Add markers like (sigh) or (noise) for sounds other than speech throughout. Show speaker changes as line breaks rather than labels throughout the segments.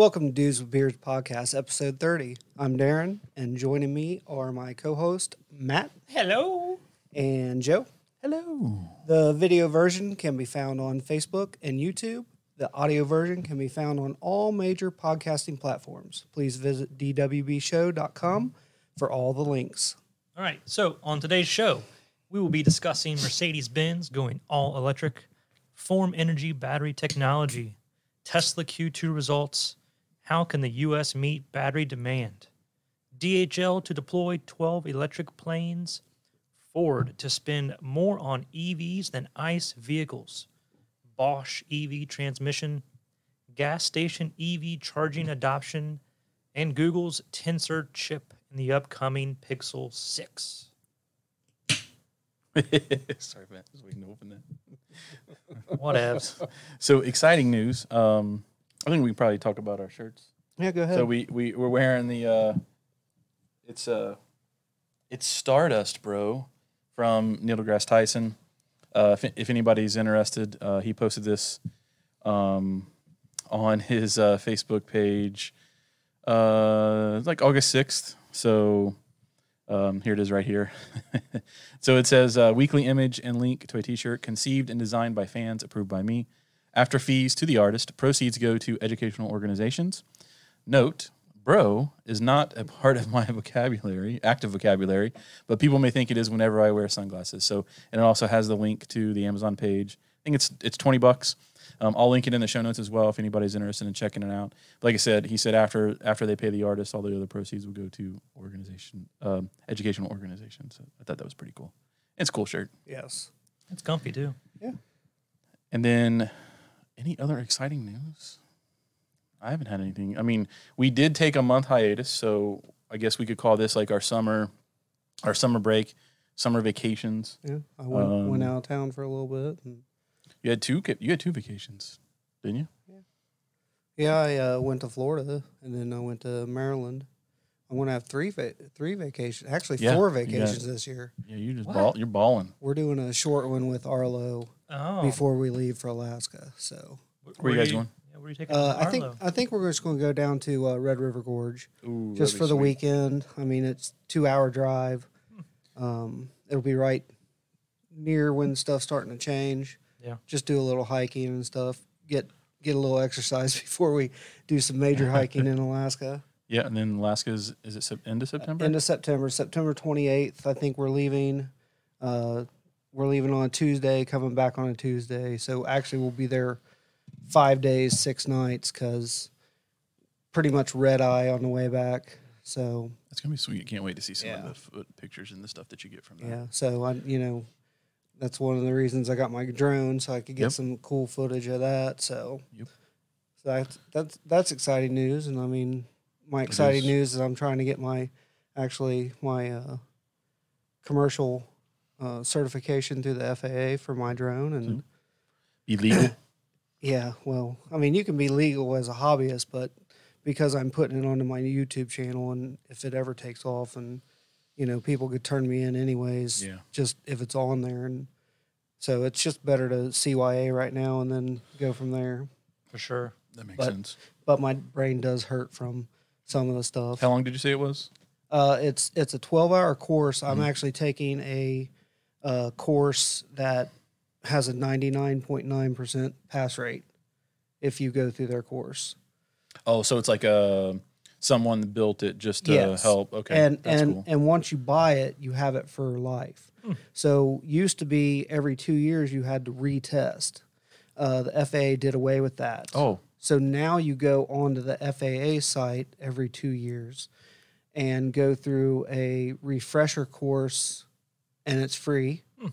Welcome to Dudes with Beards podcast, episode 30. I'm Darren, and joining me are my co host, Matt
Hello.
and Joe.
Hello.
The video version can be found on Facebook and YouTube. The audio version can be found on all major podcasting platforms. Please visit dwbshow.com for all the links.
All right. So on today's show, we will be discussing Mercedes Benz going all electric, Form Energy battery technology, Tesla Q2 results, how can the U.S. meet battery demand, DHL to deploy 12 electric planes, Ford to spend more on EVs than ICE vehicles, Bosch EV transmission, gas station EV charging adoption, and Google's Tensor chip in the upcoming Pixel 6. (laughs)
Sorry, man. Just waiting to open that.
Whatevs. (laughs)
So exciting news. Um, I think we can probably talk about our shirts.
Yeah, go ahead.
So we we we're wearing the uh, it's uh, it's Stardust, bro, from Neil deGrasse Tyson. Uh, if, if anybody's interested, uh, he posted this um, on his uh, Facebook page, uh, like August sixth. So um, here it is right here. (laughs) so it says uh, weekly image and link to a T-shirt conceived and designed by fans, approved by me. After fees to the artist, proceeds go to educational organizations. Note, bro is not a part of my (laughs) vocabulary, active vocabulary, but people may think it is whenever I wear sunglasses. So, and it also has the link to the Amazon page. I think it's it's twenty bucks. Um, I'll link it in the show notes as well if anybody's interested in checking it out. But like I said, he said after after they pay the artist, all the other proceeds will go to organization, um, educational organizations. So I thought that was pretty cool. It's a cool shirt.
yes.
It's comfy too. Yeah.
And then, any other exciting news? I haven't had anything. I mean, we did take a month hiatus, so I guess we could call this like our summer, our summer break, summer vacations.
Yeah, I went, went
Um,
out of town for a little bit. And
You had two. You had two vacations, didn't you?
yeah, I uh, went to Florida, and then I went to Maryland. I'm going to have three va- three vacations, actually
Yeah,
four vacations this year.
Yeah, you just ball. You're balling.
We're doing a short one with Arlo
Oh.
before we leave for Alaska. So
Where are you guys going?
Yeah, where are you taking
uh, I think I think we're just going to go down to uh, Red River Gorge
Ooh,
just for the
sweet.
weekend. I mean, it's two hour drive.
Hmm.
Um, it'll be right near when stuff's starting to change.
Yeah.
Just do a little hiking and stuff. Get get a little exercise (laughs) before we do some major hiking in (laughs) Alaska.
Yeah, and then Alaska is is it sep- end of September?
End of September, September twenty eighth. I think we're leaving. Uh, we're leaving on a Tuesday, coming back on a Tuesday. So actually, we'll be there five days, six nights, because pretty much red eye on the way back. So
That's gonna be sweet. Can't wait to see some
Yeah.
of the foot pictures and the stuff that you get from that.
yeah, so I, you know, that's one of the reasons I got my drone, so I could get
Yep.
some cool footage of that. So,
Yep.
so that's that's that's exciting news, and I mean, my exciting
is.
news is I'm trying to get my actually my uh, commercial uh, certification through the FAA for my drone, and
Be legal. (clears throat)
yeah, well, I mean, you can be legal as a hobbyist, but because I'm putting it onto my YouTube channel, and if it ever takes off, and you know, people could turn me in anyways,
Yeah.
just if it's on there, and so it's just better to CYA right now and then go from there.
for sure.
that makes
but-
sense.
But my brain does hurt from some of the stuff.
How long did you say it was?
Uh, it's it's a 12 hour course. I'm
Mhm.
actually taking a, uh course that has a 99.9% pass rate if you go through their course.
Oh, so it's like a someone built it just to
Yes.
help. Okay,
and
that's
and
cool.
and once you buy it, you have it for life.
Hmm.
So used to be every two years you had to retest. Uh, the FAA did away with that.
Oh,
So now you go onto the FAA site every two years and go through a refresher course, and it's free.
Hmm.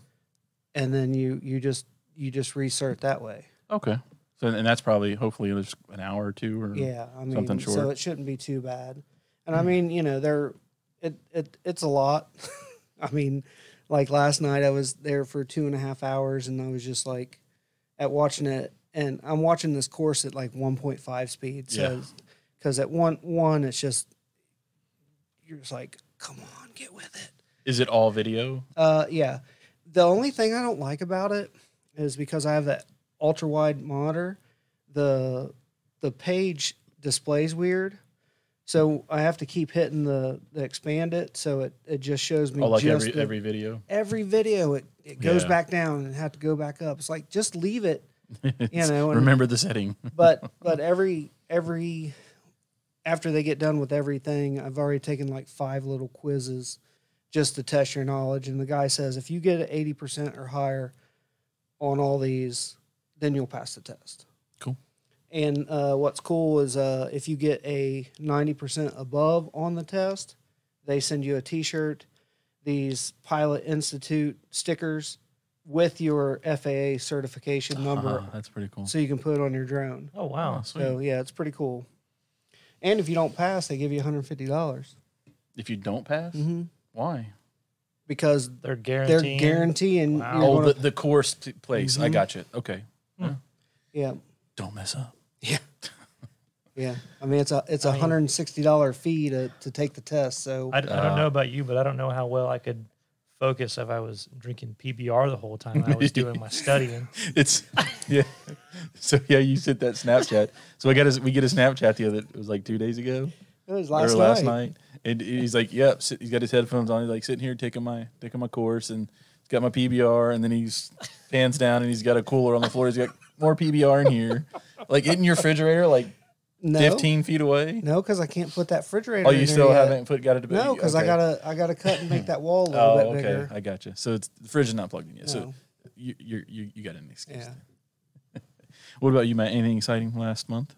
And then you you just you just recert that way.
okay. So and that's probably hopefully there's an hour or two or
Yeah, I mean,
Something
so it shouldn't be too bad. And I mean, you know, they're it it it's a lot. (laughs) I mean, like last night, I was there for two and a half hours, and I was just like, at watching it, and I'm watching this course at like 1.5 speed,
Yeah.
because at one one, it's just you're just like, come on, get with it.
Is it all video?
Uh, yeah. The only thing I don't like about it is because I have that ultra wide monitor. The the page displays weird. So I have to keep hitting the, the expand it so it, it just shows me
Oh, like
just
every
the-
every video.
every video it, it goes
Yeah.
back down and have to go back up. It's like just leave it, (laughs) you know. And,
Remember the setting. (laughs)
but but every every after they get done with everything, I've already taken like five little quizzes just to test your knowledge. And the guy says if you get eighty percent or higher on all these, then you'll pass the test.
Cool.
And uh, what's cool is uh, if you get a ninety percent above on the test, they send you a T-shirt, these Pilot Institute stickers with your FAA certification number
Ah, that's pretty cool.
so you can put it on your drone.
Oh wow.
Oh, sweet.
So yeah, it's pretty cool. And if you don't pass, they give you one hundred fifty dollars
if you don't pass,
mm-hmm.
Why?
because
They're
they're
guaranteeing.
guaranteeing.
Wow.
You're
Oh, the, the course t- place. I
Mhm.
got you. Okay.
yeah,
Don't mess up.
yeah. (laughs) Yeah. I mean, it's a it's
I
a
mean-
hundred and sixty dollar fee to to take the test. So
I, I don't
Uh,
know about you, but I don't know how well I could focus if I was drinking PBR the whole time I was doing my studying. (laughs)
It's yeah. So yeah, you sent that Snapchat. So I got his, we get a Snapchat the other. It was like two days ago
it was last,
or last
night.
night. and he's like, "Yep." sit- he's got his headphones on. He's like sitting here taking my taking my course, and he's got my PBR, and then he's pans down, and he's got a cooler on the floor. He's got more PBR in here, like in your refrigerator, like
No,
fifteen feet away.
no, because I can't put that refrigerator.
Oh,
in
you
there
still
yet.
haven't put got it.
No, because I gotta I gotta cut and make that wall a little
Oh,
bit
okay.
bigger.
I got you. So it's the fridge is not plugged in yet. So
No.
you you you you got an excuse.
Yeah. (laughs)
What about you, Matt? Anything exciting last month?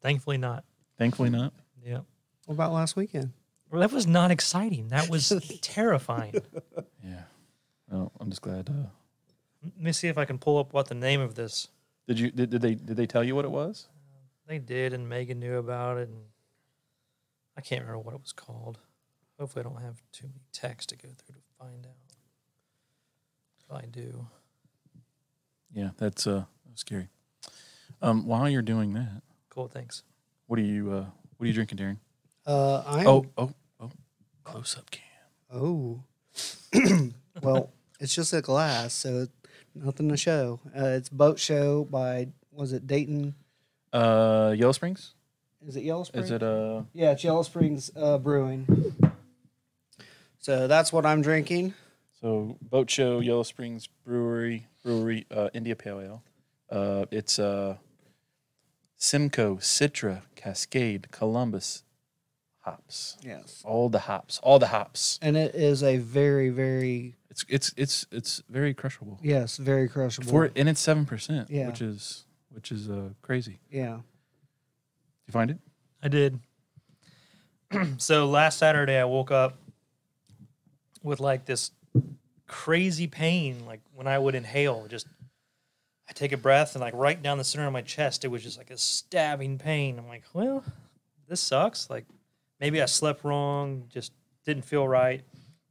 Thankfully, not.
Thankfully not.
Yeah.
What about last weekend?
Well, that was not exciting. That was (laughs) terrifying.
Yeah. Well, I'm just glad. Uh,
Let me see if I can pull up what the name of this.
did you did, did they did they tell you what it was?
They did, and Megan knew about it, and I can't remember what it was called. Hopefully, I don't have too many texts to go through to find out. If I do.
Yeah, that's uh scary. Um, while you're doing that,
Cool. Thanks.
what are you uh what are you drinking, Darren?
Uh, I
Oh oh oh, close up cam.
Oh. (clears throat) well, it's just a glass, so nothing to show. Uh, it's Boat Show by, was it Dayton?
Uh, Yellow Springs.
Is it Yellow Springs?
Is it uh?
Yeah, it's Yellow Springs uh, Brewing. So that's what I'm drinking.
So Boat Show, Yellow Springs Brewery, Brewery, uh, India Pale Ale. Uh, it's uh, Simcoe, Citra, Cascade, Columbus, hops.
Yes.
All the hops, all the hops.
And it is a very, very,
It's it's it's it's very crushable.
yes, very crushable.
For and it's seven percent,
Yeah.
which is which is uh, crazy.
yeah.
You find it?
I did. (clears throat) so last Saturday, I woke up with like this crazy pain, like when I would inhale, just I take a breath and like right down the center of my chest, it was just like a stabbing pain. I'm like, well, this sucks. Like maybe I slept wrong, just didn't feel right.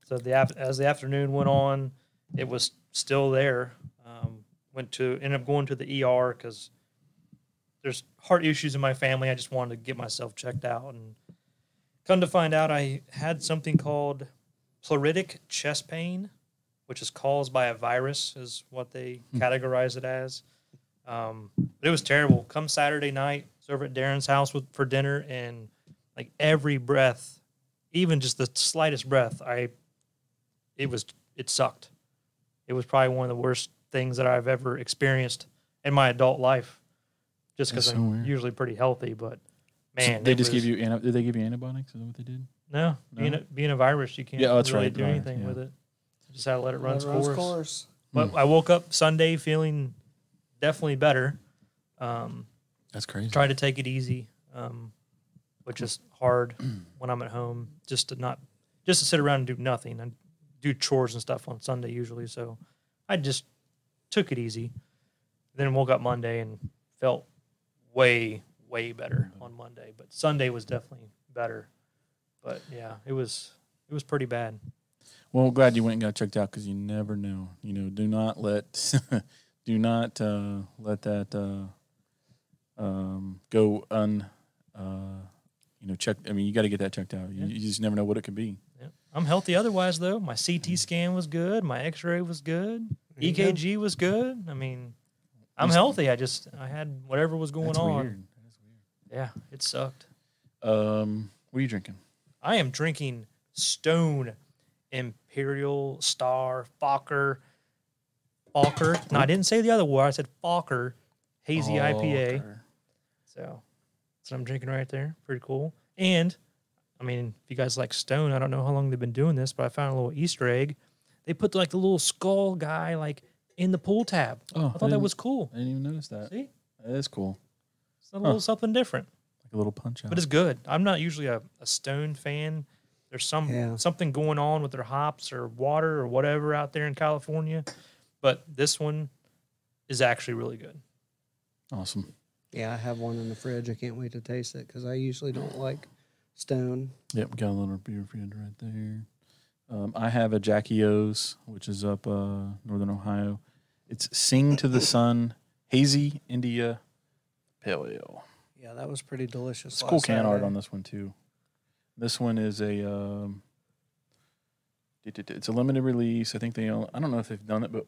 So the as the afternoon went on, it was still there. Um, went to ended up going to the ER because there's heart issues in my family. I just wanted to get myself checked out, and come to find out, I had something called pleuritic chest pain, which is caused by a virus, is what they categorize it as. Um, but it was terrible. Come Saturday night, I was over at Darren's house with, for dinner, and like every breath, even just the slightest breath, I it was it sucked. It was probably one of the worst things that I've ever experienced in my adult life. Just because
so
I'm
weird.
usually pretty healthy, but
So
man,
they just
was-
give you did they give you antibiotics? Is that what they did?
no, being a, being a virus, you can't
Yeah, oh, that's
really
right,
do anything
yeah.
with it. Just had to let it run its course.
course.
But I woke up Sunday feeling definitely better. Um,
That's crazy.
tried to take it easy, um, which is hard (clears throat) when I'm at home. Just to not, just to sit around and do nothing. I do chores and stuff on Sunday usually, so I just took it easy. Then woke up Monday and felt way, way better on Monday. But Sunday was definitely better. But yeah, it was it was pretty bad.
Well, glad you went and got checked out because you never know. You know, do not let (laughs) do not uh, let that uh, um, go un. Uh, you know, check. I mean, you got to get that checked out. You,
Yeah.
you just never know what it could be.
Yeah. I'm healthy otherwise though. My CT scan was good. My X-ray was good.
There you go.
EKG was good. I mean, I'm
Just-
healthy. I just I had whatever was going
That's
on.
weird. That is weird.
Yeah, it sucked.
Um, what are you drinking?
I am drinking Stone Imperial Star Fokker. Fokker. No, I didn't say the other word. I said Fokker Hazy
Oh,
IPA. So that's what I'm drinking right there. Pretty cool. And I mean, if you guys like Stone, I don't know how long they've been doing this, but I found a little Easter egg. They put like the little skull guy like in the pool tab.
Oh,
I
I
thought that was cool.
I didn't even notice that.
See,
That is cool.
it's a little something different,
Like a little punch out.
but it's good. I'm not usually a, a Stone fan. There's some
Yeah.
something going on with their hops or water or whatever out there in California, but this one is actually really good.
awesome.
Yeah, I have one in the fridge. I can't wait to taste it because I usually don't like Stone.
Yep, got a little beer friend right there. Um, I have a Jackie O's, which is up uh, northern Ohio. It's Sing to the Sun Hazy India Pale Ale.
Yeah, that was pretty delicious.
It's cool can art on this one too. This one is a um, it- it- it's a limited release. I think they only, I don't know if they've done it but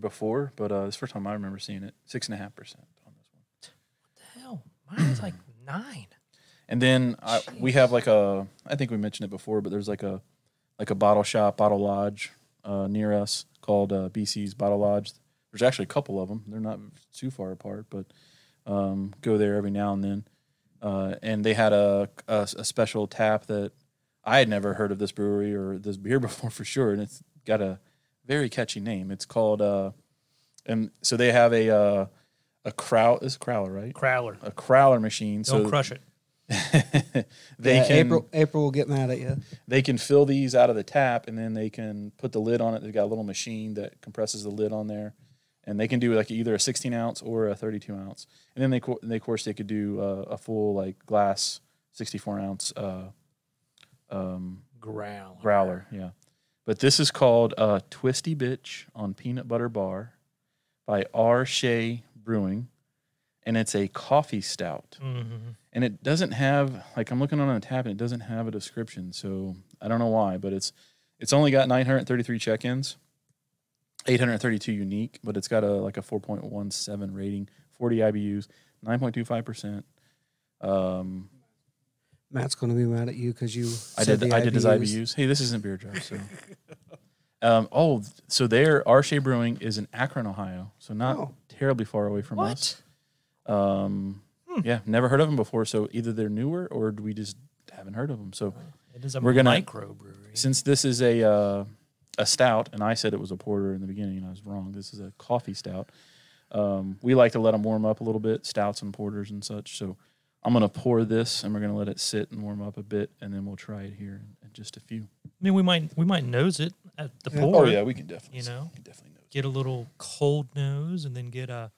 before, but uh, it's the first time I remember seeing it. Six and a half percent on this one.
What the hell, mine's like (clears throat) nine.
And then I, we have like a I think we mentioned it before, but there's like a like a bottle shop, bottle lodge uh, near us called uh, BC's Bottle Lodge. There's actually a couple of them. They're not too far apart, but um, go there every now and then. Uh, and they had a, a a special tap that I had never heard of this brewery or this beer (laughs) before for sure, and it's got a very catchy name. It's called uh, and so they have a uh, a crow is crowler right
Crowler.
a crowler machine.
Don't
so
crush it. (laughs)
they
Yeah,
can
April. April will get mad at you.
they can fill these out of the tap and then they can put the lid on it. They've got a little machine that compresses the lid on there, and they can do like either a 16 ounce or a 32 ounce. And then they, they of course they could do uh, a full like glass 64 ounce uh, um,
Growler.
growler. Yeah, but this is called uh, Twisty Bitch on Peanut Butter Bar by R. Shea Brewing, and it's a coffee stout
Mm-hmm.
and it doesn't have like I'm looking on the tab and it doesn't have a description. So I don't know why, but it's it's only got 933 check-ins, 832 unique, but it's got a like a 4.17 rating, 40 IBUs, 9.25 percent. Um,
Matt's going to be mad at you because you.
I
said
did
the
I did his IBUs. Hey, this isn't beer jar, so. (laughs) Um, oh, so there, R. Shea Brewing is in Akron, Ohio, so not
Oh.
terribly far away from
What?
us. Um, yeah, never heard of them before. So either they're newer or we just haven't heard of them. So
It is a
We're gonna-
microbrewery.
since this is a uh, a stout, and I said it was a porter in the beginning, and I was wrong. This is a coffee stout. Um, we like to let them warm up a little bit, stouts and porters and such. So I'm gonna pour this, and we're gonna let it sit and warm up a bit, and then we'll try it here in, in just a few.
I mean, we might we might nose it at the
Yeah.
pour.
Oh, yeah, we can definitely,
You know?
we can definitely know.
Get a little cold nose and then get a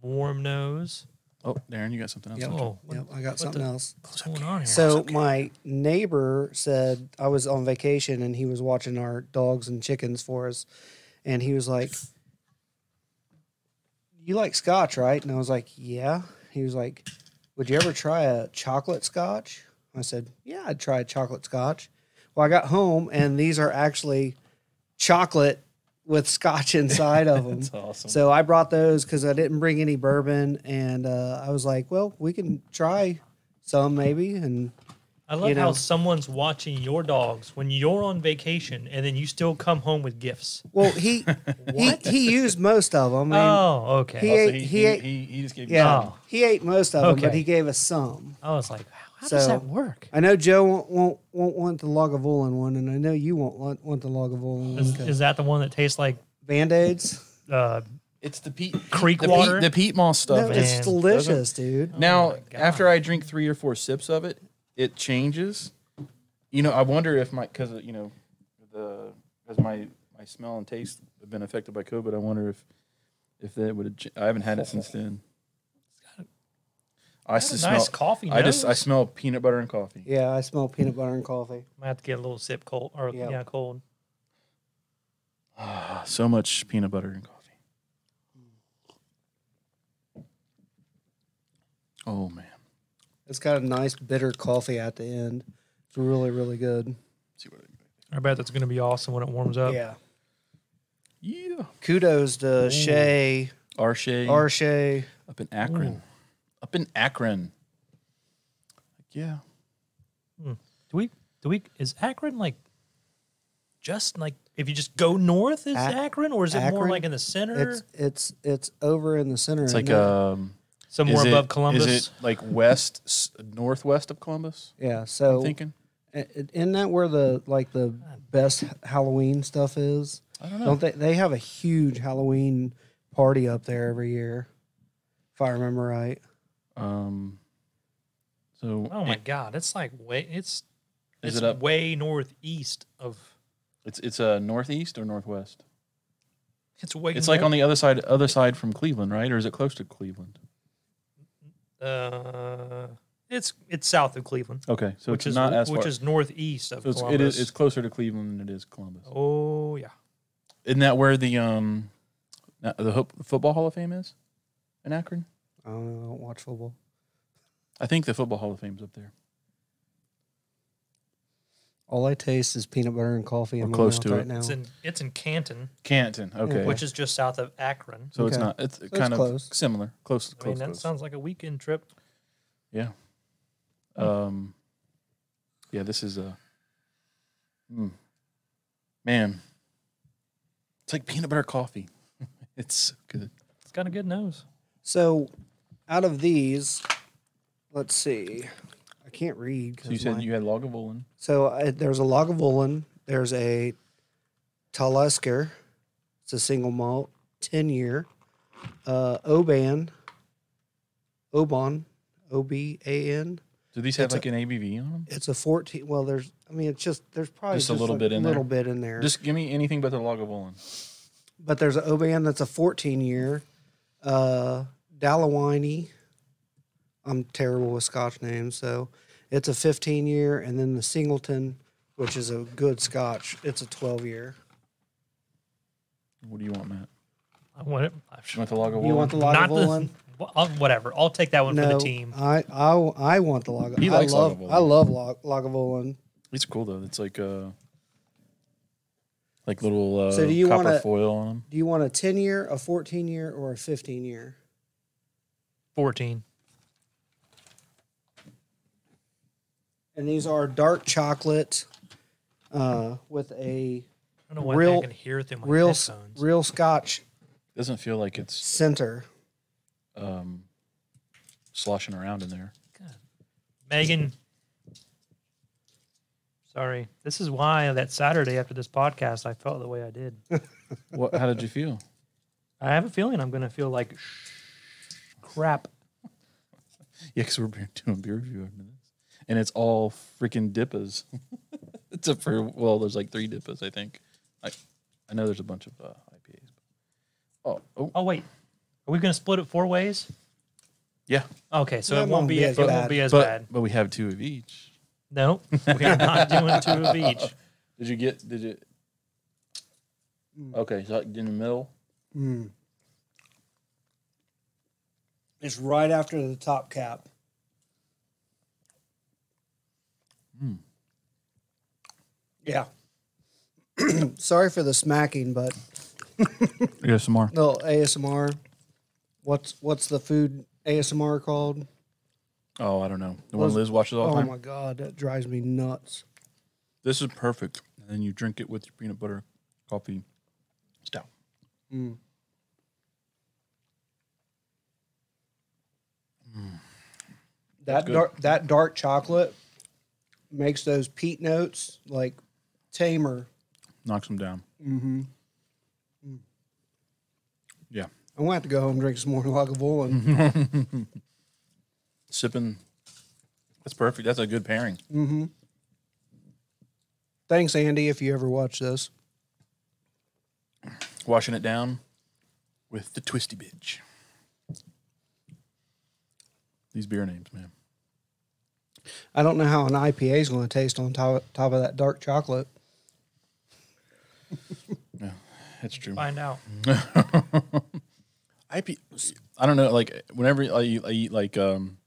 warm nose.
Oh, Darren, you got something else? Oh, yep.
Oh, what-
Yep, I got
what
something
the-
else.
what's going on here?
So my neighbor said I was on vacation and he was watching our dogs and chickens for us, and he was like, "You like scotch, right?" And I was like, "Yeah." He was like, "Would you ever try a chocolate scotch?" I said, "Yeah, I'd try a chocolate scotch." Well, I got home and these are actually chocolate with scotch inside of (laughs) them.
That's awesome.
So I brought those because I didn't bring any bourbon, and uh, I was like, "Well, we can try some maybe." And
I love
you
how someone's watching your dogs when you're on vacation and then you still come home with gifts.
well, he he (laughs) he used most of them. I mean,
oh, okay.
he
Also,
ate-
he,
he
he,
ate-
he, he just gave
yeah,
Oh.
he ate most of them, but he gave us some.
I was like, how, how does that work?
I know Joe won't won't, won't want the Lagavulin one, and I know you won't want, want the Lagavulin
Is,
one.
is that the one that tastes like
Band aids?
uh,
It's the peat
Creek
the
water?
Peat, the peat moss stuff.
No, it's
It's-
delicious, dude.
now,
my
after I drink three or four sips of it, it changes. You know, I wonder if my because you know the because my my smell and taste have been affected by COVID. I wonder if if that would. have I haven't had it since then. I
got a nice
smell.
coffee
I just I smell peanut butter and coffee.
Yeah, I smell peanut butter and coffee.
I have to get a little sip cold or
Yep.
yeah, cold.
Ah, so much peanut butter and coffee. Oh man.
It's got a nice bitter coffee at the end. It's really really good.
Let's see what I
I bet that's going to be awesome when it warms up.
Yeah.
Yeah.
Kudos to Shea,
Arshay
R. Shea.
up in Akron. Up in Akron. Like, yeah.
Do we? Do we? Is Akron like just like if you just go north is
Ac-
Akron, or is it more like in the center,
It's it's it's over in the center.
It's like
it?
um.
somewhere
is it-
above Columbus?
Is it like west, s- northwest of Columbus?
yeah.
So I'm
So
thinking.
i- i- isn't that where the like the best Halloween stuff is?
I don't know.
Don't they? They have a huge Halloween party up there every year, if I remember right.
Um. So
oh my
it-
god, it's like way it's
Is
it's
it up-
way northeast of
it's it's uh northeast or northwest.
it's way
It's like on the other side, other side from Cleveland, right? Or is it close to Cleveland?
uh it's it's south of Cleveland,
Okay, so
which
it's
is
not as far.
which is northeast of
so it's,
Columbus.
it is. It's closer to Cleveland than it is Columbus.
oh yeah,
Isn't that where the um, the Ho- football Hall of Fame is in Akron?
I don't know. I don't watch football.
I think the football Hall of Fame's up there.
All I taste is peanut butter and coffee
Or
in my
close
mouth
to
right
it.
now.
it's in it's in Canton,
Canton. Okay,
which is just south of Akron.
so it's
Okay.
not. It's
it's
kind of
close.
similar. Close.
I mean,
Close.
that
close.
sounds like a weekend trip.
Yeah. Um. Yeah. This is a. Mm, man. It's like peanut butter coffee. (laughs) it's so good.
It's got a good nose.
So, out of these, let's see. I can't read.
So you said
my-
you had Lagavulin.
So uh, there's a Lagavulin. There's a Talisker. It's a single malt, ten year. Uh, Oban. Oban. O B A N.
Do these have
It's
like an ABV on them?
It's a fourteen. Well, there's. I mean, it's just there's probably
Just a little
like
bit in there?
little bit in there.
Just give me anything but the Lagavulin.
but there's an Oban that's a 14 year. Uh, Dalawine. I'm terrible with Scotch names, so it's a 15 year, and then the Singleton, which is a good Scotch, it's a 12 year.
What do you want, Matt?
I want it.
You want the Lagavulin?
You want the
Not the-
Lagavulin?
Wha- I'll- whatever. I'll take that one
No,
for the team.
I I I want the Lag.
He
I
likes
love
Lagavulin.
I love Lag- Lagavulin.
These are cool though. It's like uh, like little uh,
So do you
copper
wanna-
foil on them.
Do you want a 10 year, a 14 year, or a 15 year?
Fourteen.
And these are dark chocolate, uh, with a
I don't know why
Real-
I can hear through my
real
headphones.
real Scotch
Doesn't feel like it's
center.
um, sloshing around in there.
Megan. Sorry. This is why that Saturday after this podcast I felt the way I did.
What? How did you feel?
I have a feeling I'm going to feel like crap. (laughs)
Yeah, because we're doing beer review after this, and it's all freaking dippas. (laughs) it's a for well, there's like three dippas, I think. I I know there's a bunch of uh, IPAs. Oh, oh,
Oh wait, are we going to split it four ways?
yeah,
Okay, so
That
it won't be,
as
it
bad.
won't be as
but
bad.
but we have two of each.
No, (laughs) we are not doing two of each.
Did you get? Did you? Okay, so in the middle.
Mm. It's right after the top cap.
Mm.
Yeah. (clears throat) Sorry for the smacking, but (laughs)
I got some more.
no ASMR. What's what's the food ASMR called?
Oh, I don't know. The
Was-
one Liz watches all the
Oh
time.
my god, that drives me nuts.
This is perfect. And then you drink it with your peanut butter coffee stout.
Mm. That dark, that dark chocolate makes those peat notes like tamer.
Knocks them down.
Mm-hmm.
Yeah.
I'm gonna have to go home and drink some more Lagavulin. (laughs)
Sipping. That's perfect. That's a good pairing.
mm-hmm. Thanks, Andy, if you ever watch this.
Washing it down with the twisty bitch. These beer names, man.
I don't know how an IPA is going to taste on top, top of that dark chocolate. (laughs)
Yeah, that's true.
Find out. (laughs)
IP, I don't know. Like whenever I eat, I eat like um,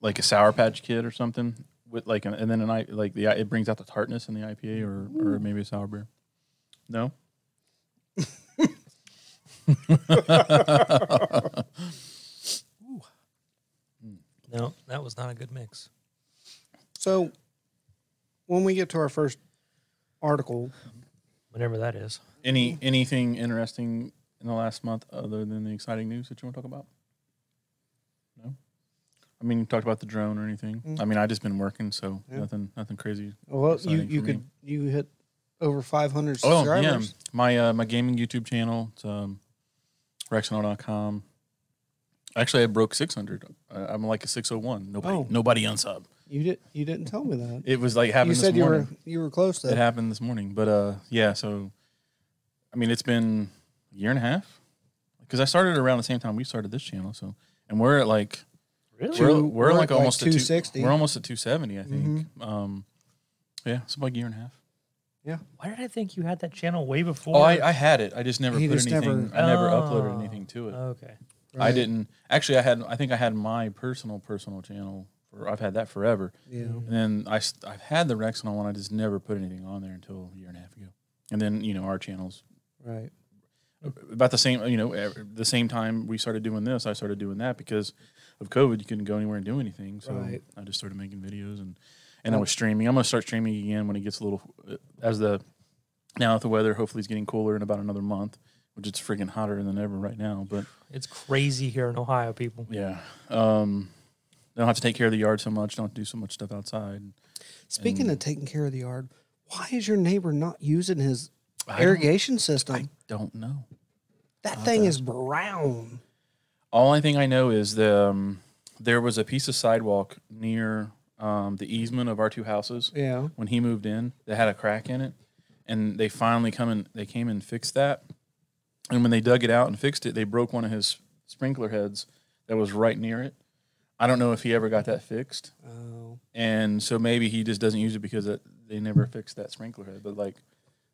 like a Sour Patch Kid or something with like, an, and then an I like the it brings out the tartness in the IPA or or maybe a sour beer. No. (laughs)
No, that was not a good mix.
So when we get to our first article,
Whenever that is.
Any anything interesting in the last month other than the exciting news that you want to talk about? No. I mean, you talked about the drone or anything.
Mm.
I mean, I just been working, so
Yeah.
nothing nothing crazy.
well, you you could
me.
you hit over 500
Oh
subscribers.
yeah, my uh, my gaming YouTube channel. It's um, Rexonal.com. Actually, I broke 600. I, I'm like a 601. Nobody
Oh.
nobody unsub.
You did you didn't tell me that.
It was like happened
You
this
said you
morning.
were you were close
It
to.
happened this morning, but uh, yeah. So, I mean, it's been a year and a half because I started around the same time we started this channel. So, and we're at like
Really?
We're, we're,
we're
like
at, like,
almost at two-
260.
We're almost at 270, I think.
Mm-hmm.
Um, yeah, it's about a year and a half. Yeah.
Why did I think you had that channel way before?
Oh, I, I had it. I just never
He
put
just never-
anything. I never
Oh.
uploaded anything to it.
Okay.
I didn't actually. I had. I think I had my personal personal channel. For, I've had that forever.
Yeah.
And then I I've had the Rexonal one. I just never put anything on there until a year and a half ago. And then you know our channels
Right.
about the same you know the same time we started doing this i started doing that because of covid you couldn't go anywhere and do anything so
Right.
i just started making videos and and i was streaming i'm going to start streaming again when it gets a little uh, as the now that the weather hopefully is getting cooler in about another month which it's freaking hotter than ever right now but
It's crazy here in Ohio, people.
yeah um don't have to take care of the yard so much don't do so much stuff outside
Speaking of taking care of the yard, why is your neighbor not using his
I
irrigation system?
i don't know
that thing is brown.
All I think I know is the um, there was a piece of sidewalk near um, the easement of our two houses
Yeah.
when he moved in that had a crack in it, and they finally come and they came and fixed that. And when they dug it out and fixed it, they broke one of his sprinkler heads that was right near it. I don't know if he ever got that fixed,
Oh.
and so maybe he just doesn't use it because it, they never fixed that sprinkler head. But like,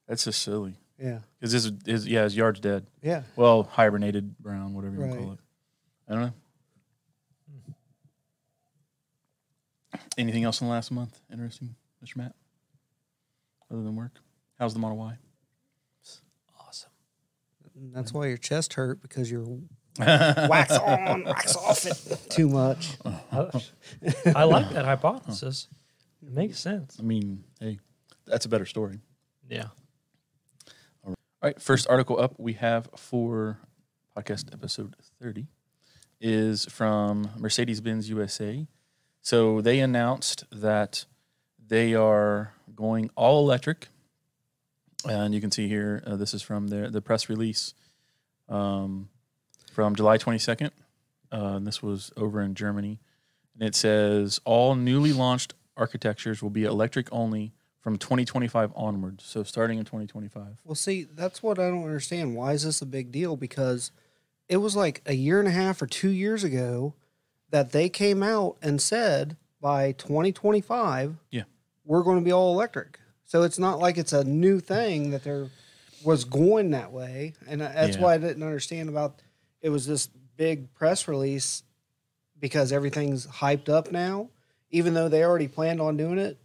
that's just silly
Yeah.
because his, his yeah his yard's dead.
Yeah.
Well, hibernated brown, whatever you want to
Right.
call it. I don't know. Anything else in the last month interesting, Mr. Matt? Other than work? How's the Model Y?
Awesome.
That's why your chest hurt because you're (laughs) wax on, wax off it too much.
I, (laughs) I like that hypothesis. It makes sense.
I mean, hey, that's a better story.
Yeah.
All right, first article up we have for podcast episode 30 is from Mercedes Benz USA. So they announced that they are going all electric. And you can see here, uh, this is from their, the press release um, from July 22nd. Uh, and this was over in Germany. And it says all newly launched architectures will be electric only from 2025 onwards. So starting in 2025.
Well, see, that's what I don't understand. Why is this a big deal? Because it was like a year and a half or two years ago that they came out and said by 2025,
Yeah.
we're going to be all electric. So it's not like it's a new thing that there was going that way. And that's
Yeah.
why I didn't understand about it was this big press release because everything's hyped up now, even though they already planned on doing it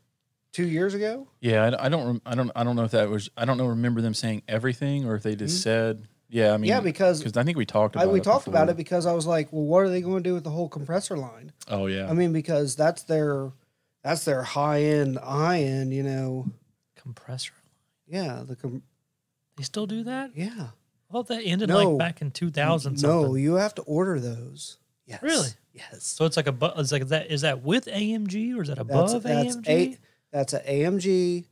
two years ago.
Yeah, I, I don't, I don't, I don't know if that was, I don't know, remember them saying everything or if they just said, yeah, I mean,
Mm-hmm. yeah, because
because I think we talked
I,
about.
we
it
talked about it because I was like, well, what are they going to do with the whole compressor line?
Oh yeah,
I mean, because that's their that's their high end, high end, you know.
Compressor. line.
Yeah, the com-
They still do that?
yeah.
I thought that ended
No.
like back in 2000
No,
something.
you have to order those. Yes.
Really?
Yes.
So it's like a bu- it's like that is that with AMG or is that
That's
above
that's
AMG?
a that's a AMG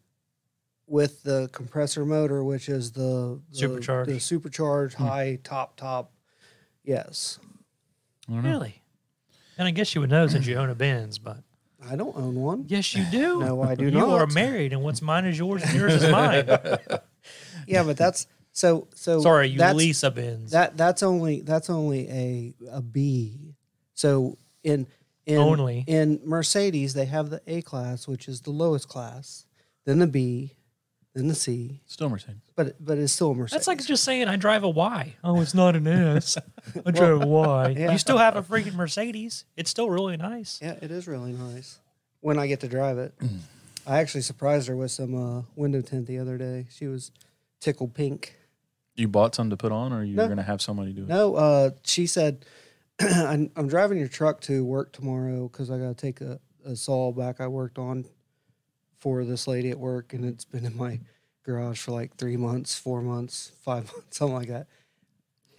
with the compressor motor, which is the, the
Supercharged.
the supercharged hmm. high top top. Yes,
I don't know.
Really? And I guess you would know since you own a Benz, but
I don't own one.
yes, you do. (laughs)
No, I do
you
not.
You are married, and what's mine is yours, and yours is (laughs) mine.
Yeah, but that's so so.
Sorry, you
that's,
lease a Benz.
That that's only that's only a a B. So in in
Only.
in Mercedes they have the A class, which is the lowest class, then the B, then the C.
Still Mercedes.
But but it's still a Mercedes.
That's like just saying I drive a Y. Oh, it's not an S. I (laughs) drive a Y.
Yeah.
You still have a freaking Mercedes. It's still really nice.
yeah, it is really nice when I get to drive it. I actually surprised her with some uh, window tint the other day. She was tickled pink.
You bought some to put on, or you're
No.
gonna have somebody do it?
No, uh, she said (clears throat) I'm, I'm driving your truck to work tomorrow because I got to take a, a saw back I worked on for this lady at work, and it's been in my garage for like three months, four months, (laughs) five months, something like that.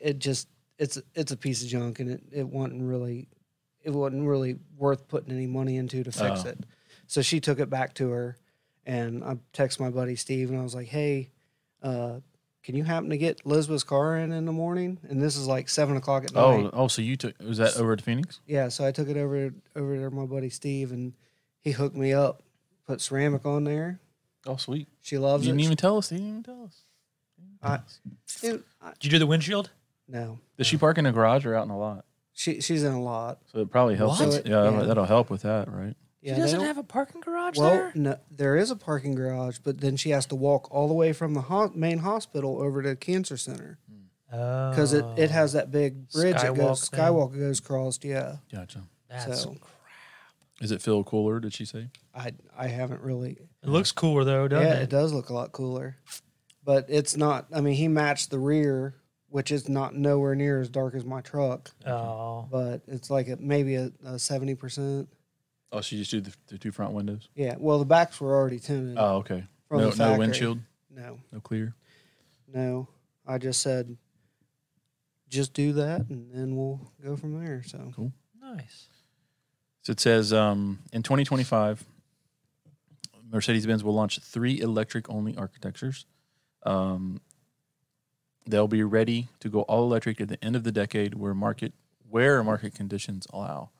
It just it's it's a piece of junk, and it it wasn't really it wasn't really worth putting any money into to fix
Oh.
it. So she took it back to her, and I texted my buddy Steve, and I was like, "Hey, uh, can you happen to get Elizabeth's car in in the morning?" And this is like seven o'clock at night.
Oh, oh, so you took was that over to Phoenix?
Yeah, so I took it over over to my buddy Steve, and he hooked me up, put ceramic on there.
Oh, sweet.
She loves
You
loves
didn't even tell us. You didn't even tell us.
I, Dude, I,
Did you do the windshield?
no,
Does she park in a garage or out in the lot?
she she's in a lot.
So it probably helps.
What?
with- yeah,
Yeah.
that'll help with that, right?
Yeah,
she doesn't
don't-
have a parking garage
Well,
there.
no, there is a parking garage, but then she has to walk all the way from the ho- main hospital over to cancer center hmm. because it, it has that big bridge that goes
Skywalk thing.
skywalk goes across. Yeah,
Gotcha.
That's
so
Is it feel cooler? Did she say?
I I haven't really.
It looks cooler though, doesn't
yeah,
it?
it does look a lot cooler, but it's not. I mean, he matched the rear, which is not nowhere near as dark as my truck,
Oh,
but it's like a, maybe a seventy percent.
Oh, so you just do the, the two front windows.
Yeah, well, the backs were already tinted.
Oh, okay.
From
no,
the
no
factory.
windshield,
No,
no clear.
no, I just said, just do that, and then we'll go from there. So Cool.
nice.
So it says um, in 2025, Mercedes Benz will launch three electric only architectures. Um, they'll be ready to go all electric at the end of the decade, where market where market conditions allow.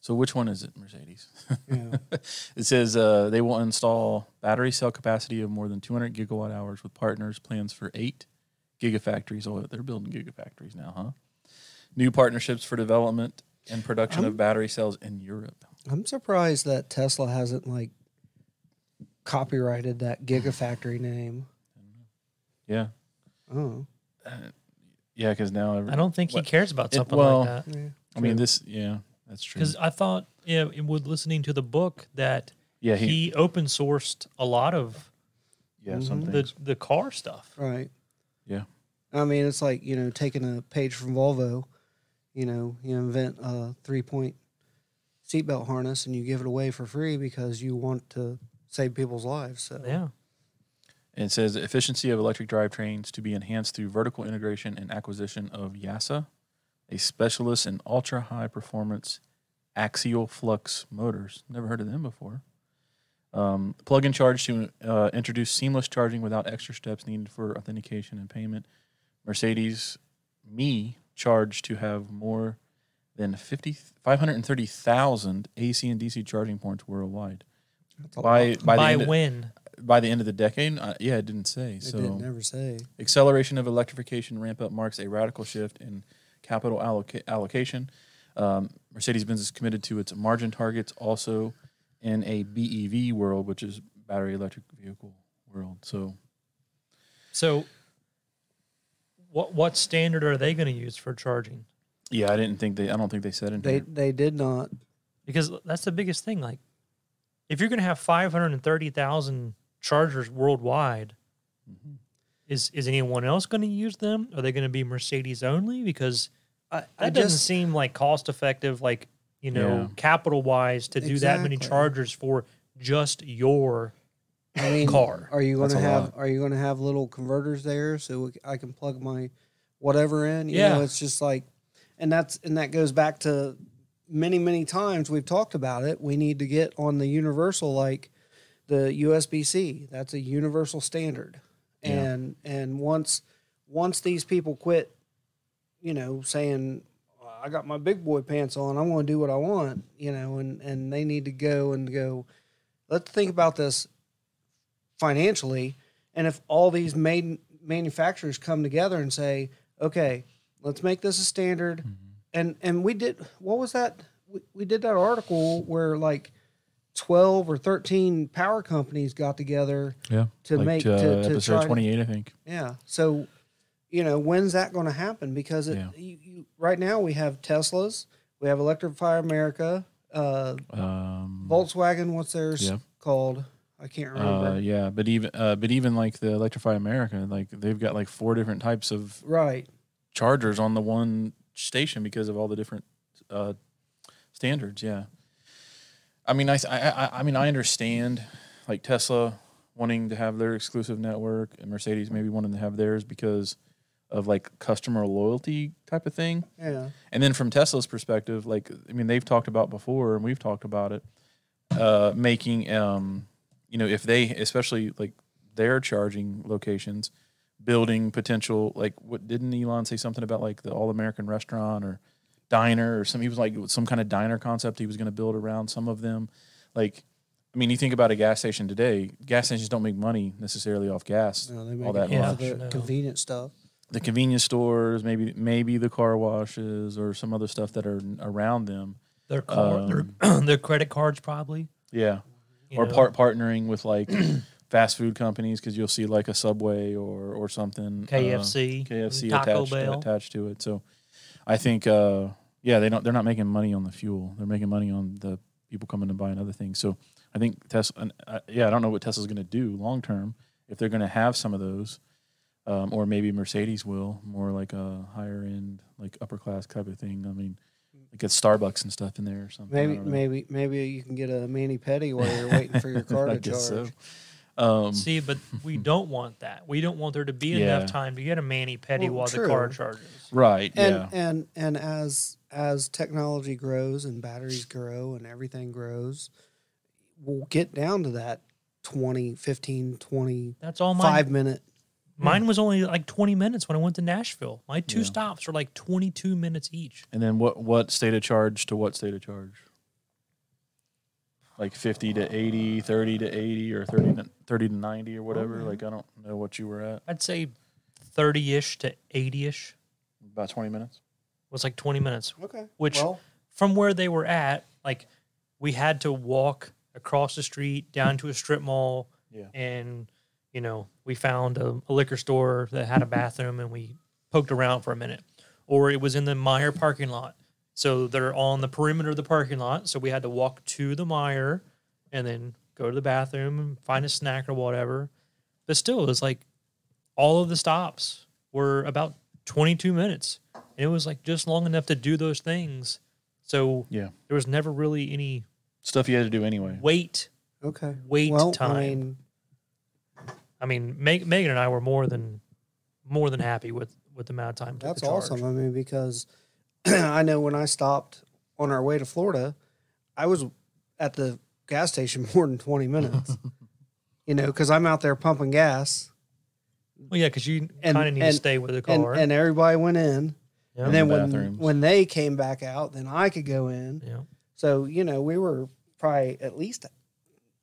So which one is it, Mercedes?
yeah, (laughs)
it says uh, they will install battery cell capacity of more than 200 gigawatt hours with partners. Plans for eight gigafactories. Oh, they're building gigafactories now, huh? New partnerships for development and production
I'm-
of battery cells in Europe.
I'm surprised that Tesla hasn't like copyrighted that Gigafactory name.
Yeah,
Oh,
uh, yeah, because now every,
I don't think he cares about
it-
something
well,
like that.
yeah.
I mean this. Yeah, that's true.
Because I thought, yeah, it- with listening to the book that
Yeah,
he,
he.
open sourced a lot of
yeah, some
Mhm.
the
things.
the car stuff.
Right.
Yeah.
I mean, it's like, you know, taking a page from Volvo, you know, you invent a three point seatbelt harness and you give it away for free because you want to save people's lives. So,
Yeah.
And it says efficiency of electric drivetrains to be enhanced through vertical integration and acquisition of YASA, a specialist in ultra high performance axial flux motors. Never heard of them before. Um, plug and charge to uh, introduce seamless charging without extra steps needed for authentication and payment. Mercedes Me charge to have more than 50, 530,000 AC and DC charging points worldwide.
That's a
By, by,
By,
the end of-
when?
by the end of the decade? Uh, yeah, it didn't say.
It
so
didn't never say.
acceleration of electrification ramp up marks a radical shift in capital alloca- allocation. Um, Mercedes Benz is committed to its margin targets also in a BEV world, which is battery electric vehicle world. So
So, what what standard are they going to use for charging?
yeah, I didn't think they. I don't think they said in
They
here.
they did not.
Because that's the biggest thing. Like, if you're going to have five hundred and thirty thousand chargers worldwide,
Mhm.
is is anyone else going to use them? Are they going to be Mercedes only? Because
I,
that
I
doesn't
just
seem like cost effective. Like you know,
Yeah.
capital wise, to do that many chargers for just your
I mean,
car.
Are you going to have
lot.
Are you going to have little converters there so I can plug my whatever in? You
Yeah.
know, it's just like, and that's and that goes back to many many times we've talked about it. We need to get on the universal like the USB C. That's a universal standard,
Yeah.
and and once once these people quit, you know, saying. I got my big boy pants on. I'm going to do what I want, you know, and, and they need to go and go. Let's think about this financially and if all these made manufacturers come together and say okay let's make this a standard
Mm-hmm.
And and we did what was that we, we did that article where like 12 or 13 power companies got together
Yeah,
to
like,
make
uh,
to, to
episode
try
twenty eight, I think.
yeah so you know when's that going to happen because it,
Yeah.
you, you, right now we have teslas we have electrify america uh,
Um,
volkswagen what's theirs
Yeah.
called i can't remember
uh, yeah, but even uh, but even like the Electrify America, like they've got like four different types of
right
chargers on the one station because of all the different uh, standards. Yeah. I mean, I, I I- I mean, I understand like Tesla wanting to have their exclusive network and Mercedes maybe wanting to have theirs because of like customer loyalty type of thing.
Yeah.
And then from Tesla's perspective, like I mean, they've talked about before, and we've talked about it, uh, making um, you know, if they especially like their charging locations, building potential like what didn't Elon say something about like the all American restaurant or diner or some he was like some kind of diner concept he was going to build around some of them, like. I mean, you think about a gas station today. Gas stations don't make money necessarily off gas.
No, they make
all that
it
much.
of the
No.
convenient stuff.
the convenience stores, maybe maybe the car washes or some other stuff that are around them.
Their car, their, um, (clears throat) their credit cards probably.
Yeah,
you
or
know.
part partnering with like fast food companies because you'll see like a Subway or or something. uh,
KFC,
KFC
Taco
attached
Bell.
attached to it. So I think uh, yeah, they don't they're not making money on the fuel. They're making money on the people coming and buying other things. So I think Tesla. and, uh, yeah, I don't know what Tesla's going to do long term if they're going to have some of those. Um, or maybe Mercedes will more like a higher end, like upper class type of thing. I mean, like get Starbucks and stuff in there or something.
Maybe maybe maybe you can get a mani petty while you're waiting for your (laughs) car to charge.
so. Um,
See, but we (laughs) don't want that. We don't want there to be
Yeah.
enough time to get a mani petty
Well,
while the car charges.
right.
And
yeah.
and and as as technology grows and batteries grow and everything grows, we'll get down to that 20, 15, 25
That's all mine.
minute.
Mine was only like 20 minutes when I went to Nashville. My two
Yeah.
stops were like 22 minutes each.
And then what what state of charge to what state of charge? Like 50 to 80, 30 to 80 or 30 to, 30 to 90 or whatever.
Okay.
Like I don't know what you were at.
I'd say 30 ish to 80 ish
About 20 minutes.
was like 20 minutes.
Okay.
Which-
well,
From where they were at, like we had to walk across the street down to a strip mall
Yeah.
and you know we found a, a liquor store that had a bathroom and we poked around for a minute or it was in the Meijer parking lot so they're on the perimeter of the parking lot so we had to walk to the Meijer and then go to the bathroom and find a snack or whatever but still it was like all of the stops were about 22 minutes and it was like just long enough to do those things so
Yeah.
there was never really any
Stuff you had to do anyway.
wait
okay.
wait
well,
time
I mean,
I mean, Meg, Megan and I were more than more than happy with with the amount of time. it
that's
to charge.
awesome. I mean, because (clears throat) I know when I stopped on our way to Florida, I was at the gas station (laughs) more than 20 minutes. (laughs) you know, because I'm out there pumping gas
Well, yeah, because you kind of need to stay with the car.
and everybody went in.
yeah,
and then
the
when when they came back out, then I could go in.
yeah.
So, you know, we were probably at least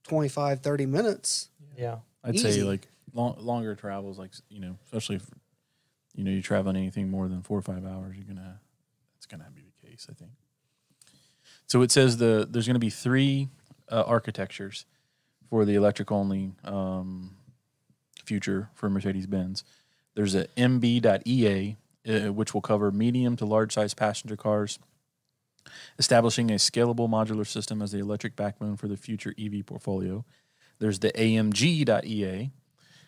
25, 30 minutes.
yeah.
I'd say like long, longer travels, like, you know, especially if, you know, you're traveling anything more than four or five hours, you're going to, it's going to be the case, I think. So it says the there's going to be three uh, architectures for the electric only um, future for Mercedes Benz. There's a MB.EA, uh, which will cover medium to large size passenger cars, establishing a scalable modular system as the electric backbone for the future EV portfolio. There's the AMG.EA,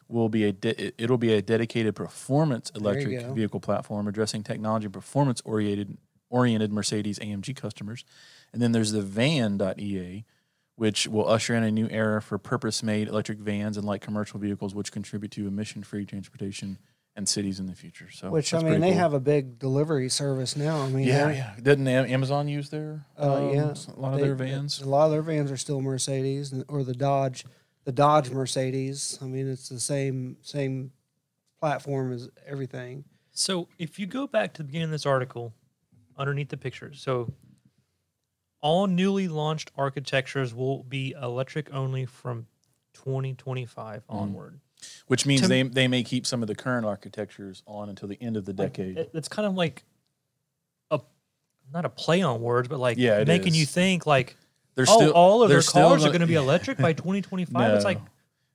will be a de- it'll be a dedicated performance electric vehicle platform addressing technology performance oriented oriented Mercedes AMG customers. And then there's the van.ea, which will usher in a new era for purpose-made electric vans and light commercial vehicles which contribute to emission-free transportation and cities in the future. So
Which I mean, they
cool.
have a big delivery service now. I mean,
yeah, yeah. Didn't Amazon use their
Uh,
um,
yeah,
a lot of their vans?
A lot of their vans are still Mercedes or the Dodge, the Dodge Mercedes. I mean, it's the same same platform as everything.
So if you go back to the beginning of this article, underneath the pictures, so all newly launched architectures will be electric only from 2025
Mm.
onward.
Which means
to-
they they may keep some of the current architectures on until the end of the decade.
it- it's kind of like a not a play on words, but like
Yeah,
making you think like
They're
oh,
still
all of their cars are
gonna-
going to be (laughs) electric by 2025. It's like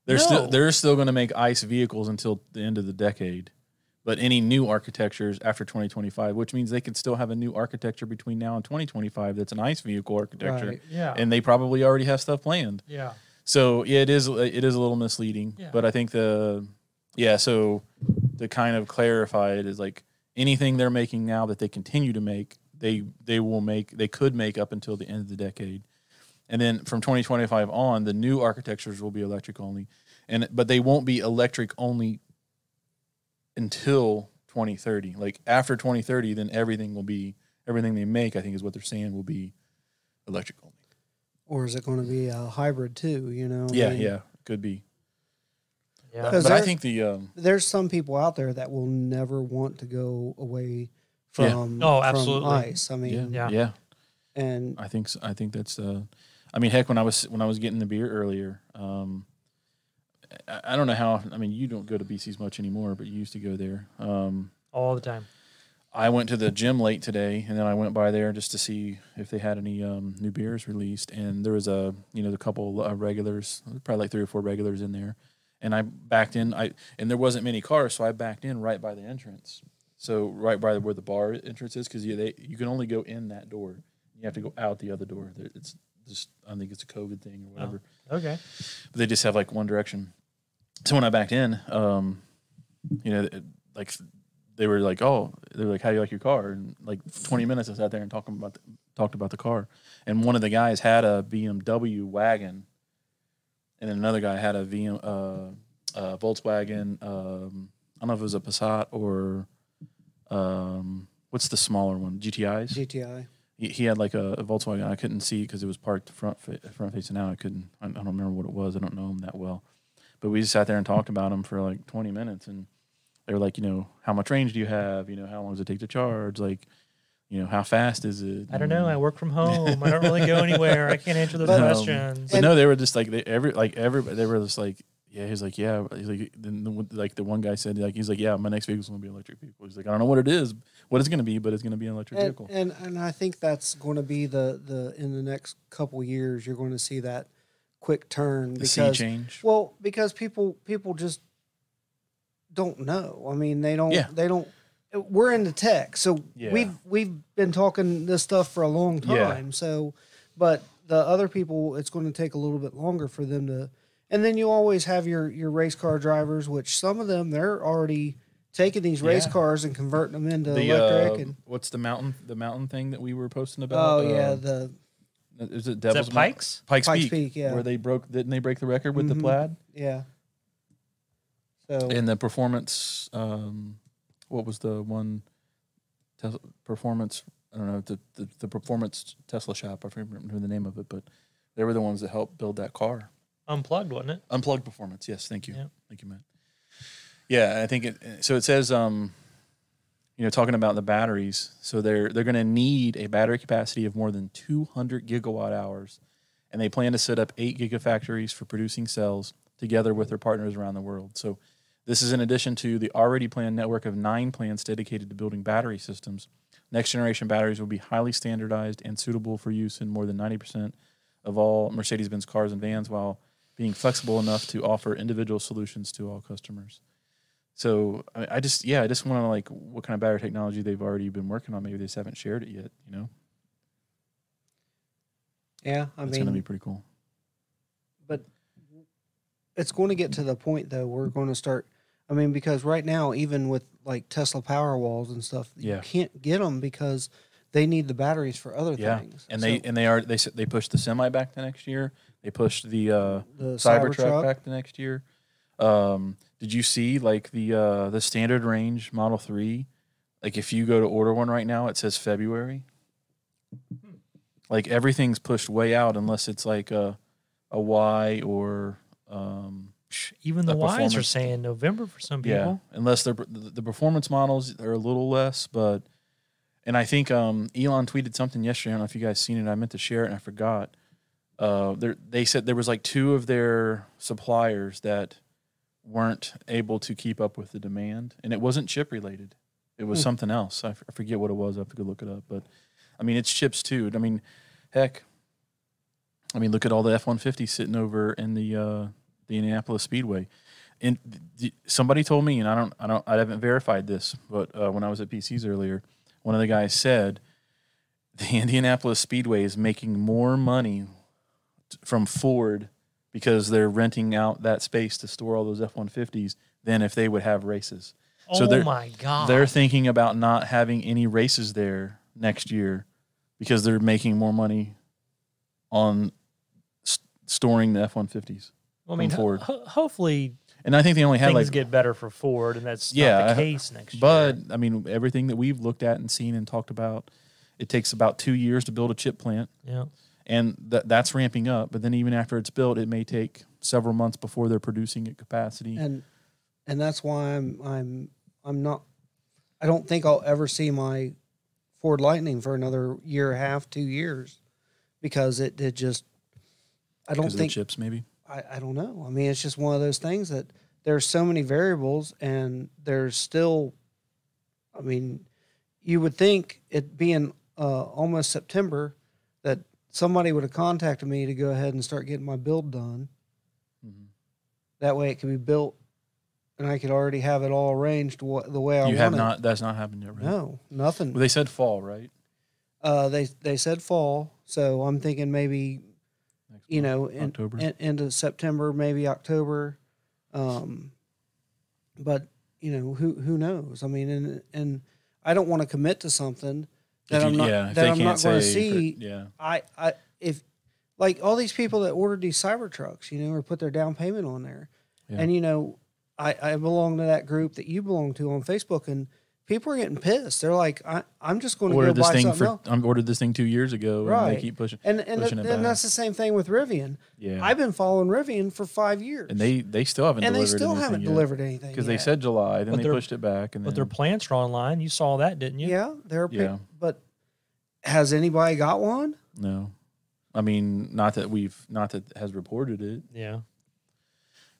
They're still they're still going to make ICE vehicles until the end of the decade. But any new architectures after 2025, which means they could still have a new architecture between now and 2025 that's an ICE vehicle architecture,
Right.
yeah,
and they probably already have stuff planned.
yeah.
So yeah, it is it is a little misleading.
Yeah.
But I think the yeah, so to kind of clarify it is like anything they're making now that they continue to make, they they will make they could make up until the end of the decade, and then from 2025 on, the new architectures will be electric only, and but they won't be electric only until 2030. Like after 2030, then everything will be everything they make. I think is what they're saying will be electric only.
Or is it going to be a hybrid too? You know. I
Yeah,
mean,
yeah, could be.
Yeah.
But,
'Cause
but I think the um,
There's some people out there that will never want to go away
Yeah.
from
Oh,
from
absolutely.
ice. I mean,
yeah,
Yeah.
yeah,
and
I think so. I think that's. Uh, I mean, heck, when I was when I was getting the beer earlier, um, I, don't know how. I mean, you don't go to BC's much anymore, but you used to go there. Um,
all the time.
I went to the gym late today, and then I went by there just to see if they had any um, new beers released. And there was a, you know, a couple uh, regulars, probably like three or four regulars in there. And I backed in. I and there wasn't many cars, so I backed in right by the entrance. So right by where the bar entrance is, because you they you can only go in that door. You have to go out the other door. It's just I think it's a COVID thing or whatever
Okay.
but they just have like one direction. So when I backed in, um, you know, like they were like, "Oh, they were like, how do you like your car?" And like 20 minutes, I sat there and talking about the, talked about the car. And one of the guys had a BMW wagon, and then another guy had a VM, uh, uh, Volkswagen. Um, I don't know if it was a Passat or um, what's the smaller one, GTIs
GTI.
He, he had like a, a Volkswagen. I couldn't see because it was parked front fa- front facing out. I couldn't. I, I don't remember what it was. I don't know him that well, but we just sat there and talked about him for like twenty minutes, and they were like, you know, how much range do you have? You know, how long does it take to charge? Like, you know, how fast is it?
I don't know. I work from home. I don't really go (laughs) anywhere. I can't answer those
Um,
questions.
But no, they were just like they every like everybody. They were just like. Yeah, he's like, yeah. He's like, then the, one- like the one guy said, like, he's like, yeah, my next vehicle's gonna be an electric vehicle. He's like, I don't know what it is, what it's gonna be, but it's gonna be an electric
And,
vehicle.
and and I think that's going to be the the in the next couple years you're going to see that quick turn
The sea
because
change.
well because people people just don't know. I mean they don't
Yeah.
they don't. We're into tech, so
Yeah.
we've we've been talking this stuff for a long
Yeah.
time. So, but the other people, it's going to take a little bit longer for them to. And then you always have your your race car drivers, which some of them they're already taking these race
Yeah.
cars and converting them into
the
electric.
uh,
and
what's the mountain the mountain thing that we were posting about?
oh
about?
yeah,
Uh,
the
is it
Is that
Devil's Mount-
Pikes?
Pikes,
Pikes
Peak,
Peak, yeah.
where they broke didn't they break the record with
Mhm.
the plaid
yeah. So
and the performance? Um, what was the one? Tesla, performance. I don't know the, the the performance Tesla shop. I can't remember the name of it, but they were the ones that helped build that car.
Unplugged, wasn't it?
Unplugged performance. Yes, thank you.
Yeah.
Thank you, Matt. Yeah, I think it. So it says, um, you know, talking about the batteries. So they're they're going to need a battery capacity of more than 200 gigawatt hours, and they plan to set up eight gigafactories for producing cells together with their partners around the world. So this is in addition to the already planned network of nine plants dedicated to building battery systems. Next generation batteries will be highly standardized and suitable for use in more than 90% of all Mercedes Benz cars and vans, while being flexible enough to offer individual solutions to all customers. So I, I just, yeah, I just want to like what kind of battery technology they've already been working on. Maybe they just haven't shared it yet. You know,
yeah, I mean.
it's going to be pretty cool.
but it's going to get to the point though we're going to start. I mean, because right now, even with like Tesla Power Walls and stuff,
Yeah.
you can't get them because they need the batteries for other
Yeah,
things.
and they and they are they they pushed the semi back the next year. They pushed the uh,
the
Cybertruck
Cybertruck.
back the next year. Um, did you see like the uh, the standard range Model Three? Like if you go to order one right now, it says February. Like everything's pushed way out unless it's like a a Y or um,
Even the
The
Ys are saying November for some people.
yeah, unless they're the, the performance models are a little less, but and I think um, Elon tweeted something yesterday. I don't know if you guys seen it. I meant to share it and I forgot. Uh, they said there was like two of their suppliers that weren't able to keep up with the demand, and it wasn't chip related. It was
Hmm.
something else. I, f- I forget what it was. I have to go look it up. But I mean, it's chips too. I mean, heck, I mean, look at all the F one fifty sitting over in the uh, the Indianapolis Speedway. And somebody told me, and I don't, I don't, I haven't verified this, but uh, when I was at PCs earlier, one of the guys said the Indianapolis Speedway is making more money from Ford because they're renting out that space to store all those F one fifties than if they would have races. So
oh
they're-
my god!
They're thinking about not having any races there next year because they're making more money on s- storing the F one fifties.
Well, I mean,
Ford.
ho- hopefully
And I think they only had
things
like
get better for Ford, and that's
Yeah,
not the case next year.
But I mean, everything that we've looked at and seen and talked about, it takes about two years to build a chip plant,
yeah,
and th- that's ramping up. But then even after it's built, it may take several months before they're producing at capacity.
and and that's why I'm I'm I'm not. I don't think I'll ever see my Ford Lightning for another year and a half, two years, because it it just. I don't
because of the
think
chips, maybe.
I, I don't know. I mean, it's just one of those things that there's so many variables, and there's still. I mean, you would think it being uh, almost September somebody would have contacted me to go ahead and start getting my build done.
Mhm.
That way, it could be built, and I could already have it all arranged what, the way I want.
You
have
not. That's not happened yet, right?
No, nothing.
Well, they said fall, right?
Uh, they they said fall, so I'm thinking maybe
Next
you
month,
know, in,
October.
in, into September, maybe October. Um, but you know, who who knows? I mean, and and I don't want to commit to something that
you-
I'm not
yeah,
that I'm
can't
going to
say for-
see.
yeah,
I I if like all these people that ordered these cyber trucks, you know, or put their down payment on there,
Yeah.
and you know, I I belong to that group that you belong to on Facebook, and people are getting pissed. They're like, I I'm just going to go
this
buy
thing
something
for. I ordered this thing two years ago, and
Right.
they keep pushing.
And and,
pushing it
and that's the same thing with Rivian.
Yeah,
I've been following Rivian for five years,
and they they still haven't
and they
delivered
still
anything
haven't
yet.
delivered anything
because they said July, then
But
they pushed it back, and
but
then
their plants are online. You saw that, didn't you?
yeah, they're pick-
Yeah.
but has anybody got one?
no. I mean, not that we've not that has reported it.
Yeah.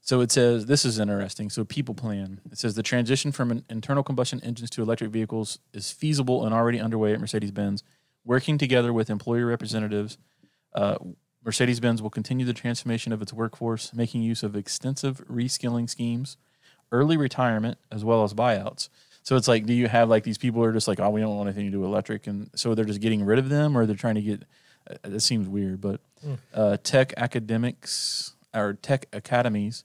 So it says this is interesting. So people plan. It says the transition from an internal combustion engines to electric vehicles is feasible and already underway at Mercedes Benz. Working together with employer representatives, uh, Mercedes Benz will continue the transformation of its workforce, making use of extensive reskilling schemes, early retirement, as well as buyouts. So it's like, do you have like these people who are just like, oh, we don't want anything to do with electric, and so they're just getting rid of them, or they're trying to get? Uh, it seems weird, but uh, tech academics or tech academies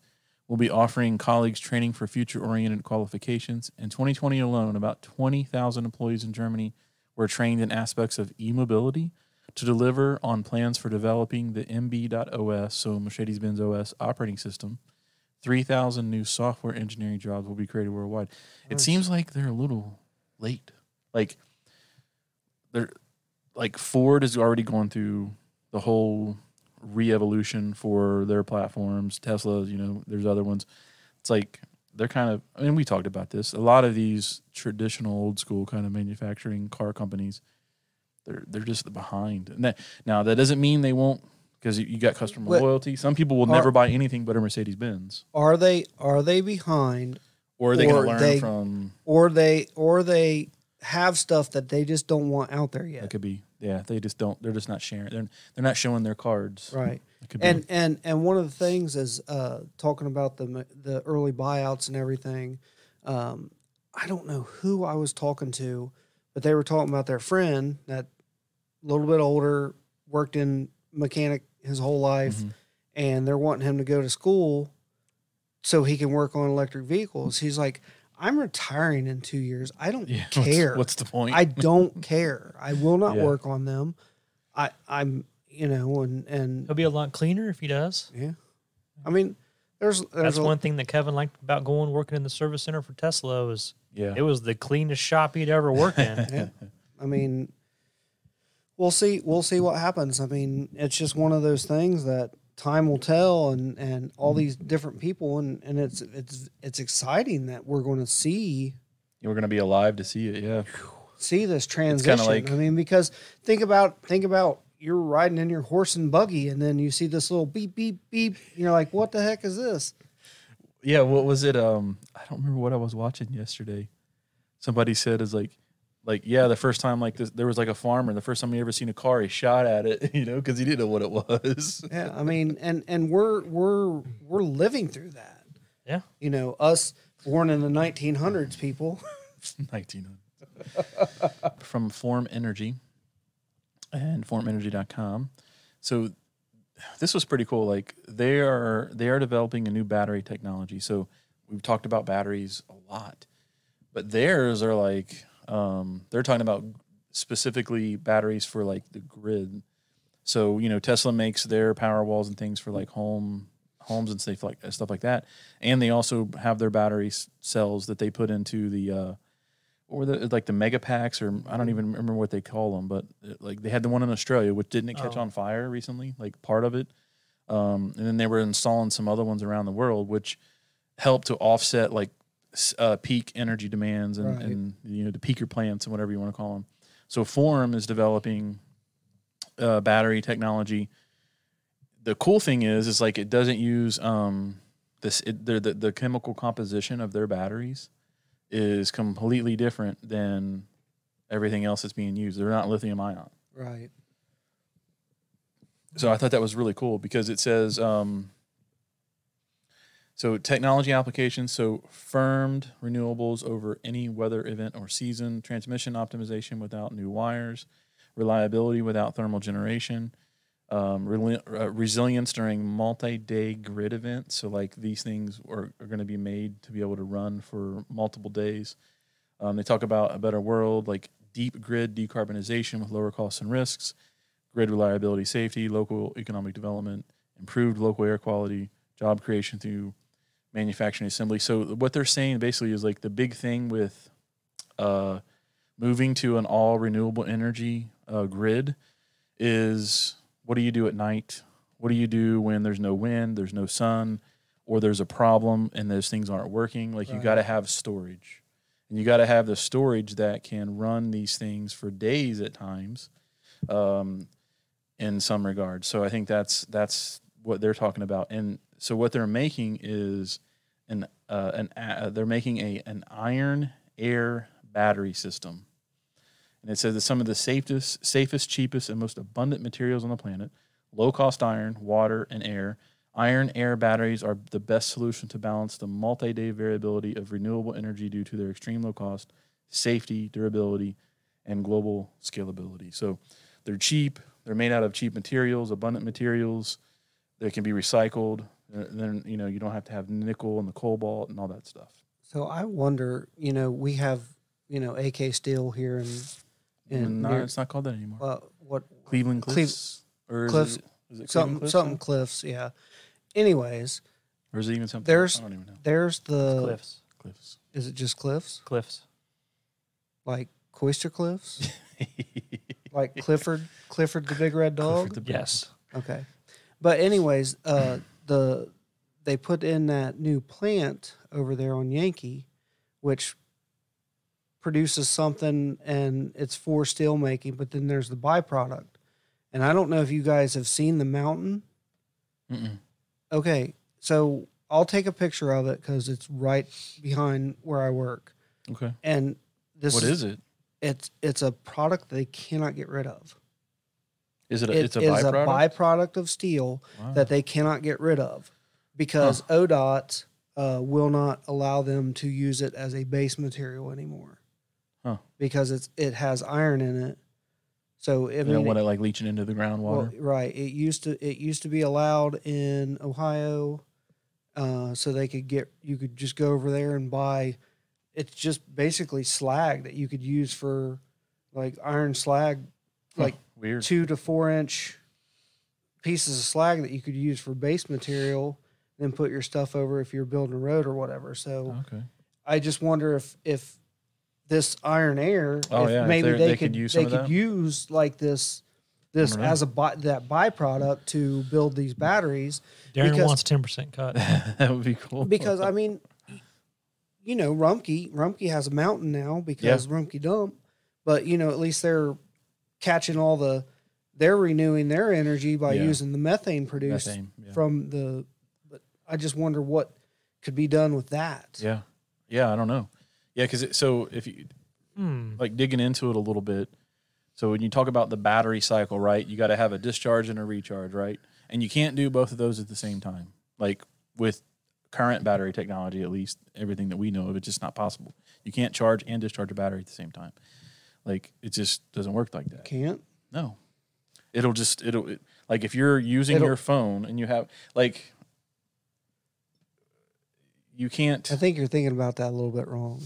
will be offering colleagues training for future-oriented qualifications. In 2020 alone, about 20,000 employees in Germany were trained in aspects of e-mobility to deliver on plans for developing the MB.OS, so Mercedes-Benz OS operating system. 3,000 new software engineering jobs will be created worldwide. It seems like they're a little late. Like they're like Ford is already going through the whole re-evolution for their platforms. Tesla, you know, there's other ones. It's like they're kind of. I mean, we talked about this. A lot of these traditional, old school kind of manufacturing car companies, they're they're just behind. And that now that doesn't mean they won't because you, got customer
What-
loyalty. Some people will
Are-
never buy anything but a Mercedes Benz,
Are they are they behind,
or are they going to learn
they-
from?
or they or they have stuff that they just don't want out there yet.
That could be. Yeah, they just don't. They're just not sharing. They're they're not showing their cards.
Right. And and and one of the things is uh, talking about the the early buyouts and everything. Um, I don't know who I was talking to, but they were talking about their friend that a little bit older, worked in mechanic his whole life,
Mhm.
and they're wanting him to go to school so he can work on electric vehicles. He's like, I'm retiring in two years. I don't
yeah, (laughs) what's-
care.
What's, the point?
I (laughs) don't care. I will not
Yeah.
work on them. I I'm you know and and
He'll be a lot cleaner if he does.
yeah. I mean, there's there's
That's
a,
one thing that Kevin liked about going working in the service center for Tesla was
yeah.
it was the cleanest shop he'd ever worked in. (laughs)
Yeah. I mean, we'll see. We'll see what happens. I mean, it's just one of those things that time will tell, and and all these different people, and and it's it's it's exciting that we're going to see
We're gonna be alive to see it. Yeah.
see this transition.
like-
I mean, because think about think about you're riding in your horse and buggy, and then you see this little beep beep beep. And you're like, what the heck is this?
Yeah. What was it? Um, I don't remember what I was watching yesterday. Somebody said is like, like yeah, the first time like this, there was like a farmer. The first time he ever seen a car, he shot at it, (laughs) you know, because he didn't know what it was.
Yeah, I mean, and and we're we're we're living through that.
Yeah.
You know, us born in the 1900s people. (laughs)
1900. (laughs) From Form Energy and formenergy.com. So this was pretty cool. Like they are they are developing a new battery technology. So we've talked about batteries a lot, but theirs are like um, they're talking about specifically batteries for like the grid. So you know, Tesla makes their power walls and things for like home homes and stuff like stuff like that, and they also have their battery cells that they put into the uh, or the like the mega packs or I don't even remember what they call them, but uh, like they had the one in Australia, which didn't it catch
Oh.
on fire recently, like part of it, um, and then they were installing some other ones around the world, which helped to offset like uh, peak energy demands and,
Right.
and you know the peaker plants and whatever you want to call them. So Form is developing uh, battery technology. The cool thing is, is like it doesn't use um, this. It, the, the the chemical composition of their batteries is completely different than everything else that's being used. They're not lithium ion.
Right.
So I thought that was really cool because it says um, so technology applications, so firmed renewables over any weather event or season, transmission optimization without new wires, reliability without thermal generation, um, reli- uh, resilience during multi-day grid events. So like these things are, are going to be made to be able to run for multiple days. Um, they talk about a better world, like deep grid decarbonization with lower costs and risks, grid reliability, safety, local economic development, improved local air quality, job creation through manufacturing assembly. So what they're saying basically is like the big thing with uh, moving to an all renewable energy uh, grid is what do you do at night? What do you do when there's no wind, there's no sun, or there's a problem and those things aren't working? Like you got to have storage. And you got to have the storage that can run these things for days at times. Um, in some regards. So I think that's that's what they're talking about. And so what they're making is an uh, an uh, they're making a an iron air battery system. And it says that some of the safest, safest, cheapest, and most abundant materials on the planet, low cost iron, water, and air. Iron air batteries are the best solution to balance the multi day variability of renewable energy due to their extreme low cost, safety, durability, and global scalability. So they're cheap. They're made out of cheap materials, abundant materials. They can be recycled. Then you know you don't have to have nickel and the cobalt and all that stuff.
So I wonder, you know, we have, you know, AK Steel here in, in
no,
near-
it's not called that anymore.
well, what
Cleveland
Cleve-
Cliffs, or is
Cliffs-
it, is it Cleveland
something
Cliffs
something
now?
cliffs, yeah. Anyways,
or is it even something?
there's-
I don't even know.
there's the
Cliffs.
Cliffs.
is it just cliffs?
Cliffs.
Like Coister Cliffs? (laughs) like Clifford Clifford the big red dog?
Clifford the Big
Yes.
Okay. But anyways, uh the they put in that new plant over there on Yankee, which produces something and it's for steel making, but then there's the byproduct. And I don't know if you guys have seen the mountain.
Mm-mm.
Okay, so I'll take a picture of it because it's right behind where I work.
Okay.
And this
What is it?
it's it's a product they cannot get rid of.
Is it? A,
It
it's a
is
byproduct.
a byproduct of steel
Wow.
that they cannot get rid of because ODOT uh, will not allow them to use it as a base material anymore.
Huh.
Because it's it has iron in it. So I
they don't want
it-
it like leaching into the groundwater.
well, right. It used to it used to be allowed in Ohio, uh, so they could get you could just go over there and buy. It's just basically slag that you could use for like iron slag,
Huh,
like
weird.
two to four inch pieces of slag that you could use for base material. Then put your stuff over if you're building a road or whatever. So
Okay.
I just wonder if if this iron air,
Oh,
if
yeah, if
maybe
they're-
they,
they
could,
could use
they
of
could
that.
use like this this
don't know.
as a by, that byproduct to build these batteries
Darren
Because-
wants ten percent cut. (laughs)
that would be cool.
because I (laughs) mean, you know, Rumpke Rumpke has a mountain now because Rumpke Dump, but you know at least they're catching all the they're renewing their energy by
Yeah.
using the methane produced
Methane, yeah.
from the. But I just wonder what could be done with that.
Yeah. Yeah, I don't know. Yeah, because so if you
Hmm.
like digging into it a little bit, so when you talk about the battery cycle, right, you got to have a discharge and a recharge, right? And you can't do both of those at the same time. Like with current battery technology, at least everything that we know of, it's just not possible. You can't charge and discharge a battery at the same time. Like it just doesn't work like that.
Can't.
No, it'll just it'll it, like if you're using
It'll-
your phone and you have like you can't.
I think you're thinking about that a little bit wrong,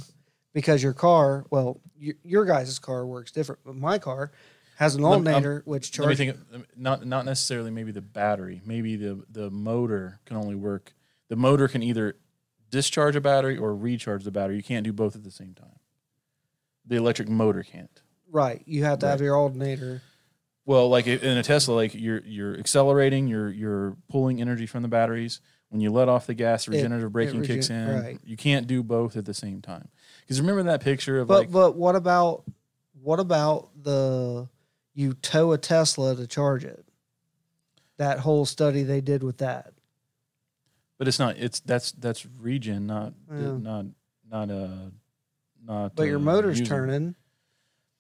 because your car, well, your, your guys' car works different, but my car has an
um,
alternator which
Let me
charges.
think. Not not necessarily maybe the battery. Maybe the the motor can only work. The motor can either discharge a battery or recharge the battery. You can't do both at the same time. The electric motor can't.
Right, you have to have your alternator.
Well, like in a Tesla, like you're you're accelerating, you're you're pulling energy from the batteries. When you let off the gas, the
It-
regenerative braking
regen-
kicks in.
right.
You can't do both at the same time. Because remember that picture of
But
like
but what about what about the you tow a Tesla to charge it? That whole study they did with that.
But it's not. It's that's that's regen, not
Yeah.
not not uh not.
But your
uh,
motor's
using-
turning.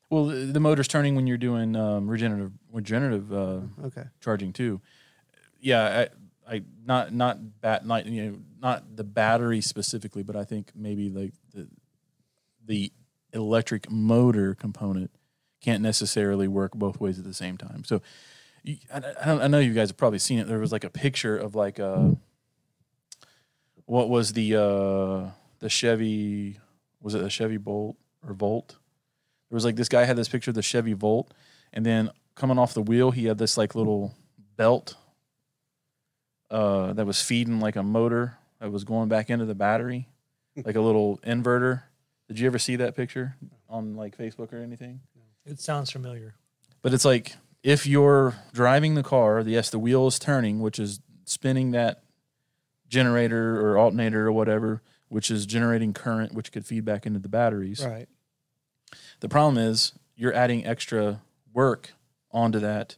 Well, the, the motor's turning when you're doing um, regenerative regenerative uh,
Okay.
charging too. Yeah, I, I not not bat not you know not the battery specifically, but I think maybe like the the electric motor component can't necessarily work both ways at the same time. So. you- I, I don't- I know you guys have probably seen it. There was like a picture of like a what was the uh the Chevy was it a Chevy Bolt or Volt? There was like this guy had this picture of the Chevy Volt, and then coming off the wheel, he had this like little belt uh, that was feeding like a motor that was going back into the battery, (laughs) like a little inverter. Did you ever see that picture on like Facebook or anything?
It sounds familiar.
But it's like if you're driving the car, yes, the wheel is turning, which is spinning that generator or alternator or whatever, which is generating current, which could feed back into the batteries.
Right.
The problem is you're adding extra work onto that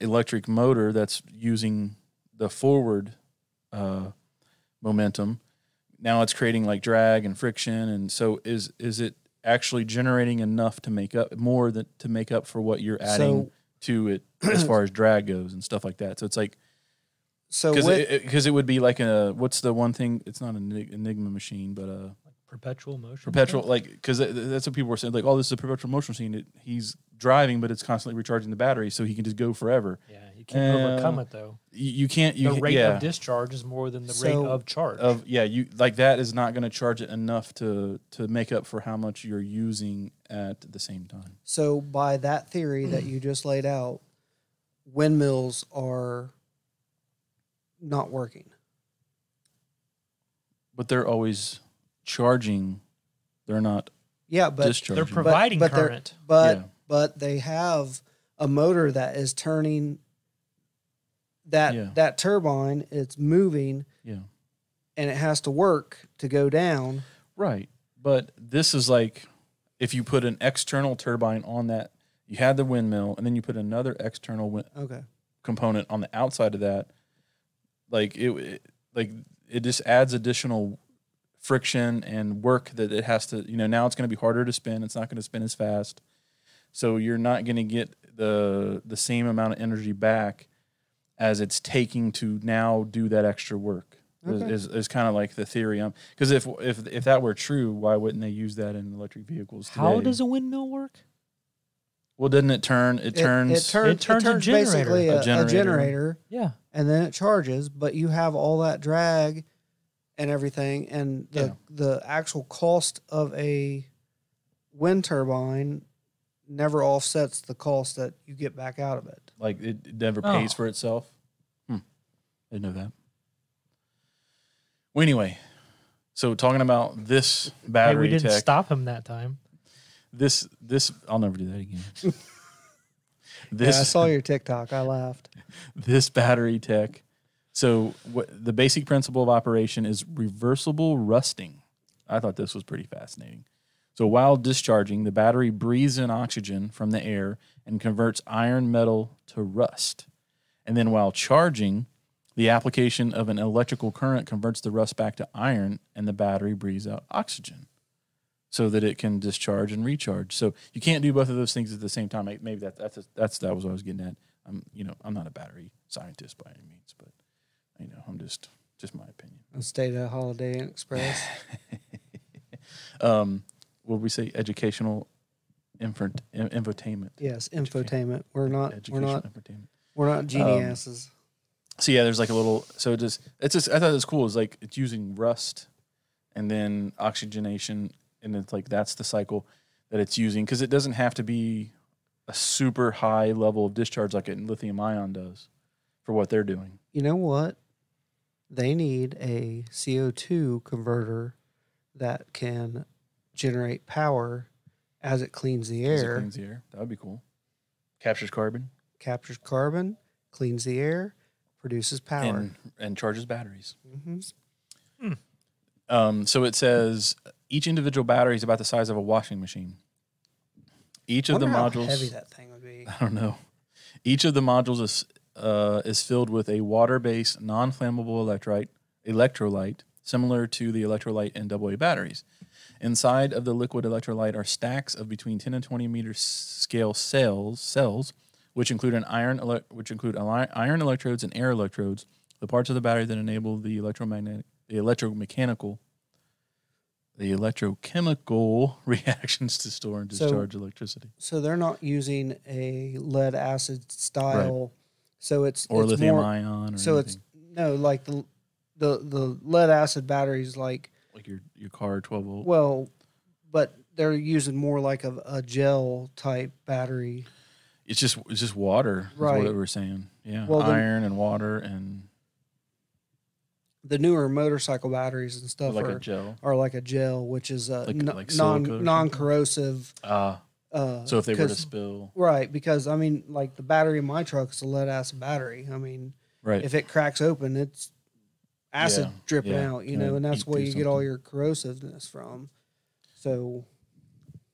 electric motor that's using the forward uh, momentum. Now it's creating like drag and friction, and so is is it actually generating enough to make up more than to make up for what you're adding
So
to it as far as drag goes and stuff like that? So it's like
so
because
what,
it, it would be like a what's the one thing? It's not an Enigma machine, but uh
Perpetual motion.
perpetual
stuff?
like because that's what people were saying like oh this is a perpetual motion machine it, he's driving but it's constantly recharging the battery so he can just go forever
Yeah, you can't overcome
Uh,
it though.
you, you can't you
the rate
yeah
of discharge is more than the rate of charge.
of yeah you like that is not going to charge it enough to to make up for how much you're using at the same time
so by that theory that you just laid out, windmills are not working.
but they're always charging they're not
Yeah, but
discharging
They're providing
but they're-
current.
but
Yeah.
but they have a motor that is turning that
Yeah.
that turbine it's moving
yeah
and it has to work to go down
Right. But this is like if you put an external turbine on that, you had the windmill, and then you put another external win-
okay
component on the outside of that. Like it, it- like it just adds additional friction and work that it has to. You know, now it's going to be harder to spin. It's not going to spin as fast, so you're not going to get the the same amount of energy back as it's taking to now do that extra work. Is, is, is kind of like the theory. Um, because if if if that were true, why wouldn't they use that in electric vehicles? Today?
How does a windmill work?
Well? Doesn't it turn? It, turns.
it, turns
it turns a
basically
generator.
a,
A
a
generator.
generator
Yeah.
and then it charges but you have all that drag and everything and the
Yeah.
the actual cost of a wind turbine never offsets the cost that you get back out of it
Like it, it never pays
Oh.
for itself. Hmm. Didn't know that. Well, anyway, so talking about this
Hey,
battery
we didn't
tech,
stop him that time.
This this I'll never do that again. (laughs)
yeah,
this
i saw your tiktok i laughed (laughs)
this battery tech. So what the basic principle of operation is reversible rusting. I thought this was pretty fascinating. So while discharging, the battery breathes in oxygen from the air and converts iron metal to rust. And then while charging, the application of an electrical current converts the rust back to iron and the battery breathes out oxygen so that it can discharge and recharge. So you can't do both of those things at the same time. Maybe that, that's that's that was what I was getting at. I'm you know I'm not a battery scientist by any means, but you know I'm just just my opinion.
I stayed at holiday Inn express (laughs)
Um, what would we say? Educational infant, infotainment.
yes infotainment we're not we're
Educational
not
infotainment.
we're not
Um,
geniuses
So yeah, there's like a little. So it just it's just I thought it was cool. It's like it's using rust, and then oxygenation and it's like that's the cycle that it's using because it doesn't have to be a super high level of discharge like a lithium ion does for what they're doing.
You know what? They need a CO2 converter that can generate power as it cleans the
'cause it
air,
cleans the air. That would be cool. Captures carbon
captures carbon, cleans the air, produces power.
and and charges batteries.
hmm
Um, so it says each individual battery is about the size of a washing machine. Each of the modules,
heavy that thing would be. (laughs)
I don't know. Each of the modules is uh, is filled with a water-based, non-flammable electrolyte, electrolyte similar to the electrolyte in AA batteries. Inside of the liquid electrolyte are stacks of between 10 and 20 meter scale cells, cells, which include an iron, ele- which include iron electrodes and air electrodes, the parts of the battery that enable the electromagnetic, the electromechanical, the electrochemical (laughs) reactions to store and
So-
discharge electricity,
So they're not using a lead acid style. So it's
or
it's
lithium
more,
ion, or
So
anything.
it's no like the the the lead acid batteries like
like your your car 12 volt.
well, but they're using more like a, a gel type battery.
It's just it's just water. Is
Right.
what we were saying. Yeah,
Well, then-
iron and water and
The newer motorcycle batteries and stuff
like
are,
a gel.
are like a gel, which is a
Like-
n-
like something?
non non corrosive.
Ah,
Uh,
so if they were to spill,
right, because I mean, like the battery in my truck is a lead acid battery. I mean,
right?
if it cracks open, it's acid
Yeah,
dripping
yeah,
out, you
gonna
know, and that's where you get all your corrosiveness from. So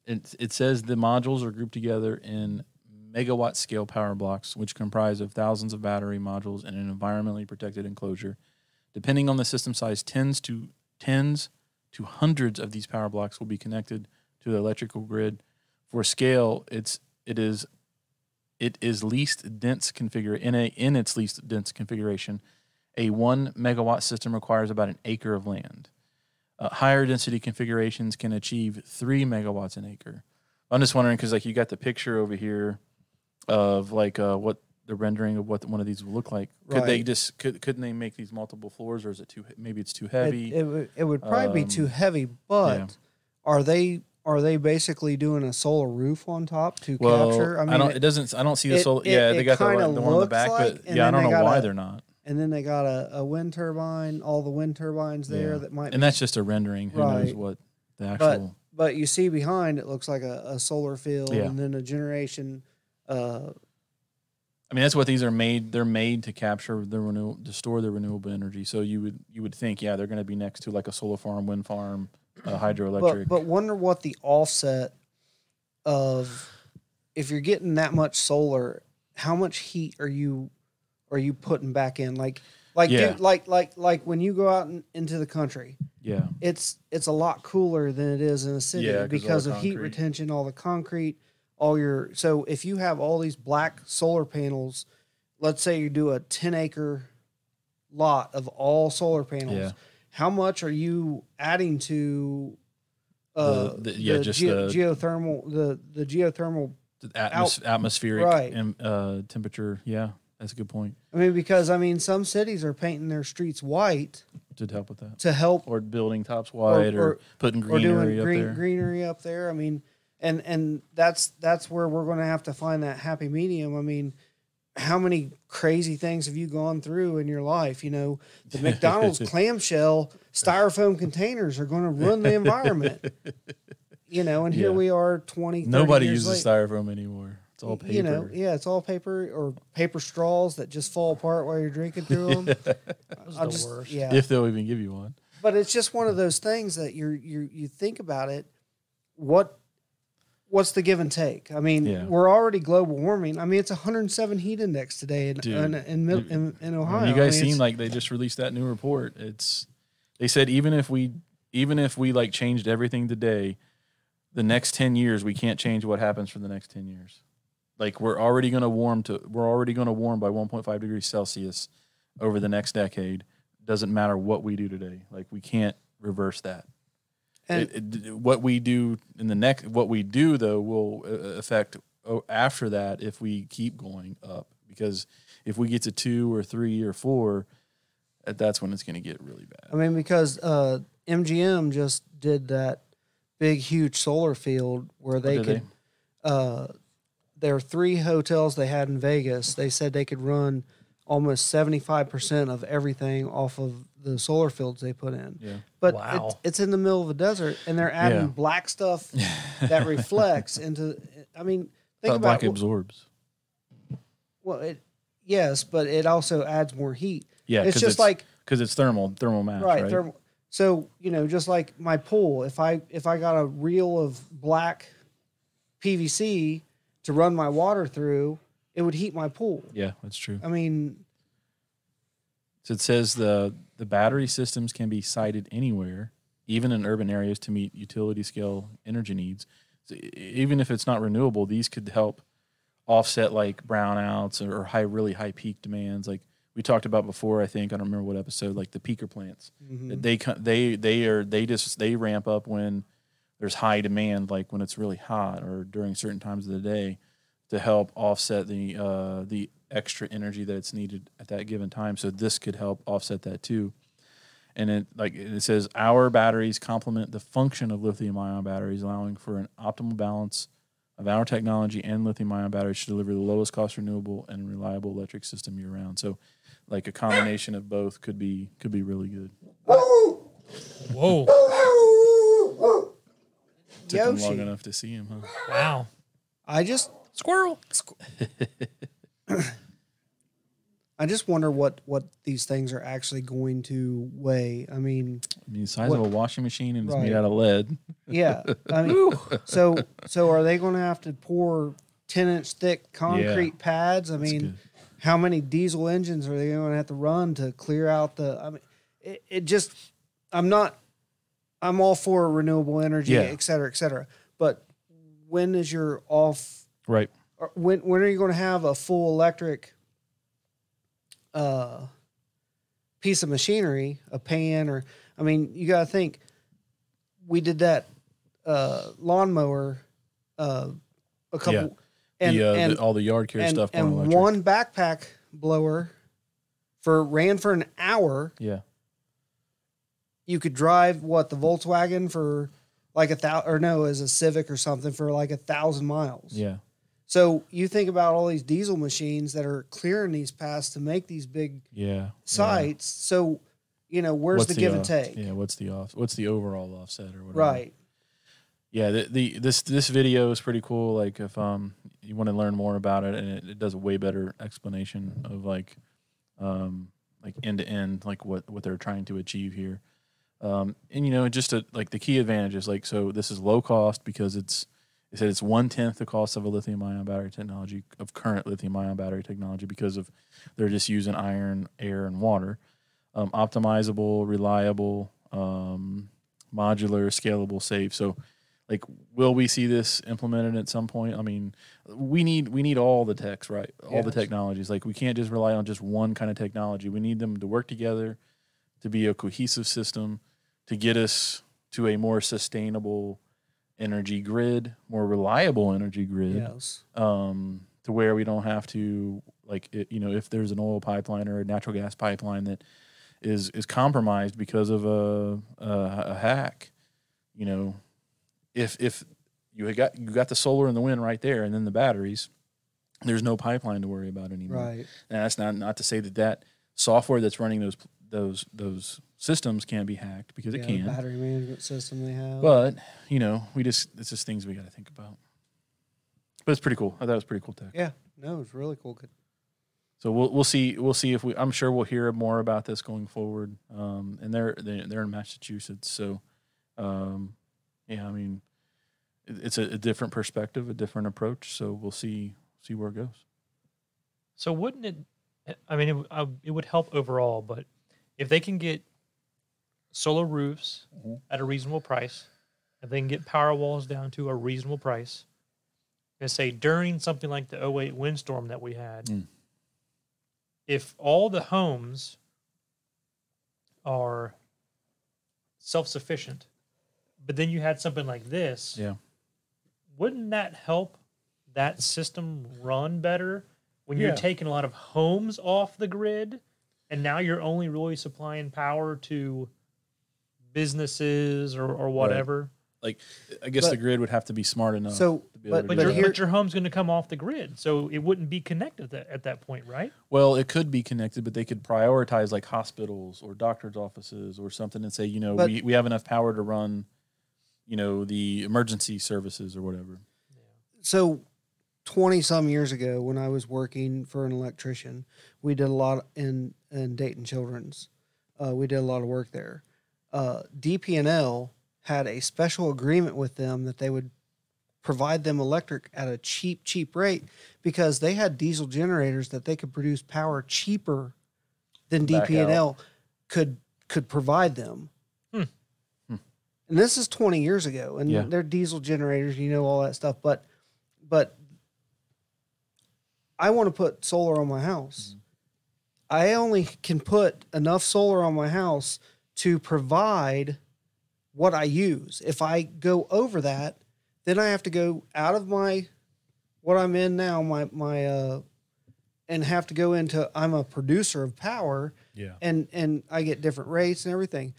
it it says the modules are grouped together in megawatt scale power blocks, which comprise of thousands of battery modules in an environmentally protected enclosure. Depending on the system size, tens to tens to hundreds of these power blocks will be connected to the electrical grid. For scale, it's it is it is least dense configure in a in its least dense configuration. A one megawatt system requires about an acre of land. Uh, higher density configurations can achieve three megawatts an acre. I'm just wondering because like you got the picture over here of like uh, what the rendering of what one of these would look like. Could they just could couldn't they make these multiple floors or is it too maybe it's too heavy?
it, would- it would probably be too
Um,
heavy, but
yeah.
are they are they basically doing a solar roof on top to
well,
capture?
I,
I mean,
don't. It,
it-
doesn't. I don't see the solar.
it-
yeah,
it
they got the, one- the one on the back,
like,
but yeah, I don't know why
a-
they're not.
and then they got a, a wind turbine, all the wind turbines there
Yeah.
that might.
And
be,
that's just a rendering. Who knows what the
but
actual?
but you see behind it looks like a, a solar field,
Yeah.
and then a generation. Uh,
I mean, that's what these are made. They're made to capture the renewable, to store the renewable energy. So you would you would think, yeah, they're going to be next to like a solar farm, wind farm, uh, hydroelectric.
But but wonder what the offset of if you're getting that much solar, how much heat are you are you putting back in? Like like
Yeah.
dude, like like like when you go out in, into the country,
yeah,
it's it's a lot cooler than it is in a city
Yeah, 'cause all the
because of heat retention, all the concrete, all your so if you have all these black solar panels, let's say you do a 10 acre lot of all solar panels,
Yeah.
how much are you adding to uh,
The- the- yeah, just
geo-
the-
geothermal the the geothermal
The atmos- atmospheric
Right.
em- uh, temperature. Yeah, that's a good point
I mean because I mean some cities are painting their streets white
to help with that.
to help
Or building tops white or,
or-
putting
or
greenery
doing
up there.
greenery up there. I mean, and and that's that's where we're going to have to find that happy medium. I mean, how many crazy things have you gone through in your life? You know, the (laughs) McDonald's clamshell styrofoam containers are going to ruin the environment. (laughs) You know, and here
Yeah.
we are 20,
Nobody
years
uses
late.
styrofoam anymore. It's all paper.
You know, yeah, it's all paper or paper straws that just fall apart while you're drinking through them. (laughs)
Those
I'll
the
just,
worst.
yeah,
If they'll even give you one.
but it's just one of those things that you're you you think about it what what's the give and take i mean
Yeah.
we're already global warming i mean it's 107 heat index today in
Dude,
in, in, in, in ohio
you
I
guys
mean,
seen like they just released that new report. It's they said even if we even if we like changed everything today, the next ten years we can't change what happens for the next ten years. Like we're already going to warm to we're already going to warm by 1.5 degrees Celsius over the next decade. Doesn't matter what we do today. Like we can't reverse that.
And,
It- it- what we do in the next what we do though will uh, affect oh, after that if we keep going up because if we get to two or three or four uh, that's when it's going to get really bad.
i mean because uh mgm just did that big, huge solar field where they
did
could. Uh, there are three hotels they had in Vegas. They said they could run almost seventy five percent of everything off of the solar fields they put in.
Yeah.
But
Wow.
it's, it's in the middle of a desert, and they're adding
Yeah.
black stuff (laughs) that reflects into. I mean, think
Thought
about
black absorbs.
well, it yes, but it also adds more heat.
Yeah,
It's just like
because it's thermal thermal mass,
right,
right?
thermal. So you know, just like my pool, if I if I got a reel of black PVC to run my water through, it would heat my pool.
yeah, that's true.
I mean,
So it says the the battery systems can be sited anywhere, even in urban areas, to meet utility scale energy needs. So even if it's not renewable, these could help offset like brownouts or, high, really high peak demands. Like we talked about before, I think I don't remember what episode. Like the peaker plants,
mhm.
they they they are they just they ramp up when there's high demand, like when it's really hot or during certain times of the day, to help offset the uh, the extra energy that's needed at that given time. So this could help offset that too. And it like it says our batteries complement the function of lithium ion batteries, allowing for an optimal balance of our technology and lithium ion batteries to deliver the lowest cost renewable and reliable electric system year round. So like a combination of both could be could be really good.
Whoa.
Took them long enough to see him, huh?
Wow.
I just
Squirrel. (laughs)
I just wonder what what these things are actually going to weigh. I mean,
I mean, the size
What-
of a washing machine and it's made out of lead. (laughs)
yeah. I mean, so so are they going to have to pour ten inch thick concrete pads? I mean, how many diesel engines are they going to have to run to clear out the? I mean, it, it just I'm not. I'm all for renewable energy,
Yeah.
et cetera, et cetera. But when is your off?
Right.
When when are you going to have a full electric? Uh, piece of machinery, a pan, or I mean, you got to think. We did that uh, lawnmower uh, a couple,
Yeah.
and
the, uh,
and
the, all the yard care
and,
stuff
and
electric.
one backpack blower for ran for an hour.
yeah.
You could drive what the Volkswagen for like a thousand, or no, as a Civic or something for like a thousand miles.
Yeah.
So you think about all these diesel machines that are clearing these paths to make these big
Yeah.
sites. So you know, where's
What's
the, give and take?
Yeah. What's the off? What's the overall offset or whatever?
Right.
Yeah. The, the this this video is pretty cool. Like if um you want to learn more about it, and it, it does a way better explanation of like um like end to end like what what they're trying to achieve here. Um, and you know, just a, like the key advantages, like so, this is low cost because it's it said it's one tenth the cost of a lithium ion battery technology of current lithium ion battery technology because of they're just using iron, air, and water. Um, optimizable, reliable, um, modular, scalable, safe. So, like, will we see this implemented at some point? I mean, we need we need all the techs, right? All the technologies. Like, we can't just rely on just one kind of technology. We need them to work together to be a cohesive system to get us to a more sustainable energy grid, more reliable energy grid,
Yes.
um, to where we don't have to like it, you know if there's an oil pipeline or a natural gas pipeline that is is compromised because of a a, a hack, you know, if if you had got you got the solar and the wind right there, and then the batteries, there's no pipeline to worry about anymore.
Right.
And that's not not to say that that software that's running those those those systems can't be hacked because it can.
the battery management system they have.
But you know, we just it's just things we got to think about. But it's pretty cool. I thought it was pretty cool tech.
yeah. No, it's really cool. Good.
So we'll we'll see we'll see if we I'm sure we'll hear more about this going forward. Um, and they're they're, they're in Massachusetts, so um, yeah, I mean, it's a, a different perspective, a different approach. So we'll see see where it goes.
So wouldn't it? I mean, it, w- I- it would help overall, but if they can get solar roofs
Mhm.
at a reasonable price, if they can get power walls down to a reasonable price, and say during something like the 08 windstorm that we had,
Mm.
if all the homes are self-sufficient, but then you had something like this,
Yeah.
wouldn't that help that system run better when you're taking a lot of homes off the grid and now you're only really supplying power to businesses or, or whatever
like I guess the grid would have to be smart enough.
So,
to be able
but
to
But,
do
but
your,
here,
but your home's going to come off the grid, so it wouldn't be connected at that, at that point, right?
Well, it could be connected, but they could prioritize like hospitals or doctors' offices or something and say, you know,
But-
we, we have enough power to run, you know, the emergency services or whatever.
so 20 some years ago when I was working for an electrician, we did a lot in, in Dayton Children's. Uh, we did a lot of work there. Uh, DP&L had a special agreement with them that they would provide them electric at a cheap, cheap rate because they had diesel generators that they could produce power cheaper than DP&L could could provide them.
Hmm.
Hmm.
And this is 20 years ago, and
Yeah.
they're diesel generators, you know all that stuff. But but I want to put solar on my house. I only can put enough solar on my house to provide what I use. If I go over that, then I have to go out of my what I'm in now, my my uh and have to go into I'm a producer of power
Yeah.
and and I get different rates and everything.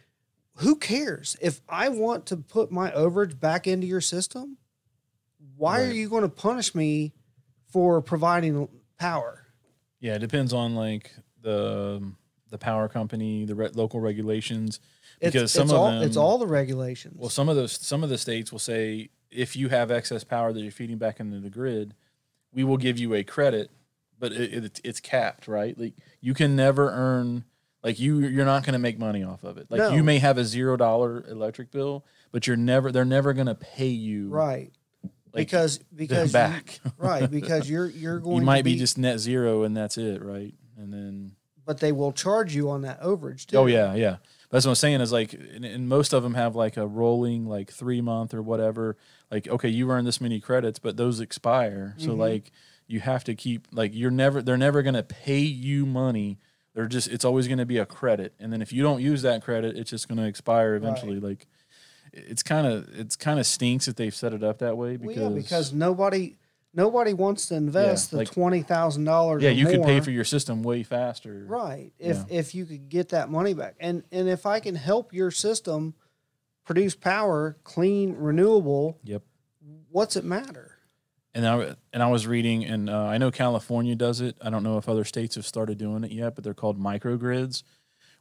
Who cares if I want to put my overage back into your system? Why are you going to punish me for providing power?
Yeah, it depends on like the the power company, the re- local regulations.
It's,
Because some
it's
of
all
them,
it's all the regulations.
Well, some of those some of the states will say if you have excess power that you're feeding back into the grid, we will give you a credit, but it, it, it's capped, right? Like you can never earn like you you're not going to make money off of it. Like
No.
you may have a zero dollar electric bill, but you're never they're never going to pay you
right
like,
because because you-
back.
right because (laughs) you're you're going
you might
to
be, just net zero and that's it, right? And then
but they will charge you on that overage too.
Oh yeah, yeah. That's what I'm saying is like, and, and most of them have like a rolling like three month or whatever. Like, okay, you earn this many credits, but those expire. So
Mhm.
like, you have to keep like you're never they're never gonna pay you money. They're just it's always gonna be a credit, and then if you don't use that credit, it's just gonna expire eventually. Like, it's kind of it's kind of stinks that they've set it up that way
Well,
because
yeah, because nobody nobody wants to invest the
like-
twenty thousand dollars.
yeah, you could pay for your system way faster.
right if
Yeah.
if you could get that money back and and if I can help your system produce power, clean, renewable,
Yep.
what's it matter?
And I and I was reading, and uh, I know California does it. I don't know if other states have started doing it yet, but they're called microgrids,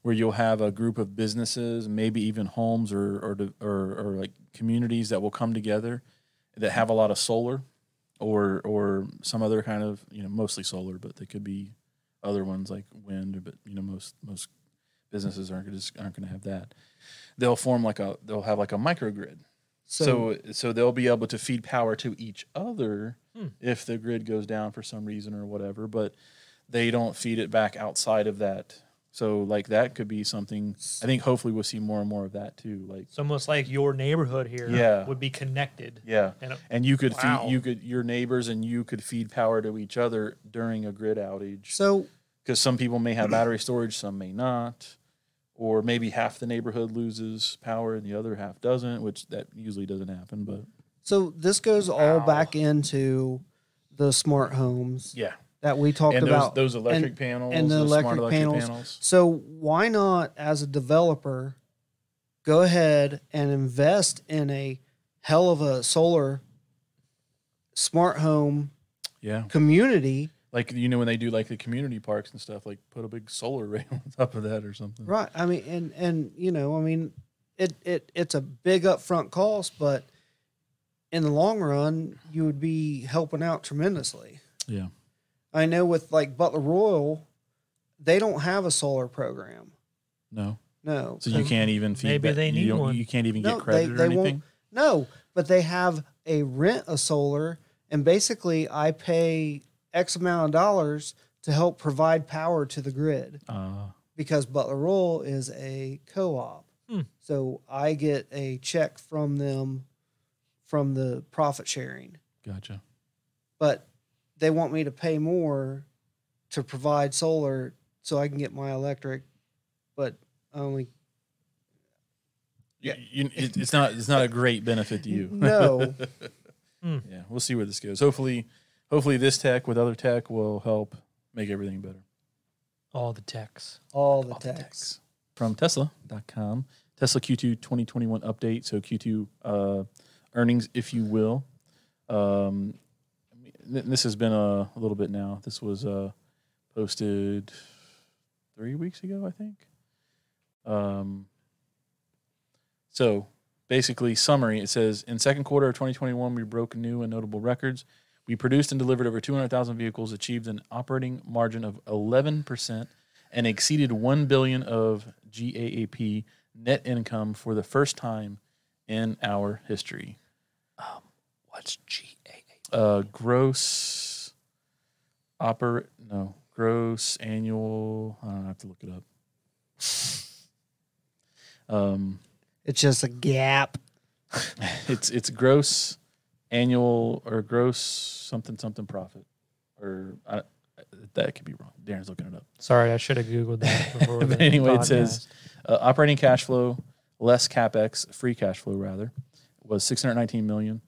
where you'll have a group of businesses, maybe even homes or or or, or like communities that will come together that have a lot of solar, or or some other kind of you know mostly solar, but they could be other ones like wind. But you know most most businesses aren't just aren't going to have that. They'll form like a they'll have like a microgrid.
So,
So, so they'll be able to feed power to each other
Hmm.
if the grid goes down for some reason or whatever, but they don't feed it back outside of that. So like that could be something I think hopefully we'll see more and more of that too. Like
It's almost like your neighborhood here
Yeah.
would be connected.
yeah.
And
And you could
Wow.
feed you could your neighbors and you could feed power to each other during a grid outage.
so
Because some people may have battery storage, some may not. Or maybe half the neighborhood loses power and the other half doesn't, which that usually doesn't happen, but
so this goes all back into the smart homes
yeah.
That we talked
and those,
about
those electric
and-
panels
and the electric
electric
panels.
panels.
So why not, as a developer, go ahead and invest in a hell of a solar smart home
Yeah,
community?
like you know when they do like the community parks and stuff, like put a big solar (laughs) array on top of that or something.
Right. I mean, and and you know, I mean, it it it's a big upfront cost, but in the long run, you would be helping out tremendously.
Yeah,
I know with like Butler Rural, they don't have a solar program.
no,
No.
so you
'cause-
can't even feed.
Maybe
ba-
they
you
need
don't-
one.
You can't even
No,
get credit
they,
or anything.
won't. No, but they have a rent a solar, and basically, I pay X amount of dollars to help provide power to the grid
Uh,
because Butler Rural is a co-op.
Hmm.
So I get a check from them from the profit sharing,
gotcha.
but they want me to pay more to provide solar so I can get my electric, but I only
You, you, it's not. It's not a great benefit to you.
no. (laughs)
yeah, we'll see where this goes. Hopefully, hopefully this tech with other tech will help make everything better.
all the techs.
all the
All the
techs.
From Tesla.com. Tesla Q2 2021 update. So Q2 uh, earnings, if you will. Um, th- this has been a, a little bit now. This was uh, posted three weeks ago, I think. Um, so basically, summary it says in second quarter of 2021, we broke new and notable records. We produced and delivered over 200,000 vehicles, achieved an operating margin of 11%, and exceeded 1 billion of GAAP net income for the first time in our history.
What's GAA?
Uh, gross oper no gross annual. I don't have to look it up. Um,
It's just a gap. (laughs)
it's it's gross annual or gross something something profit, or I, that could be wrong. Darren's looking it up.
Sorry, I should have googled that. (laughs) Before
But
the
anyway, it says- Uh, operating cash flow less capex, free cash flow rather, was 619 million.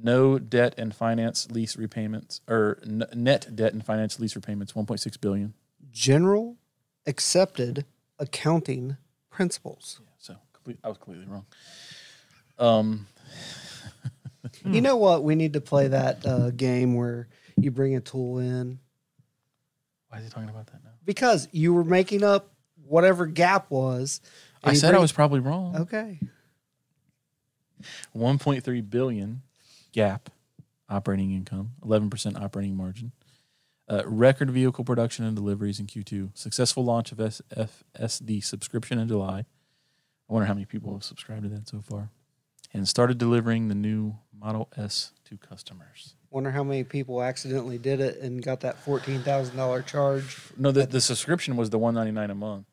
No debt and finance lease repayments, or n- net debt and finance lease repayments, 1.6 billion.
General accepted accounting principles.
So complete, I was completely wrong. Um, (laughs)
You know what? We need to play that uh, game where you bring a tool in
why is he talking about that now?
because you were making up whatever gap was.
I
you
said I was probably wrong.
okay.
1.3 billion GAAP operating income, 11% operating margin. Uh, record vehicle production and deliveries in Q2. Successful launch of FSD subscription in July. I wonder how many people have subscribed to that so far. And started delivering the new Model S to customers.
Wonder how many people accidentally did it and got that fourteen thousand dollar charge.
No, the, the subscription was the 199 a month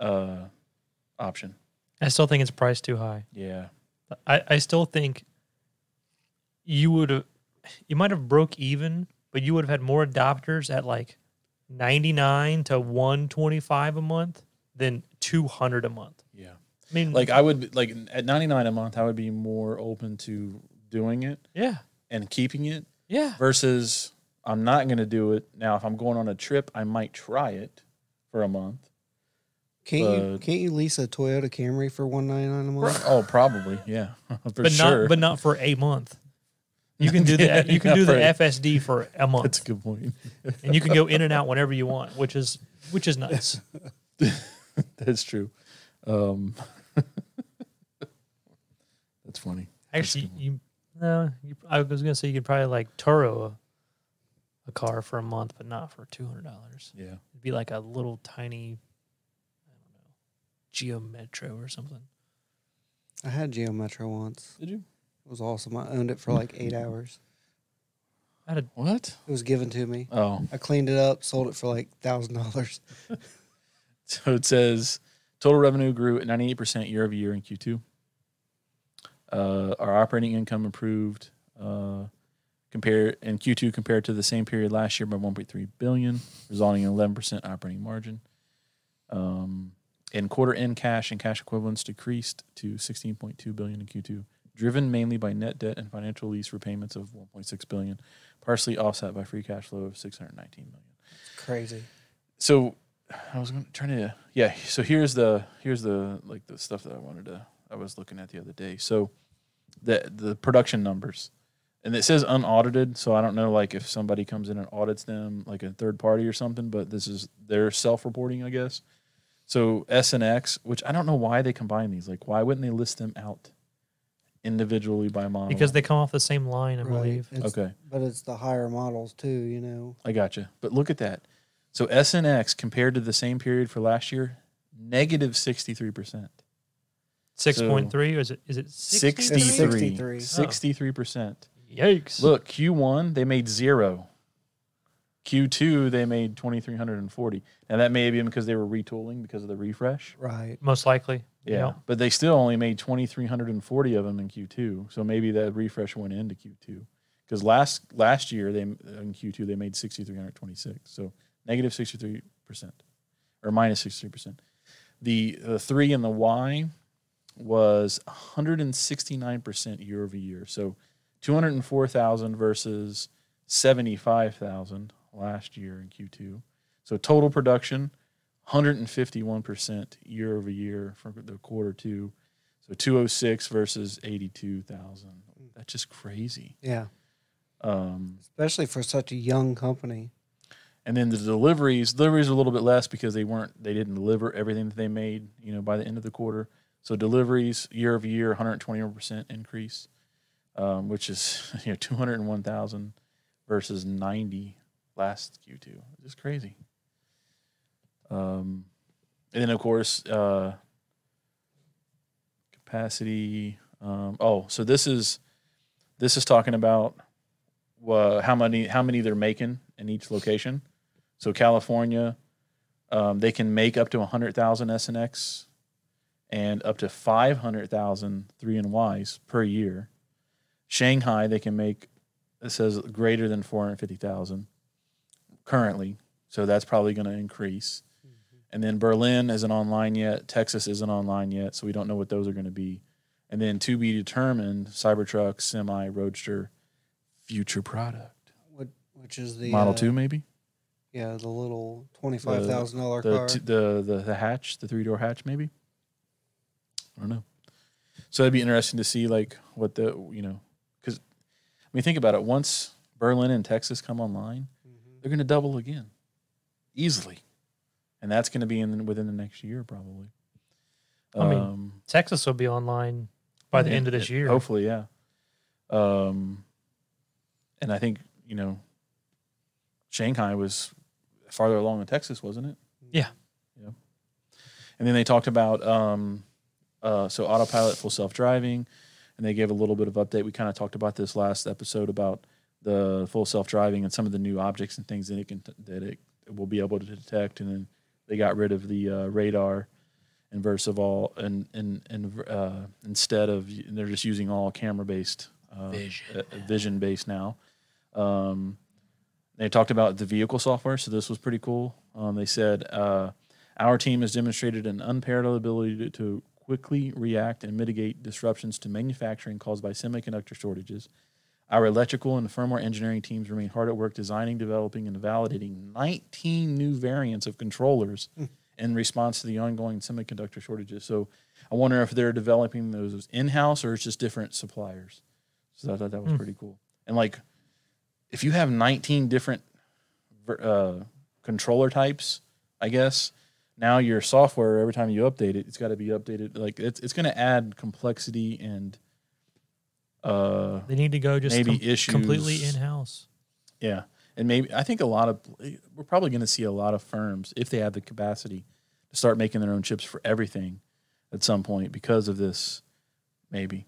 uh, option.
I still think it's priced too high.
Yeah.
I, I still think you would have you might have broke even, but you would have had more adopters at like 99 to 125 a month than 200 a month.
Yeah.
I mean,
Like I would like at 99 a month, I would be more open to doing it
yeah,
and keeping it
yeah.
versus I'm not going to do it. Now, if I'm going on a trip, I might try it for a month.
Can't you can't you lease a Toyota Camry for one ninety nine a month?
Oh, probably, yeah, (laughs) for
but
sure.
not but not for a month. You can do the (laughs) you can do the
for
FSD for a month,
That's a good point.
and you can go in and out whenever you want, which is which is nice. (laughs)
That's true. Um, (laughs) that's funny.
Actually, you no, you, I was gonna say you could probably like Turo a, a car for a month, but not for two hundred dollars.
Yeah.
It'd be like a little tiny, I don't know, Geo Metro or something.
I had Geo Metro once.
Did you?
It was awesome. I owned it for like eight hours.
I had a,
What?
It was given to me.
Oh,
I cleaned it up, sold it for like thousand dollars. (laughs)
so it says total revenue grew at 98% year over year in Q2. Uh, our operating income improved uh, compared in Q2 compared to the same period last year by 1.3 billion, resulting in 11% operating margin. Um, and quarter end cash and cash equivalents decreased to 16.2 billion in Q2, driven mainly by net debt and financial lease repayments of 1.6 billion, partially offset by free cash flow of 619 million
Crazy.
so I was gonna, trying to yeah. So here's the here's the like the stuff that I wanted to I was looking at the other day. So the the production numbers, and it says unaudited. So I don't know like if somebody comes in and audits them like a third party or something. But this is their self reporting, I guess. So S and X, which I don't know why they combine these. Like why wouldn't they list them out individually by model?
because they come off the same line, I
Right.
believe.
It's-
okay.
But it's the higher models too, you know.
I gotcha. But look at that. So SNX compared to the same period for last year, negative 63%.
Six point three, or is it is it
63.
63.
63%.
Yikes!
Look, Q1, they made zero. Q2, they made 2,340. Now, that may have been because they were retooling because of the refresh.
Right.
most likely.
Yeah. But they still only made 2,340 of them in Q2. So maybe that refresh went into Q2. Because last last year, they in Q2, they made 6,326. So negative 63% or minus 63%. The, the three and the Y was 169% year over year. So 204,000 versus 75,000 last year in Q2. So total production 151% year over year for the quarter two. So 206 versus 82,000. That's just crazy.
Yeah,
Um,
especially for such a young company.
and then the deliveries, deliveries are a little bit less because they weren't, they didn't deliver everything that they made, you know, by the end of the quarter. So deliveries year over year, 121% increase, um, which is (laughs) you know 201,000 versus 90 last Q2. Just crazy. Um, and then of course, uh, capacity. Um, oh, so this is this is talking about uh, how many how many they're making in each location. So California, um, they can make up to 100,000 SNX and up to 500,000 3 and Ys per year. Shanghai, they can make it says greater than 450,000 currently. So that's probably going to increase. And then Berlin isn't online yet. Texas isn't online yet. So we don't know what those are going to be. And then to be determined Cybertruck, semi, roadster, future product.
What, which is the
Model
uh,
2, maybe?
Yeah, the little twenty-five thousand dollar
the,
car.
t- the the the hatch, the three door hatch, maybe. I don't know. So it'd be interesting to see like what the you know because I mean think about it. Once Berlin and Texas come online,
Mhm.
they're going to double again, easily, and that's going to be in within the next year probably.
I mean,
Um,
Texas will be online by the
yeah,
end of this year.
Hopefully, yeah. Um, and I think you know, Shanghai was farther along in Texas, wasn't it?
Yeah.
Yeah. And then they talked about um, uh, so autopilot, full self driving, and they gave a little bit of update. We kind of talked about this last episode about the full self driving and some of the new objects and things that it can that it will be able to detect. And then they got rid of the uh, radar and Versavol and and and uh, instead of they're just using all camera based uh,
Vision.
vision based now. Um, they talked about the vehicle software, so this was pretty cool. Um, they said uh, our team has demonstrated an unparalleled ability to, to quickly react and mitigate disruptions to manufacturing caused by semiconductor shortages. Our electrical and firmware engineering teams remain hard at work designing, developing, and validating 19 new variants of controllers in response to the ongoing semiconductor shortages. So I wonder if they're developing those in house or it's just different suppliers. So I thought that was
Hmm.
pretty cool. And like, if you have 19 different uh, controller types, I guess now your software every time you update it, it's got to be updated. Like it's it's going to add complexity and uh
They need to go just
Maybe
com-
issues-
completely in house.
yeah, and maybe I think a lot of we're probably going to see a lot of firms if they have the capacity to start making their own chips for everything at some point because of this. Maybe.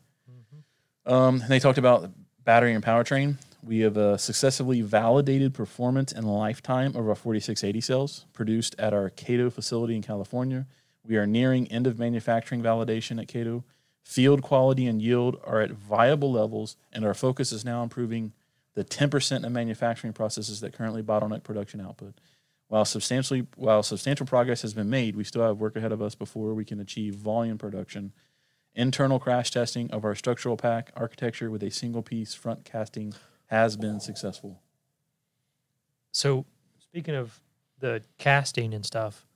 Um, and they talked about battery and powertrain. We have uh, successfully validated performance and lifetime of our 4680 cells produced at our Kato facility in California. We are nearing end of manufacturing validation at Kato. Field quality and yield are at viable levels, and our focus is now improving the 10% of manufacturing processes that currently bottleneck production output. While substantially while substantial progress has been made, we still have work ahead of us before we can achieve volume production. Internal crash testing of our structural pack architecture with a single piece front casting has been successful.
So, speaking of the casting and stuff,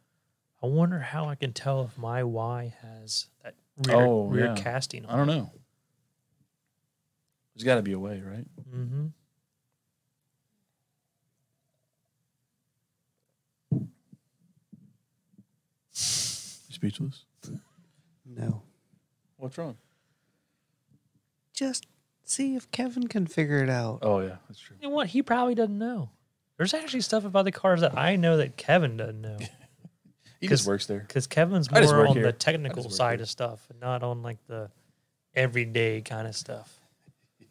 I wonder how I can tell if my Y has that rear,
Oh,
rear
yeah.
casting.
I don't know. There's got to be a way, right?
Mm-hmm.
Speechless.
No.
What's wrong?
Just see if Kevin can figure it out.
Oh yeah, that's true.
You know what? He probably doesn't know. There's actually stuff about the cars that I know that Kevin doesn't know (laughs)
He just works there.
because Kevin's
I just
more
work
on
here.
the
I
technical
just work
side
here.
of stuff and not on like the everyday kind of stuff. (laughs)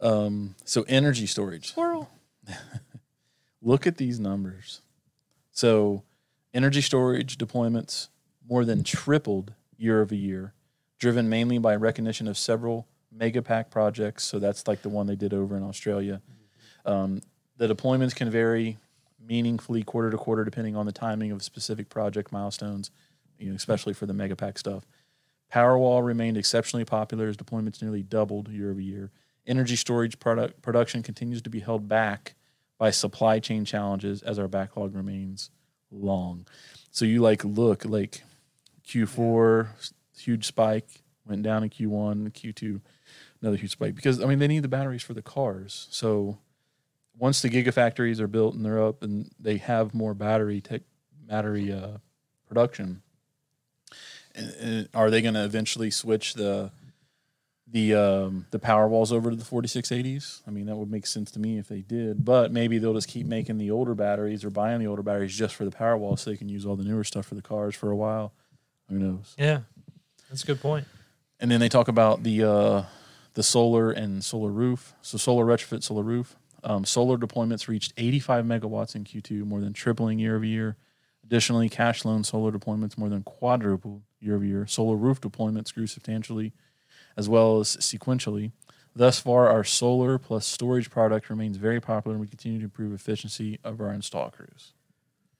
Um, so energy storage.
Squirrel. (laughs)
Look at these numbers. So, energy storage deployments more than tripled year over year, driven mainly by recognition of several megapack projects. So, that's like the one they did over in Australia. Um, the deployments can vary meaningfully quarter to quarter depending on the timing of specific project milestones, you know, especially for the megapack stuff. Powerwall remained exceptionally popular as deployments nearly doubled year over year. Energy storage product production continues to be held back by supply chain challenges as our backlog remains long. So you like look like Q4 huge spike went down in Q1, Q2 another huge spike because I mean they need the batteries for the cars. So once the gigafactories are built and they're up and they have more battery tech battery uh, production, and, and are they going to eventually switch the the um, the power walls over to the 4680s? I mean that would make sense to me if they did, but maybe they'll just keep making the older batteries or buying the older batteries just for the power wall so they can use all the newer stuff for the cars for a while. Who knows?
Yeah, that's a good point.
And then they talk about the uh, the solar and solar roof. So solar retrofit, solar roof. Um, solar deployments reached 85 megawatts in Q2, more than tripling year over year. Additionally, cash loan solar deployments more than quadrupled year over year. Solar roof deployments grew substantially, as well as sequentially. Thus far, our solar plus storage product remains very popular, and we continue to improve efficiency of our install crews.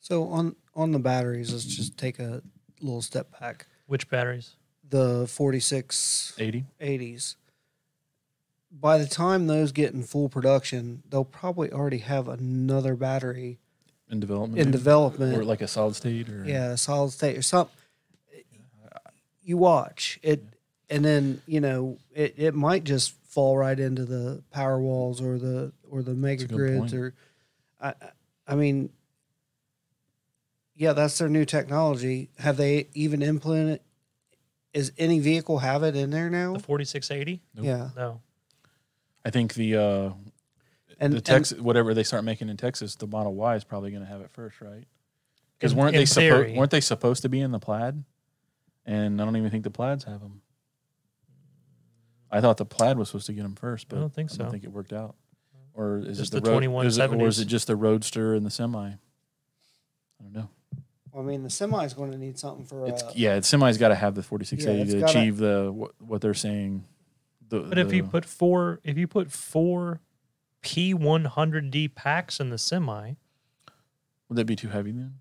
So on on the batteries, let's just take a little step back.
Which batteries?
The 46
80.
80s. By the time those get in full production, they'll probably already have another battery
in development,
in
maybe?
development.
or like a solid state, or
yeah, solid state or something. You watch it, and then you know it, it might just fall right into the power walls or the or the mega grids or, I I- I mean, yeah, that's their new technology. Have they even implemented? Is any vehicle have it in there now?
The 4680?
Nope.
Yeah,
I think the uh,
and
the
and-
Texas, whatever they start making in Texas, the Model Y is probably going to have it first, right? Because weren't
in
they supposed weren't they supposed to be in the Plaid? And I don't even think the Plaids have them. I thought the Plaid was supposed to get them first, but
I don't think so.
I don't think it worked out. Or is
Just
it the,
the
road, is it, or is it just the Roadster and the Semi? I don't know.
Well, I mean, the semi is going to need something for.
It's
uh,
yeah, the semi's got to have the 4680 to
gotta-
achieve the what, what they're saying. The,
But if you put four, if you put four P100D packs in the semi,
would that be too heavy then?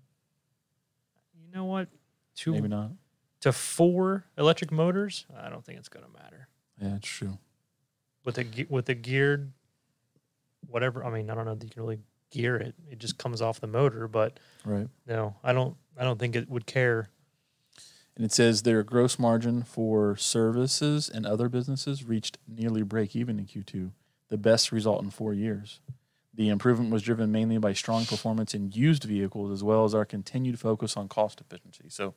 you know what? To
Maybe not.
to four electric motors, I don't think it's going to matter.
Yeah, it's true.
With a with a geared, whatever. I mean, I don't know that you can really gear it. It just comes off the motor. But
Right.
no, I don't. I don't think it would care.
And it says their gross margin for services and other businesses reached nearly break even in Q2, the best result in four years. The improvement was driven mainly by strong performance in used vehicles as well as our continued focus on cost efficiency. So,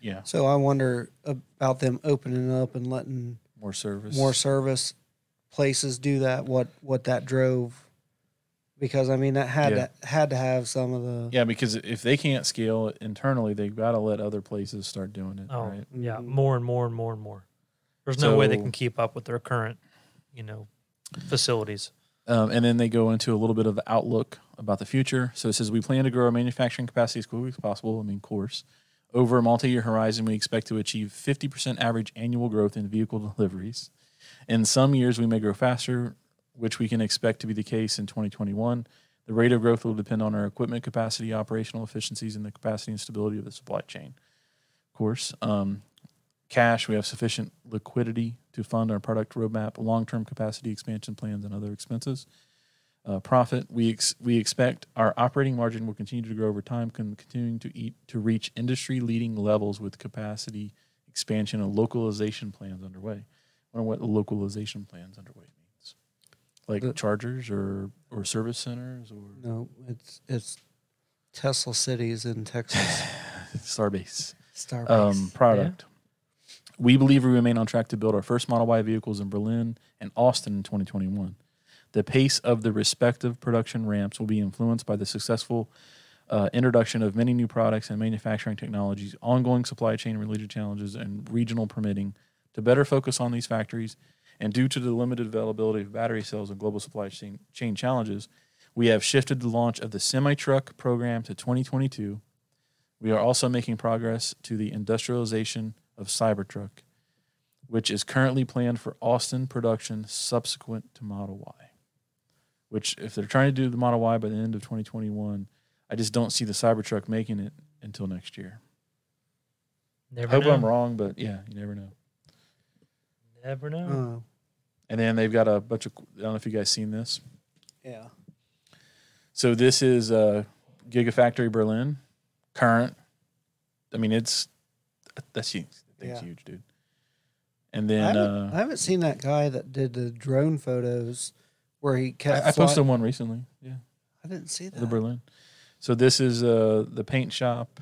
yeah,
So I wonder about them opening up and letting
more service.
more service places do that. What what that drove? Because I mean that had
Yeah.
to had to have some of the
Yeah, because if they can't scale it internally, they've got to let other places start doing it.
Oh,
Right.
yeah, more and more and more and more. There's no way they can keep up with their current, you know, facilities.
Um, and then they go into a little bit of outlook about the future. So it says we plan to grow our manufacturing capacity as quickly as possible. I mean, of course, over a multi-year horizon, we expect to achieve 50% average annual growth in vehicle deliveries. In some years, we may grow faster, which we can expect to be the case in 2021. The rate of growth will depend on our equipment capacity, operational efficiencies, and the capacity and stability of the supply chain. Of course, um, cash, we have sufficient liquidity to fund our product roadmap, long-term capacity expansion plans, and other expenses. Uh, profit, we ex- we expect our operating margin will continue to grow over time, con- continuing to eat to reach industry-leading levels with capacity expansion and localization plans underway. I wonder what localization plans underway like
The-
chargers or or service centers or
no. It's it's Tesla cities in Texas. (laughs)
Starbase.
Starbase.
um, product. We believe we remain on track to build our first Model Y vehicles in Berlin and Austin in 2021. The pace of the respective production ramps will be influenced by the successful uh, introduction of many new products and manufacturing technologies, ongoing supply chain related challenges, and regional permitting. To better focus on these factories, and due to the limited availability of battery cells and global supply chain, chain challenges, we have shifted the launch of the semi truck program to 2022 we are also making progress to the industrialization of Cybertruck, which is currently planned for Austin production subsequent to Model Y. Which, if they're trying to do the Model Y by the end of 2021, I just don't see the Cybertruck making it until next year. I hope
know.
I'm wrong, but yeah, you never know.
Never know.
Oh,
And then they've got a bunch of, I don't know if you guys seen this.
yeah.
So this is uh, Gigafactory Berlin, current. I mean, it's that's huge. That thing's
Yeah.
huge, dude. And
I,
then
haven't, I
uh,
haven't seen that guy that did the drone photos where he kept.
I, I posted one recently. Yeah,
I didn't see that.
the Berlin. So this is uh the paint shop.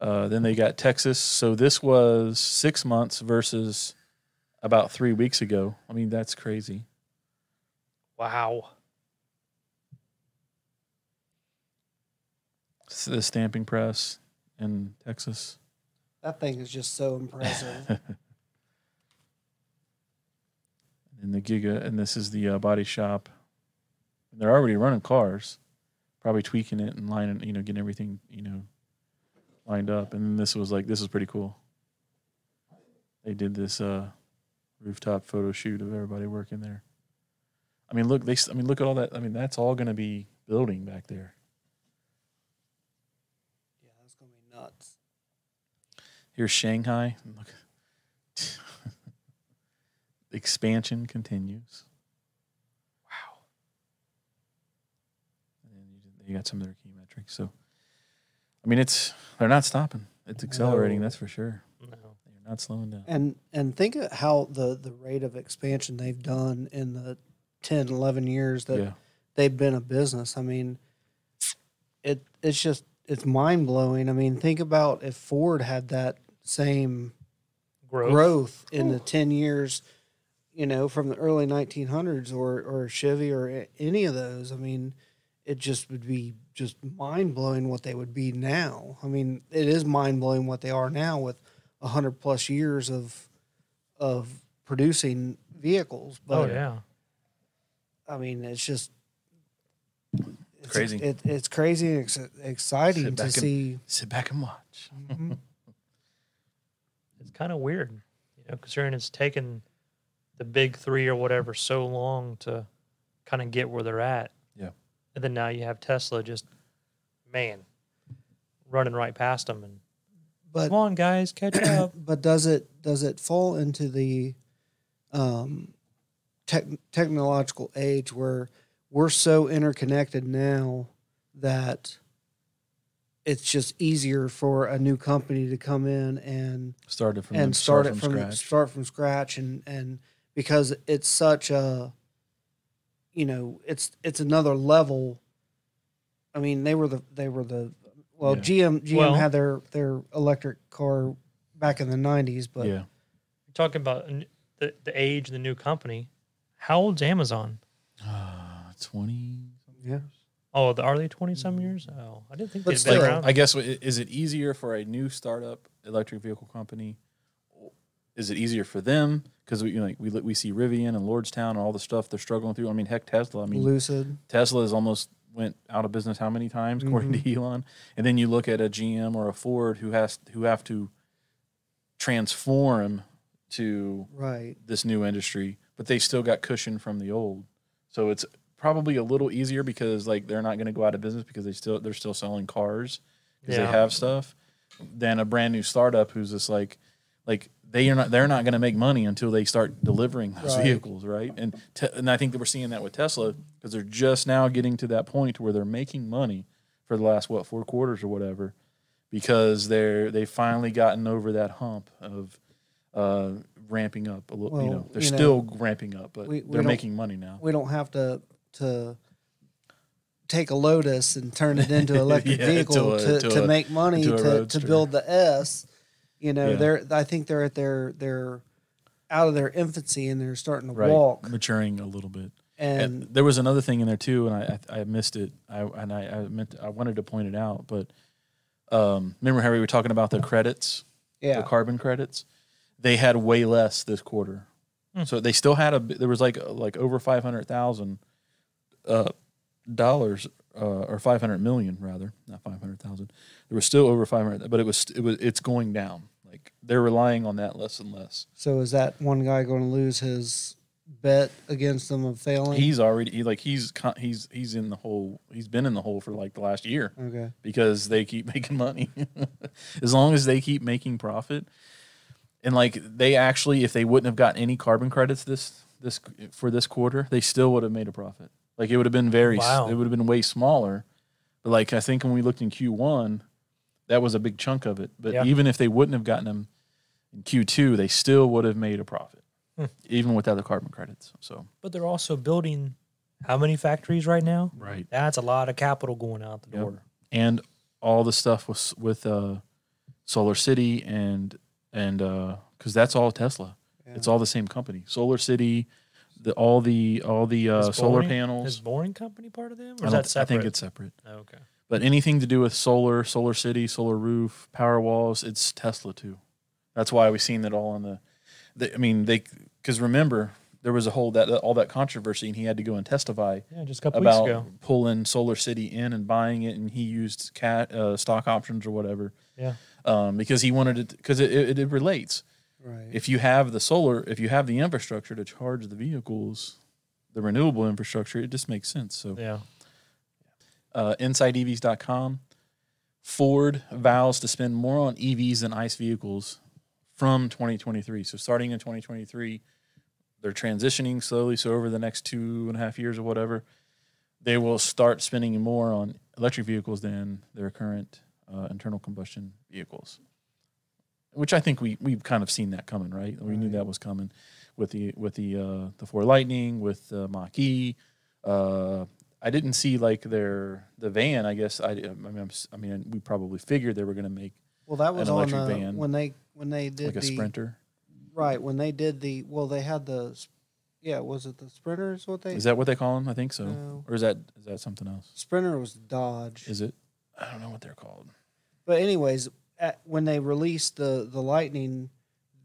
Uh, then they got Texas. So this was six months versus about three weeks ago. I mean, that's crazy.
Wow.
S- The stamping press in Texas.
That thing is just so impressive. (laughs)
and the Giga, and this is the uh, body shop. And they're already running cars, probably tweaking it and lining, you know, getting everything, you know, lined up. And then this was like, this is pretty cool. They did this uh, rooftop photo shoot of everybody working there. I mean, look, they, I mean, look at all that. I mean, that's all going to be building back there.
yeah, that's gonna be nuts.
Here's Shanghai. Look, (laughs) expansion continues. Wow. And then you, you got some of their key metrics. So, I mean, it's they're not stopping. It's accelerating.
No.
That's for sure.
No.
They're not slowing down.
And and think of how the the rate of expansion they've done in the 10, 11 years that
yeah.
they've been a business. I mean, it it's just it's mind blowing. I mean, think about if Ford had that same
Growth.
growth, in the 10 years, you know, from the early 1900s or, or Chevy or any of those. I mean, it just would be just mind blowing what they would be now. I mean, it is mind blowing what they are now with 100 plus years of, of producing vehicles.
Oh
But
yeah.
I mean, it's just it's
Crazy.
It, it's crazy and ex- exciting to
and-
see.
Sit back and watch.
Mhm. (laughs)
It's kind of weird, you know, considering it's taken the big three or whatever so long to kind of get where they're at.
Yeah.
And then now you have Tesla just, man, running right past them and
But
come on, guys, catch (clears throat) up.
but does it does it fall into the um, tech, technological age where we're so interconnected now that it's just easier for a new company to come in and
Started from
and
the-
start, it
from,
from
scratch.
start from scratch and and because it's such a you know it's it's another level i mean they were the they were the well
Yeah.
gm gm
Well-
had their their electric car back in the 90s but
yeah.
You're talking about the, the age of the new company. How old's Amazon?
Uh, Twenty.
Yeah.
Oh, the- are they 20 some years? Oh, I didn't think
But
they'd
still-
been
Like,
around.
I guess is it easier for a new startup electric vehicle company? Is it easier for them because we you know, like we we see Rivian and Lordstown and all the stuff they're struggling through? I mean, heck, Tesla. I mean,
lucid
Tesla is almost went out of business how many times mm-hmm. according to (laughs) Elon? And then you look at a GM or a Ford who has who have to transform to
right
this new industry, but they still got cushion from the old. So it's probably a little easier because like they're not going to go out of business because they still they're still selling cars because
Yeah.
they have stuff than a brand new startup who's just like like they are not they're not going to make money until they start delivering those
Right.
vehicles right and te- and I think that we're seeing that with Tesla because they're just now getting to that point where they're making money for the last what four quarters or whatever because they're they've finally gotten over that hump of uh, ramping up a little. you know, they're
you know,
still ramping up, but
we- we
they're making money now.
we don't have to to take a lotus and turn it into an (laughs) electric
Yeah,
vehicle
to a-
to,
to
to
a-
make money
to,
to build the s you know
Yeah.
they're i think they're at their they're out of their infancy and they're starting to
Right,
walk
maturing a little bit.
and,
And there was another thing in there too, and I I, I missed it. I and I, I meant I wanted to point it out, but um, remember how we were talking about the credits,
yeah
the carbon credits? They had way less this quarter,
Hmm.
so they still had a. There was like like over five hundred thousand uh, dollars, uh, or five hundred million rather, not five hundred thousand. There was still over five hundred, but it was it was it's going down. Like they're relying on that less and less.
so is that one guy going to lose his bet against them of failing
He's already he, like he's he's he's in the hole. He's been in the hole for like the last year
okay
because they keep (laughs) making money. (laughs) as long as they keep making profit, and like they actually, if they wouldn't have gotten any carbon credits this this for this quarter, they still would have made a profit. Like it would have been very,
Wow.
it would have been way smaller, But like I think when we looked in Q1, that was a big chunk of it. But
Yeah.
even if they wouldn't have gotten them in Q2, they still would have made a profit,
Hmm.
even without the carbon credits. So
But they're also building how many factories right now?
right,
That's a lot of capital going out the
Yep.
door.
and all the stuff with with uh, Solar City and and because that's all Tesla. It's all the same company. Solar City, the all the all the uh,
Is
solar
Boring-
panels.
Is Boring Company part of them?
I
Or is that
th- I think it's separate.
Oh, okay.
But anything to do with solar, solar city, solar roof, power walls, it's Tesla too. That's why we've seen that all in the. the I mean, they because remember there was a whole that all that controversy, and he had to go and testify
Yeah, just a couple
about
weeks ago.
pulling Solar City in and buying it, and he used cat uh, stock options or whatever
Yeah.
um, because he wanted it because it, it, it relates.
Right.
If you have the solar, if you have the infrastructure to charge the vehicles, the renewable infrastructure, it just makes sense. So
Yeah.
Uh, InsideEVs.com. Ford vows to spend more on EVs than ICE vehicles from 2023. So starting in 2023, they're transitioning slowly. So over the next two and a half years or whatever, they will start spending more on electric vehicles than their current uh, internal combustion vehicles. Which I think we we've kind of seen that coming, right? We knew that was coming with the with the uh, the Ford Lightning, with the Mach E. Uh, I didn't see like their the van. I guess I, I mean I'm I mean we probably figured they were going to make
Well, that was
an
on the, uh,
van,
when they when they did
like a
the
Sprinter.
right when they did the well they had the yeah was it the Sprinter is what they
Is that what they call them? I think so.
No.
Or is that is that something else?
Sprinter was Dodge.
Is it? I don't know what they're called.
But anyways, at, when they released the the Lightning,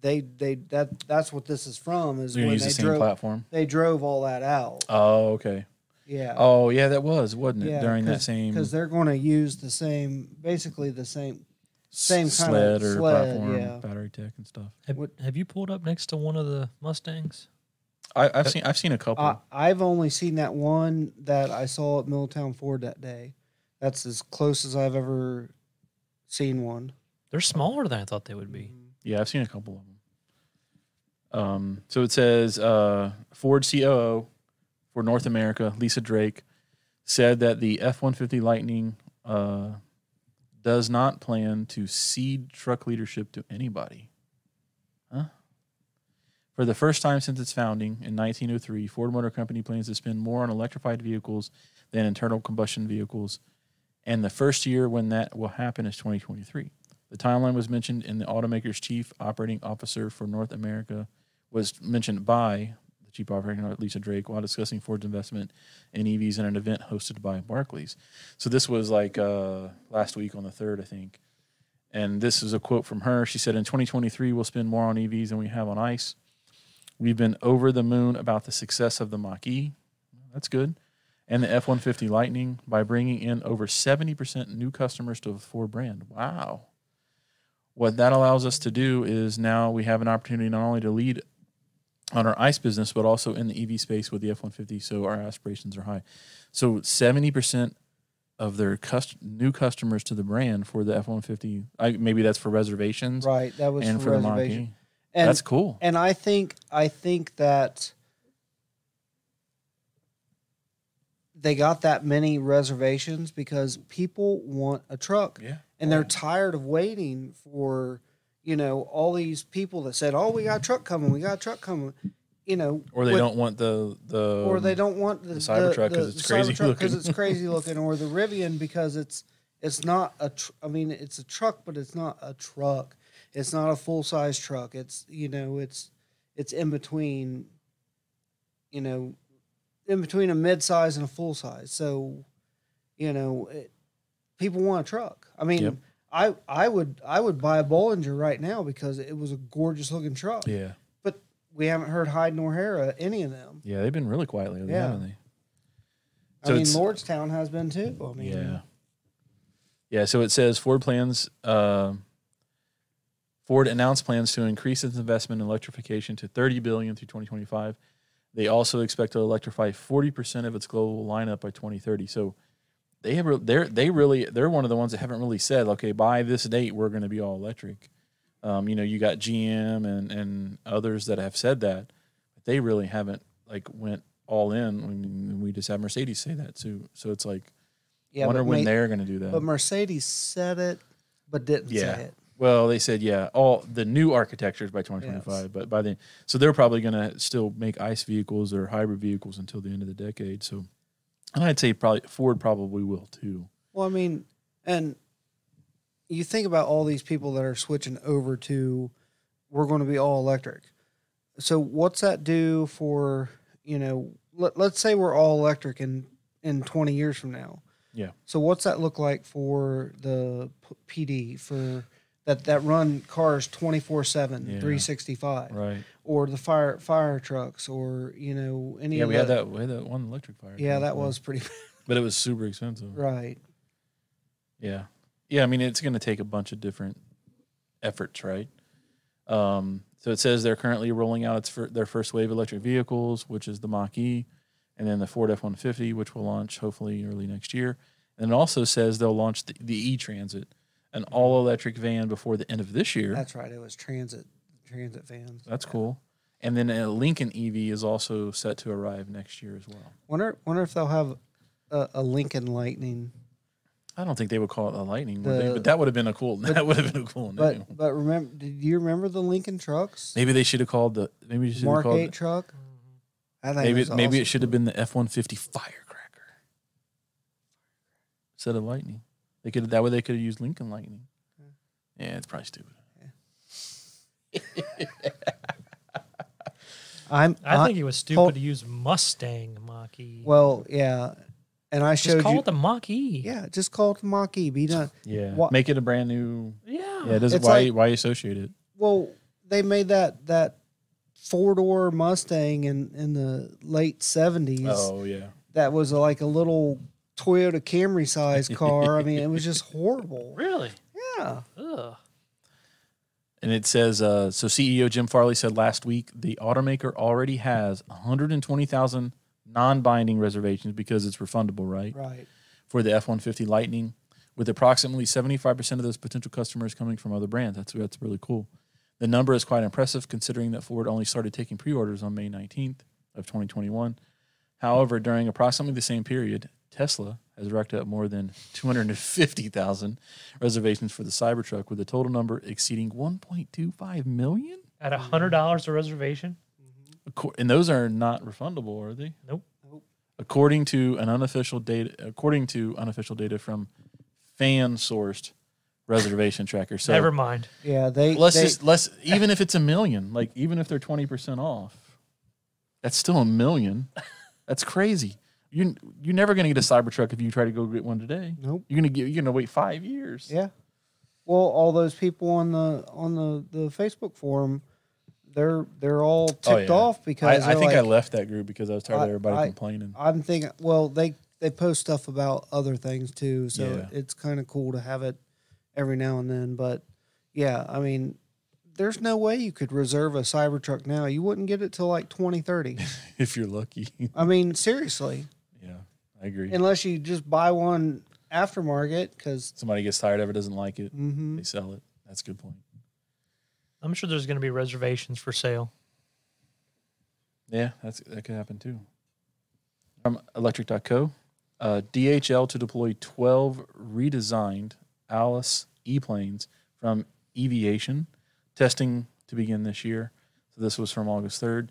they they that that's what this is from is when they
the
drove
platform.
they drove all that out.
Oh, okay.
Yeah.
Oh, yeah, that was, wasn't it?
Yeah,
During that same
because they're going to use the same basically the same same
s-
kinda
sled or
sled,
platform,
yeah.
battery tech and stuff.
Have,
What-
have you pulled up next to one of the Mustangs?
I, I've seen I've seen a couple.
I, I've only seen that one that I saw at Milltown Ford that day. That's as close as I've ever seen one.
They're smaller than I thought they would be.
Yeah, I've seen a couple of them. Um, so it says uh, Ford COO for North America, Lisa Drake, said that the F 150 Lightning uh, does not plan to cede truck leadership to anybody. Huh? For the first time since its founding in 1903, Ford Motor Company plans to spend more on electrified vehicles than internal combustion vehicles. And the first year when that will happen is 2023. The timeline was mentioned in the automaker's chief operating officer for North America, was mentioned by the chief operating officer, Lisa Drake, while discussing Ford's investment in EVs in an event hosted by Barclays. So this was like uh, last week on the 3rd, I think. And this is a quote from her. She said, In 2023, we'll spend more on EVs than we have on ICE. We've been over the moon about the success of the Mach E. That's good. And the F 150 Lightning by bringing in over 70% new customers to the Ford brand. Wow what that allows us to do is now we have an opportunity not only to lead on our ICE business, but also in the EV space with the F 150. So our aspirations are high. So 70% of their cust- new customers to the brand for the F 150, maybe that's for reservations
Right. That was
and
for,
for the Mach
reservation.
E.
And
That's cool.
and I think I think that they got that many reservations because people want a truck
Yeah.
and they're tired of waiting for you know all these people that said oh we got a truck coming we got a truck coming you know
Or they
with-
don't want the the
or they don't want the,
the Cybertruck 'cause it's crazy
because
looking.
it's crazy (laughs) looking or the Rivian because it's it's not a tr- I mean it's a truck but it's not a truck it's not a full size truck it's you know it's it's in between you know in between a mid size and a full size so you know it, people want a truck I mean
Yep.
I I would I would buy a Bollinger right now because it was a gorgeous looking truck
Yeah.
but we haven't heard Hyde nor Hera any of them
Yeah. They've been really quiet lately,
Yeah.
haven't they?
I mean, Lordstown has been too. I mean,
Yeah. Yeah, so it says Ford plans uh, Ford announced plans to increase its investment in electrification to 30 billion through 2025. They also expect to electrify 40% of its global lineup by 2030. So they have they're they really they're one of the ones that haven't really said, okay, by this date we're going to be all electric. Um, you know, you got GM and and others that have said that, but they really haven't like went all in. I mean, we just have Mercedes say that too. So it's like
Yeah,
Wonder when
Ma-
they're going to do that.
But Mercedes said it, but didn't
Yeah.
say it.
Well, they said yeah, all the new architectures by 2025, but by then, so they're probably going to still make ICE vehicles or hybrid vehicles until the end of the decade. So, and I'd say probably Ford probably will too.
Well, I mean, and you think about all these people that are switching over to we're going to be all electric. So what's that do for, you know, let, let's say we're all electric in in 20 years from now.
Yeah.
So what's that look like for the PD for that that run cars 24/7,
Yeah.
365
Right.
Or the fire fire trucks or, you know, any
Yeah,
of
we had that. We had that one electric fire.
Yeah,
truck,
that was pretty (laughs)
but it was super expensive.
right.
Yeah. Yeah. I mean, it's going to take a bunch of different efforts, right? Um, so it says they're currently rolling out its fir- their first wave electric vehicles, which is the Mach E, and then the Ford F 150, which will launch hopefully early next year. And it also says they'll launch the, the E Transit, an all electric van before the end of this year.
That's right. It was transit transit vans.
That's cool. And then a Lincoln EV is also set to arrive next year as well.
Wonder wonder if they'll have a, a Lincoln Lightning.
I don't think they would call it a Lightning, would they? But that would have been a cool. (laughs) that would have been a cool name.
But but remember, did you remember the Lincoln trucks?
Maybe they should have called the. Maybe you should have
Mark
called
Eight truck. I think
Maybe
it
maybe it should have been the F one fifty Firecracker instead of Lightning. They could that way they could have used Lincoln Lightning. Yeah, it's probably stupid. (laughs)
I'm.
I think uh, it was stupid
hold-
to use Mustang Mach E.
Well, yeah, and I
Just
showed
call
you.
it the Mach E.
yeah, just call it the Mach E. Be done.
Yeah,
Wha-
make it a brand new.
Yeah.
Yeah, it doesn't. Why
like-
why associate it?
Well, they made that that four door Mustang in in the late seventies.
Oh yeah,
That was like a little Toyota Camry size car. I mean, it was just horrible. (laughs)
Really?
Yeah.
Ugh.
And it says uh, so. CEO Jim Farley said last week the automaker already has one hundred and twenty thousand non-binding reservations because it's refundable, right?
Right.
for the F one fifty Lightning, with approximately seventy five percent of those potential customers coming from other brands. That's that's really cool. The number is quite impressive considering that Ford only started taking pre orders on May nineteenth of twenty twenty one. However, during approximately the same period, Tesla has racked up more than two hundred and fifty thousand reservations for the Cybertruck, with the total number exceeding one point two five million.
At a hundred dollars a reservation? Mm-hmm.
Acco- And those are not refundable, are they?
Nope.
according to an unofficial data according to unofficial data from fan sourced reservation tracker so
Never mind.
Yeah. They.
let's
they,
just let's even if it's a million like even if they're 20% off that's still a million that's crazy you you're never going to get a cybertruck if you try to go get one today
Nope.
you're going to get you're to wait 5 years
Yeah. Well, all those people on the on the, the Facebook forum, they're they're all oh, ticked
Oh, yeah.
off because
I
they're
think I left that group because I was tired
I-
of everybody
I-
complaining
I'm thinking. Well, they they post stuff about other things too, so
Yeah.
it's kind of cool to have it every now and then. But yeah, I mean, there's no way you could reserve a Cybertruck now. You wouldn't get it till like 2030. (laughs)
if you're lucky
I mean, seriously,
i agree
unless you just buy one aftermarket, because
somebody gets tired of it doesn't like it
hmm
they sell it that's a good point
I'm sure there's going to be reservations for sale.
Yeah, that's that could happen too. From electrek.co, uh, DHL to deploy 12 redesigned Alice E-planes from Eviation, testing to begin this year. So this was from August 3rd.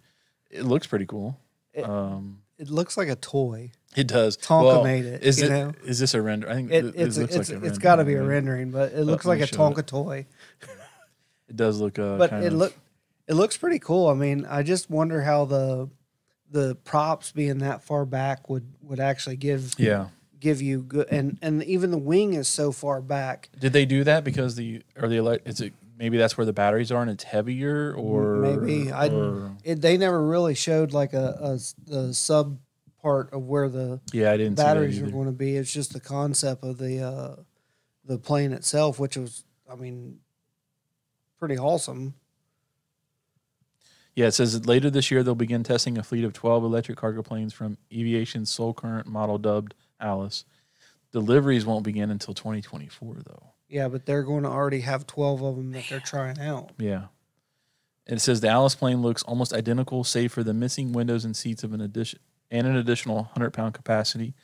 It looks pretty cool.
It-
um,
it looks like a toy.
it does.
Tonka made it,
Is
you
it?
know?
Is this a render? I think
It,
it,
it's
looks
it's
like a
it's got to be a rendering, but it looks
let
like a
show it.
Tonka toy. (laughs)
It does look. Uh,
but it look it looks pretty cool. I mean, I just wonder how the the props being that far back would would actually give
Yeah.
give you good and and even the wing is so far back.
Did they do that because the or the elect? Is it maybe that's where the batteries are and it's heavier or
Maybe. I-
or-
It, they never really showed like a the sub part of where the
yeah, I didn't
batteries are going to be. It's just the concept of the uh, the plane itself, which was, I mean, pretty awesome.
Yeah, it says that later this year they'll begin testing a fleet of 12 electric cargo planes from Eviation's Soul Current model dubbed Alice. Deliveries won't begin until 2024, though.
Yeah, but they're going to already have twelve of them that they're trying out.
Yeah. And it says the Alice plane looks almost identical, save for the missing windows and seats of an addition and an additional 100 pound capacity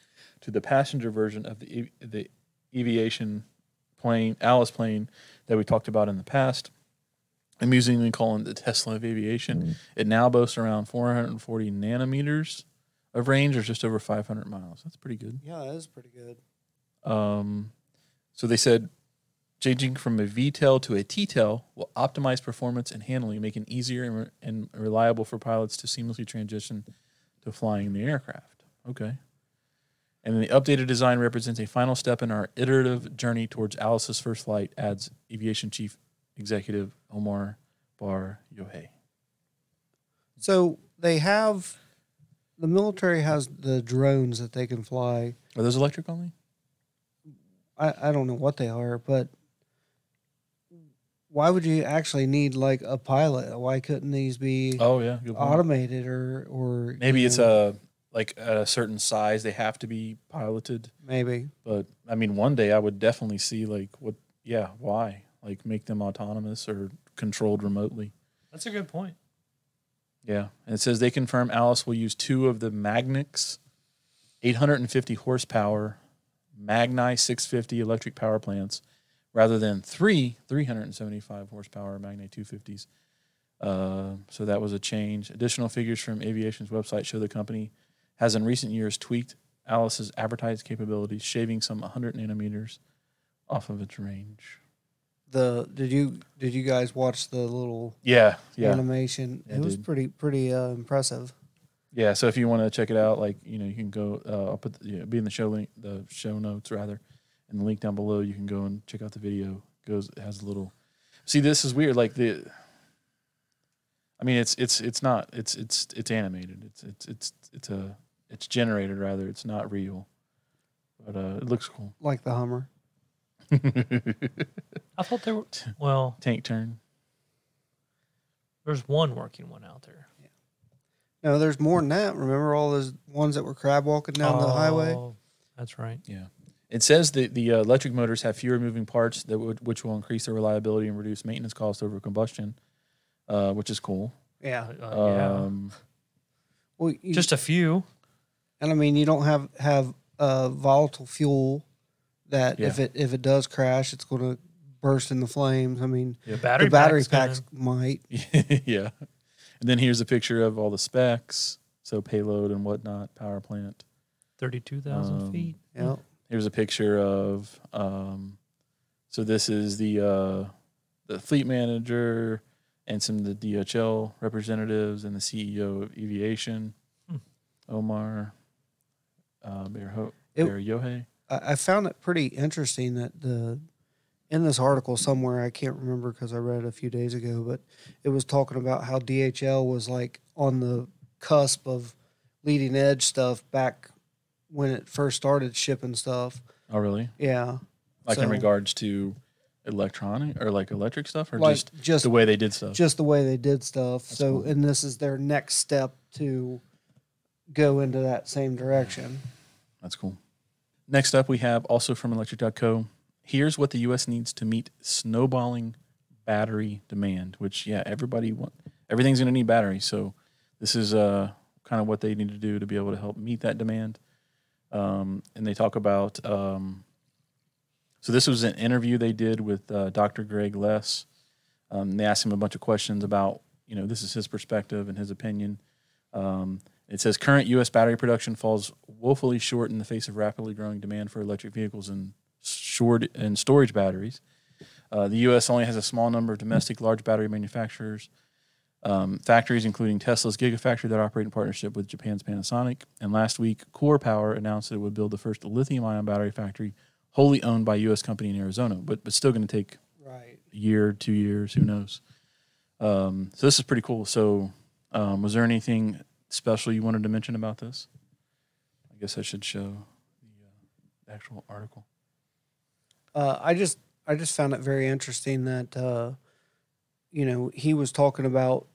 to the passenger version of the the Eviation plane, Alice plane that we talked about in the past. Amusingly calling it the Tesla of aviation. It now boasts around 440 nanometers of range, or just over 500 miles. That's pretty good.
Yeah, that is pretty good.
Um, so they said changing from a V-tail to a T-tail will optimize performance and handling, making it easier and, re- and reliable for pilots to seamlessly transition to flying the aircraft. Okay. And then the updated design represents a final step in our iterative journey towards Alice's first flight, adds Eviation chief executive Omar Bar Yohei.
So they have the military has the drones that they can fly.
Are those electric only?
I, I don't know what they are, but why would you actually need like a pilot? Why couldn't these be
Oh yeah,
automated or or
Maybe it's
know,
a like at a certain size they have to be piloted.
maybe
But I mean, one day I would definitely see like what, yeah, why? Like make them autonomous or controlled remotely.
That's a good point.
Yeah. And it says they confirm Alice will use two of the magniX 850 horsepower Magni 650 electric power plants rather than three 375 horsepower Magni 250s. Uh, so that was a change. Additional figures from Eviation's website show the company has in recent years tweaked Alice's advertised capabilities, shaving some 100 nanometers off of its range.
the did you did you guys watch the little
Yeah, yeah.
animation?
I
it was
did.
pretty pretty uh, impressive.
Yeah, so if you want to check it out, like you know, you can go. Uh, I'll put the, yeah, be in the show link, the show notes rather, and the link down below. You can go and check out the video. It goes it has a little. See, this is weird. Like the. I mean, it's it's it's not it's it's it's animated. It's it's it's it's a it's generated rather. It's not real, but uh, it looks cool.
Like the Hummer. (laughs)
I thought there were well,
Tank turn.
there's one working one out there. Yeah.
No, there's more than that. Remember all those ones that were crab walking down the highway?
Oh, That's right.
Yeah. It says that the uh, electric motors have fewer moving parts that would, which will increase their reliability and reduce maintenance costs over combustion, uh, which is cool.
Yeah.
Uh, yeah.
Um,
Well, you,
Just a few.
and I mean, you don't have have uh, volatile fuel that if it if it does crash, it's going to burst in the flames. I mean,
The battery,
the battery
pack's
packs might. (laughs)
yeah. And then here's a picture of all the specs. So payload and whatnot, power plant.
thirty-two thousand
Um,
feet.
Yeah.
Here's a picture of. Um, so this is the uh, the fleet manager and some of the DHL representatives and the CEO of Eviation,
Hmm.
Omer uh, Berho-
It-
Ber Yohei.
I, I found it pretty interesting that the in this article somewhere I can't remember because I read it a few days ago, but it was talking about how DHL was like on the cusp of leading edge stuff back when it first started shipping stuff.
Oh, really?
Yeah,
Like in regards to electronic or like electric stuff, or
like
just
just
the way they did stuff?
just the way they did stuff.
That's
so,
cool.
and this is their next step to go into that same direction.
That's cool. Next up, we have also from electrek.co. Here's what the U.S. needs to meet snowballing battery demand, which, yeah, everybody want, everything's going to need batteries. So this is uh, kind of what they need to do to be able to help meet that demand. Um, and they talk about, um, so this was an interview they did with uh, Dr. Greg Less. Um, they asked him a bunch of questions about, you know, this is his perspective and his opinion. Um, it says current U.S. battery production falls woefully short in the face of rapidly growing demand for electric vehicles and short and storage batteries. Uh, the U.S. only has a small number of domestic large battery manufacturers, um, factories including Tesla's Gigafactory that operate in partnership with Japan's Panasonic. And last week, KORE Power announced that it would build the first lithium-ion battery factory wholly owned by a U.S. company in Arizona, but but still going to take
Right.
a year, two years, who knows? Um, so this is pretty cool. So, um, was there anything special you wanted to mention about this? I guess I should show the uh, actual article.
Uh, I just I just found it very interesting that uh, you know he was talking about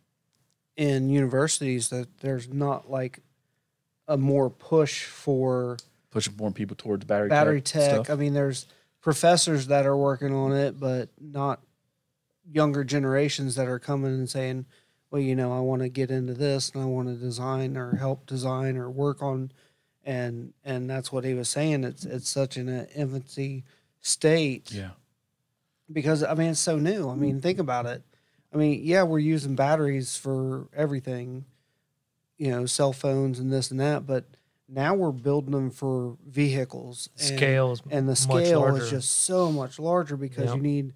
in universities that there's not like a more push for
Pushing more people towards battery
battery
tech,
tech. I mean, there's professors that are working on it, but not younger generations that are coming and saying, "Well, you know, I want to get into this and I want to design or help design or work on." and and that's what he was saying. It's it's such an uh, infancy state
Yeah.
because I mean it's so new. I mean, think about it. I mean, yeah, we're using batteries for everything, you know, cell phones and this and that, but now we're building them for vehicles. And,
Scale is
and the scale
larger.
is just so much larger because
Yep.
you need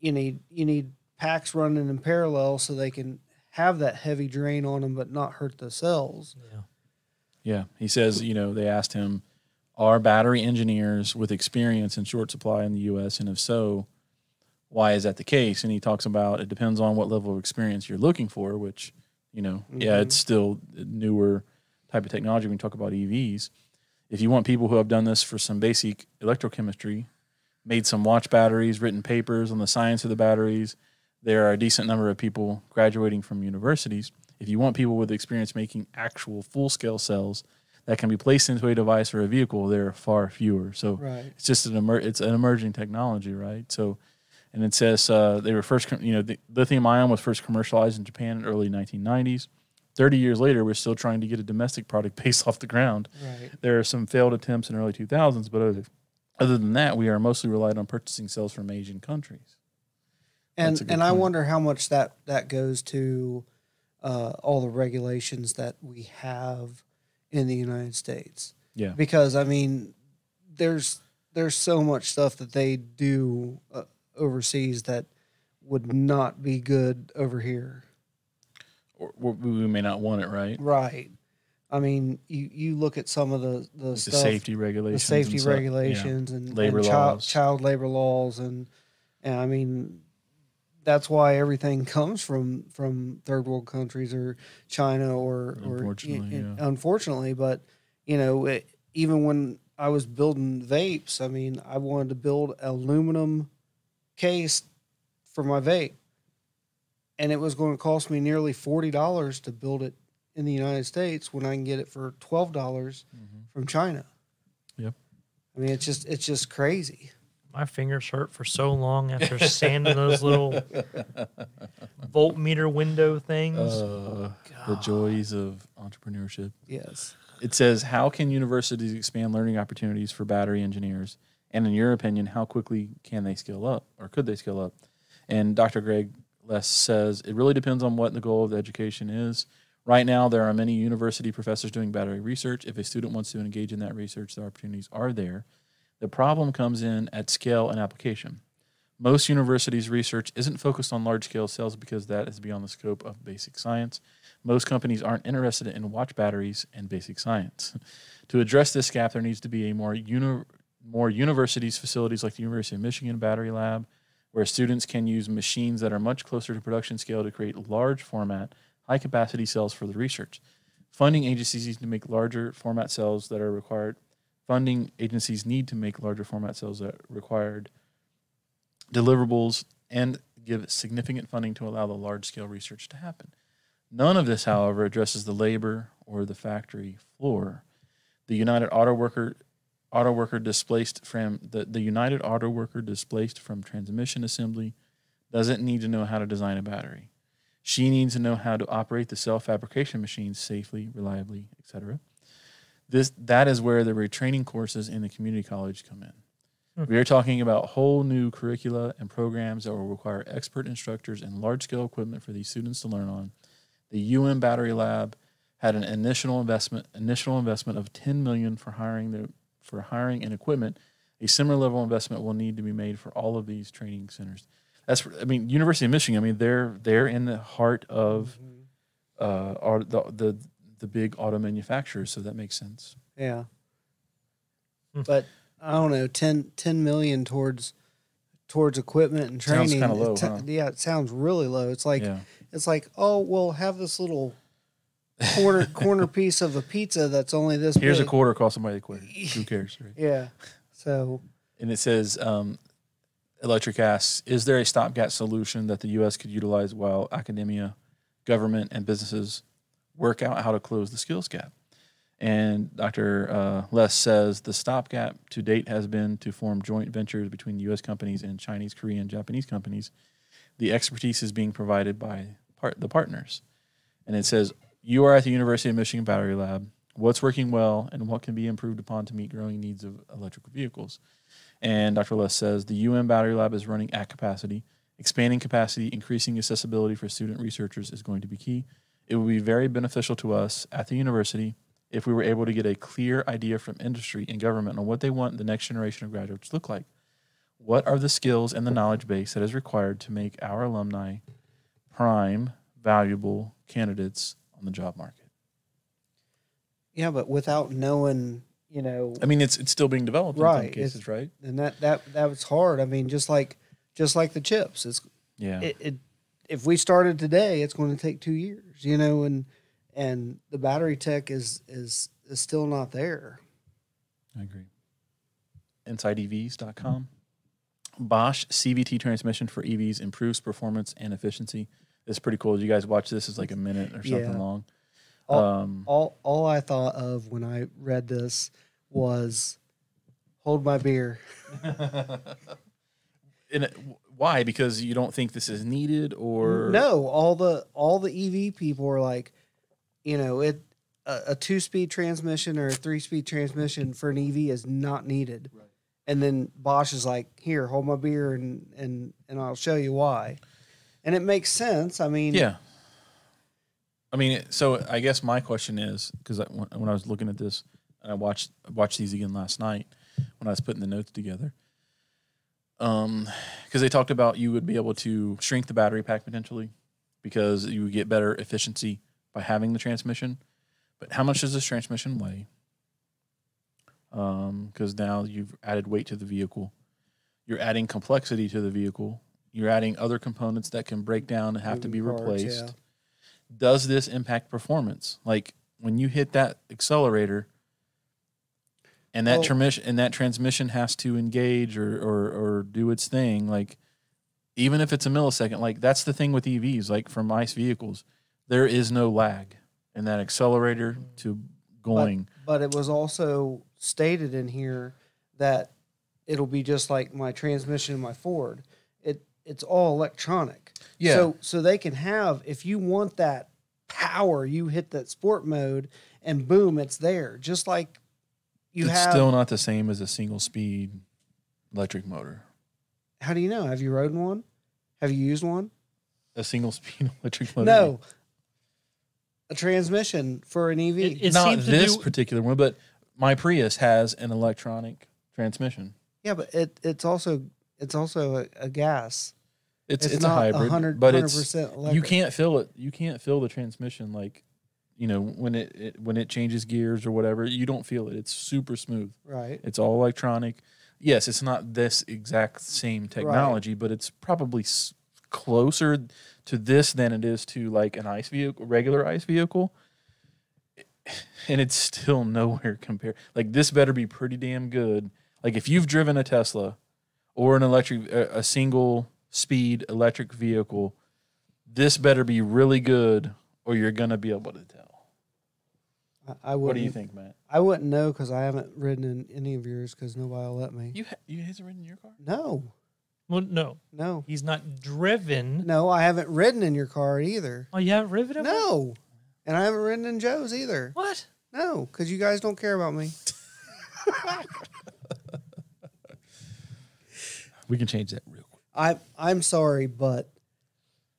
you need you need packs running in parallel so they can have that heavy drain on them but not hurt the cells.
Yeah.
Yeah. He says, you know, they asked him, are battery engineers with experience in short supply in the U.S.? And if so, why is that the case? And he talks about it depends on what level of experience you're looking for, which, you know, yeah,
Mhm.
it's still a newer type of technology when you talk about EVs. If you want people who have done this for some basic electrochemistry, made some watch batteries, written papers on the science of the batteries, there are a decent number of people graduating from universities. If you want people with experience making actual full scale cells that can be placed into a device or a vehicle, there are far fewer. So
Right.
it's just an emer- it's an emerging technology, right? So, and it says uh, they were first, com- you know, the lithium ion was first commercialized in Japan in early 1990s. Thirty years later, we're still trying to get a domestic product (laughs) based off the ground.
Right.
There are some failed attempts in early 2000s, but other, other than that, we are mostly relied on purchasing cells from Asian countries.
And and I wonder how much that that goes to uh, all the regulations that we have in the United States.
Yeah.
Because I mean, there's there's so much stuff that they do uh, overseas that would not be good over here.
Or, or we may not want it, right?
Right. I mean, you, you look at some of the the,
The
stuff,
safety
the
regulations,
safety
and stuff. Yeah.
regulations, and
Labor
and child,
laws.
child labor laws, and and I mean, that's why everything (laughs) comes from from third world countries or China or or
Unfortunately,
and-
yeah.
unfortunately, but you know, it, even when I was building vapes, I mean, I wanted to build aluminum case for my vape, and it was going to cost me nearly forty dollars to build it in the United States when I can get it for twelve dollars
Mhm.
from China.
Yep.
I mean, it's just it's just crazy.
My fingers hurt for so long after sanding those little (laughs) voltmeter window things.
Uh, the joys of entrepreneurship.
Yes.
It says, How can universities expand learning opportunities for battery engineers? And in your opinion, how quickly can they scale up or could they scale up? And Dr. Greg Less says, It really depends on what the goal of the education is. Right now, there are many university professors doing battery research. If a student wants to engage in that research, the opportunities are there. The problem comes in at scale and application. Most universities' research isn't focused on large scale cells because that is beyond the scope of basic science. Most companies aren't interested in watch batteries and basic science. (laughs) to address this gap, there needs to be a more uni- more universities facilities like the University of Michigan Battery Lab, where students can use machines that are much closer to production scale to create large format, high capacity cells for the research. Funding agencies need to make larger format cells that are required. Funding agencies need to make larger format cells that are required deliverables and give significant funding to allow the large scale research to happen. None of this, however, addresses the labor or the factory floor. The United Auto Worker auto worker displaced from the, the United Auto Worker displaced from transmission assembly doesn't need to know how to design a battery. She needs to know how to operate the cell fabrication machines safely, reliably, etc. This that is where the retraining courses in the community college come in. Hmm. We are talking about whole new curricula and programs that will require expert instructors and large scale equipment for these students to learn on. The UN Battery Lab had an initial investment initial investment of 10 million for hiring the for hiring and equipment. A similar level of investment will need to be made for all of these training centers. That's I mean University of Michigan. I mean they're they're in the heart of uh, our, the, the the big auto manufacturers, so that makes sense.
Yeah.
Hmm.
But I don't know, 10, 10 million towards towards equipment and
Sounds
training.
kinda low,
it ta-
huh?
Yeah, it sounds really low. It's like
yeah.
it's like, oh, we'll have this little corner (laughs) corner piece of a pizza that's only this
Here's a quarter, cost somebody a quarter. Who (laughs) cares? Right?
Yeah. So
and it says um, Electrek asks is there a stopgap solution that the u.s could utilize while academia government and businesses work out how to close the skills gap and dr uh, Less says the stopgap to date has been to form joint ventures between u.s companies and chinese korean japanese companies the expertise is being provided by part, the partners and it says you are at the university of michigan battery lab what's working well and what can be improved upon to meet growing needs of electrical vehicles. And Dr. Less says the UM Battery Lab is running at capacity. Expanding capacity, increasing accessibility for student researchers is going to be key. It will be very beneficial to us at the university if we were able to get a clear idea from industry and government on what they want the next generation of graduates to look like. What are the skills and the knowledge base that is required to make our alumni prime, valuable candidates on the job market?
Yeah, but without knowing, you know,
I mean, it's it's still being developed in some
Right,
cases,
it's-
right?
and that that that was hard. I mean, just like just like the chips, it's
Yeah.
it, it if we started today, it's going to take two years, you know, and and the battery tech is is is still not there.
I agree. InsideEVs.com. Bosch CVT transmission for EVs improves performance and efficiency. It's pretty cool. Did you guys watch this? It's like a minute or something
Yeah.
long.
All,
Um,
all all I thought of when I read this was hold my beer. (laughs)
and it, why? Because you don't think this is needed, or
no, all the all the EV people are like, you know, it a, a two speed transmission or a three speed transmission for an EV is not needed.
Right.
And then Bosch is like, here, hold my beer and and and I'll show you why. And it makes sense. I mean,
Yeah. I mean, so I guess my question is because when, I was looking at this, and I watched watched these again last night when I was putting the notes together. Um, because they talked about you would be able to shrink the battery pack potentially because you would get better efficiency by having the transmission. But how much does this transmission weigh? Um, because now you've added weight to the vehicle, you're adding complexity to the vehicle, you're adding other components that can break down and have to be
moving parts,
replaced
yeah.
does this impact performance? Like when you hit that accelerator and that oh.
Well-
transmission and that transmission has to engage or, or or do its thing, like even if it's a millisecond, like that's the thing with EVs, like from ICE vehicles, there is no lag in that accelerator mm-hmm. to going.
But it was also stated in here that it'll be just like my transmission in my Ford. It it's all electronic.
Yeah.
So so they can have if you want that power, you hit that sport mode and boom, it's there. Just like you
it's
have
still not the same as a single speed electric motor.
how do you know? Have you rode one? Have you used one?
A single (laughs) speed electric motor.
No. A transmission for an EV.
It- it
not
seems
this
do-
particular one, but my Prius has an electronic transmission.
yeah, but it it's also it's also a, a gas.
It's
It's
it's, a hybrid,
100
but it's
100%
you can't feel it. You can't feel the transmission like you know when it, it when it changes gears or whatever. You don't feel it. It's super smooth.
Right.
It's all electronic. Yes, it's not this exact same technology, but it's probably s- closer to this than it is to like an ice vehicle, regular ice vehicle. (sighs) And it's still nowhere compared. Like this better be pretty damn good. Like if you've driven a Tesla or an electric, a, a single speed electric vehicle, this better be really good, or you're gonna be able to tell.
I, I wouldn't.
What do you think, Matt?
I wouldn't know because I haven't ridden in any of yours because nobody will let me.
You ha- you hasn't ridden in your car?
No,
Well, no,
no,
he's not driven.
no. I haven't ridden in your car either.
Oh, you haven't driven it?
No, and I haven't ridden in Joe's either.
What?
No, because you guys don't care about me. (laughs)
We can change that real quick.
I I'm sorry, but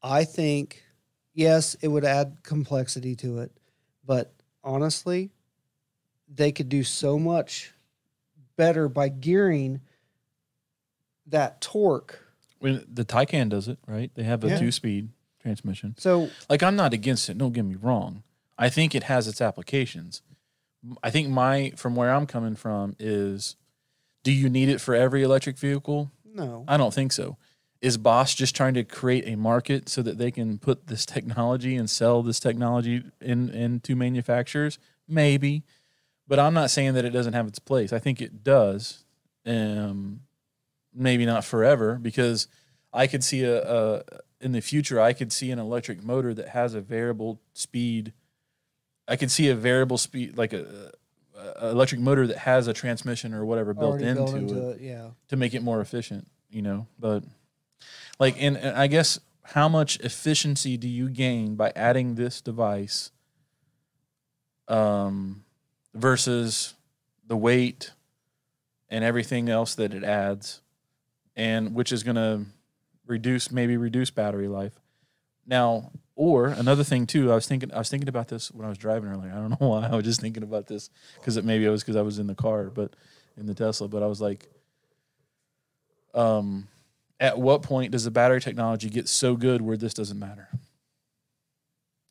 I think yes, it would add complexity to it, but honestly, they could do so much better by gearing that torque.
When the Taycan does it, right? They have a
Yeah.
two-speed transmission.
So
Like I'm not against it. Don't get me wrong. I think it has its applications. I think my from where I'm coming from is, do you need it for every electric vehicle?
no,
I don't think so. Is Bosch just trying to create a market so that they can put this technology and sell this technology in into manufacturers? Maybe, but I'm not saying that it doesn't have its place. I think it does. Um, maybe not forever because I could see a, a in the future. I could see an electric motor that has a variable speed. I could see a variable speed like a, a electric motor that has a transmission or whatever built into,
built into
it
it. Yeah,
to make it more efficient, you know. But like, and, and I guess how much efficiency do you gain by adding this device? Um, versus the weight and everything else that it adds, and which is going to reduce maybe reduce battery life. Now, or another thing too, I was thinking I was thinking about this when I was driving earlier. I don't know (laughs) why I was just thinking about this because it maybe it was because I was in the car, but in the Tesla. But I was like, um, at what point does the battery technology get so good where this doesn't matter?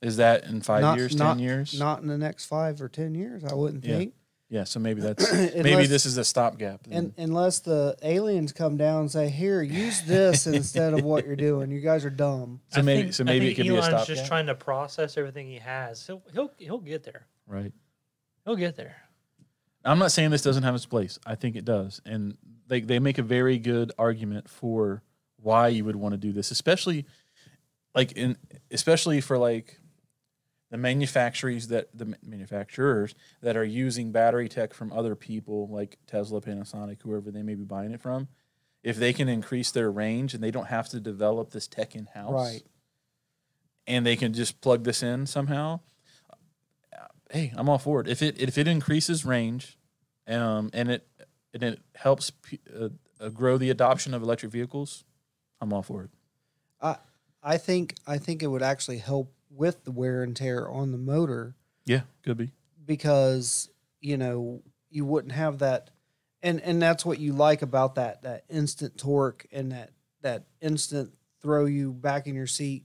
Is that in five
Not-
years,
not-
ten years?
Not in the next five or ten years, I wouldn't
Yeah.
think.
yeah, so maybe (clears throat) that's maybe this is a stopgap.
And unless the aliens come down and say, "Here, use this (laughs) instead of what you're doing," you guys are dumb.
so
I
maybe
think-
so
I
maybe it
think
could be a
Elon's
stopgap,
just trying to process everything he has. He'll he'll he'll get there.
right?
He'll get there.
I'm not saying this doesn't have its place. I think it does, and they they make a very good argument for why you would want to do this, especially like in especially for like the manufacturers that the manufacturers that are using battery tech from other people like Tesla, Panasonic, whoever they may be buying it from. If they can increase their range and they don't have to develop this tech in house,
Right.
and they can just plug this in somehow, hey, I'm all for it. If it if it increases range, um, and it and it helps p- uh, uh, grow the adoption of electric vehicles, I'm all for it.
I I think I think it would actually help with the wear and tear on the motor
Yeah, could be.
because you know you wouldn't have that, and and that's what you like about that that instant torque and that that instant throw you back in your seat.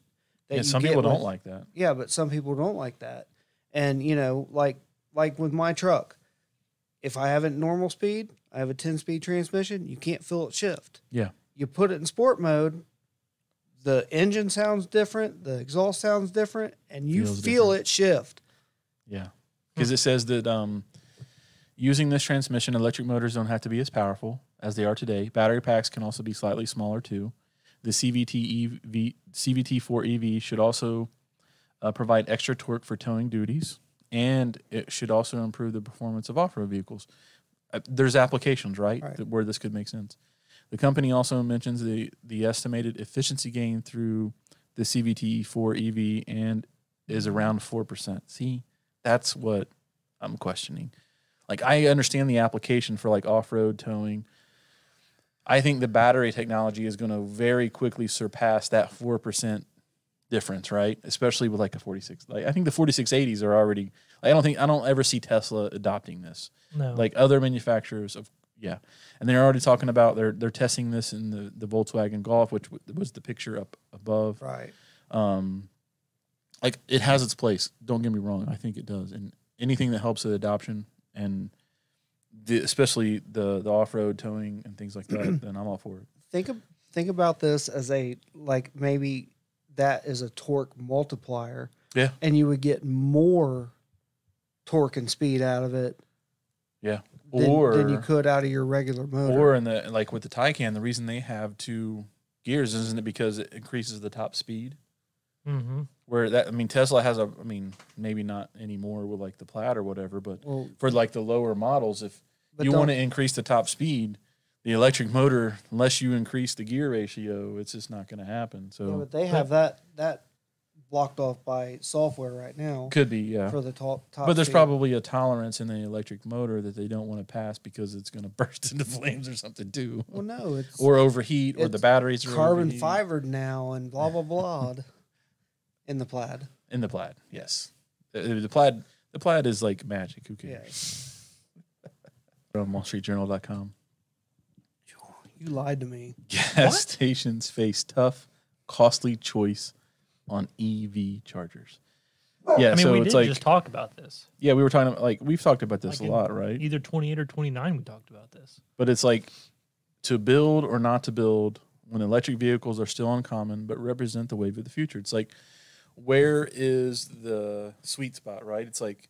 That
Yeah,
you
some people don't like that.
Yeah, but some people don't like that. And you know, like like with my truck, if I have it normal speed, I have a 10 speed transmission, you can't feel it shift.
Yeah.
You put it in sport mode, the engine sounds different, the exhaust sounds different, and you
Feels
feel
different.
it shift.
Yeah, because it says that um, using this transmission, electric motors don't have to be as powerful as they are today. Battery packs can also be slightly smaller too. The CVT EV, CVT4 EV should also uh, provide extra torque for towing duties, and it should also improve the performance of off-road vehicles. Uh, there's applications, right,
Right.
where this could make sense. The company also mentions the the estimated efficiency gain through the CVT for EV and is around four percent. See, that's what I'm questioning. Like I understand the application for like off-road towing. I think the battery technology is going to very quickly surpass that four percent difference, right? Especially with like a 46. Like I think the 4680s are already. I don't think I don't ever see Tesla adopting this.
No,
Like other manufacturers of yeah, and they're already talking about they're they're testing this in the the Volkswagen Golf, which w- was the picture up above
Right.
um, like it has its place. Don't get me wrong. I think it does, and anything that helps the adoption and the, especially the the off road towing and things like that, (clears throat) then I'm all for it.
Think of, think about this as a like maybe that is a torque multiplier.
Yeah.
And you would get more torque and speed out of it
Yeah,
than,
or
than you could out of your regular motor.
or in the like with the Taycan, the reason they have two gears isn't it because it increases the top speed?
hmm
Where that I mean Tesla has a I mean maybe not anymore with like the Plaid or whatever, but
well,
for like the lower models, if
but
you want to increase the top speed, the electric motor, unless you increase the gear ratio, it's just not going to happen. So
Yeah, but they have that that blocked off by software right now
could be, yeah.
for the top. top
But there's
speed.
probably a tolerance in the electric motor that they don't want to pass because it's going (laughs) to burst into flames or something too,
well, no, it's
or overheat, or the
it's
batteries are
carbon
overheating.
fibered now and blah blah blah (laughs) in the plaid.
in the plaid. Yes, the, the plaid. The plaid is like magic. Who
Yeah,
cares? (laughs) From WallStreetJournal.com.
you lied to me.
Gas
What?
stations face tough, costly choice on EV chargers. Yeah,
I mean,
so
we
it's
did
like
just talk about this.
yeah, we were talking about like we've talked about this
Like
a lot, right?
Either 28 or 29, we talked about this.
But it's like to build or not to build when electric vehicles are still uncommon but represent the wave of the future. It's like where is the sweet spot, right? It's like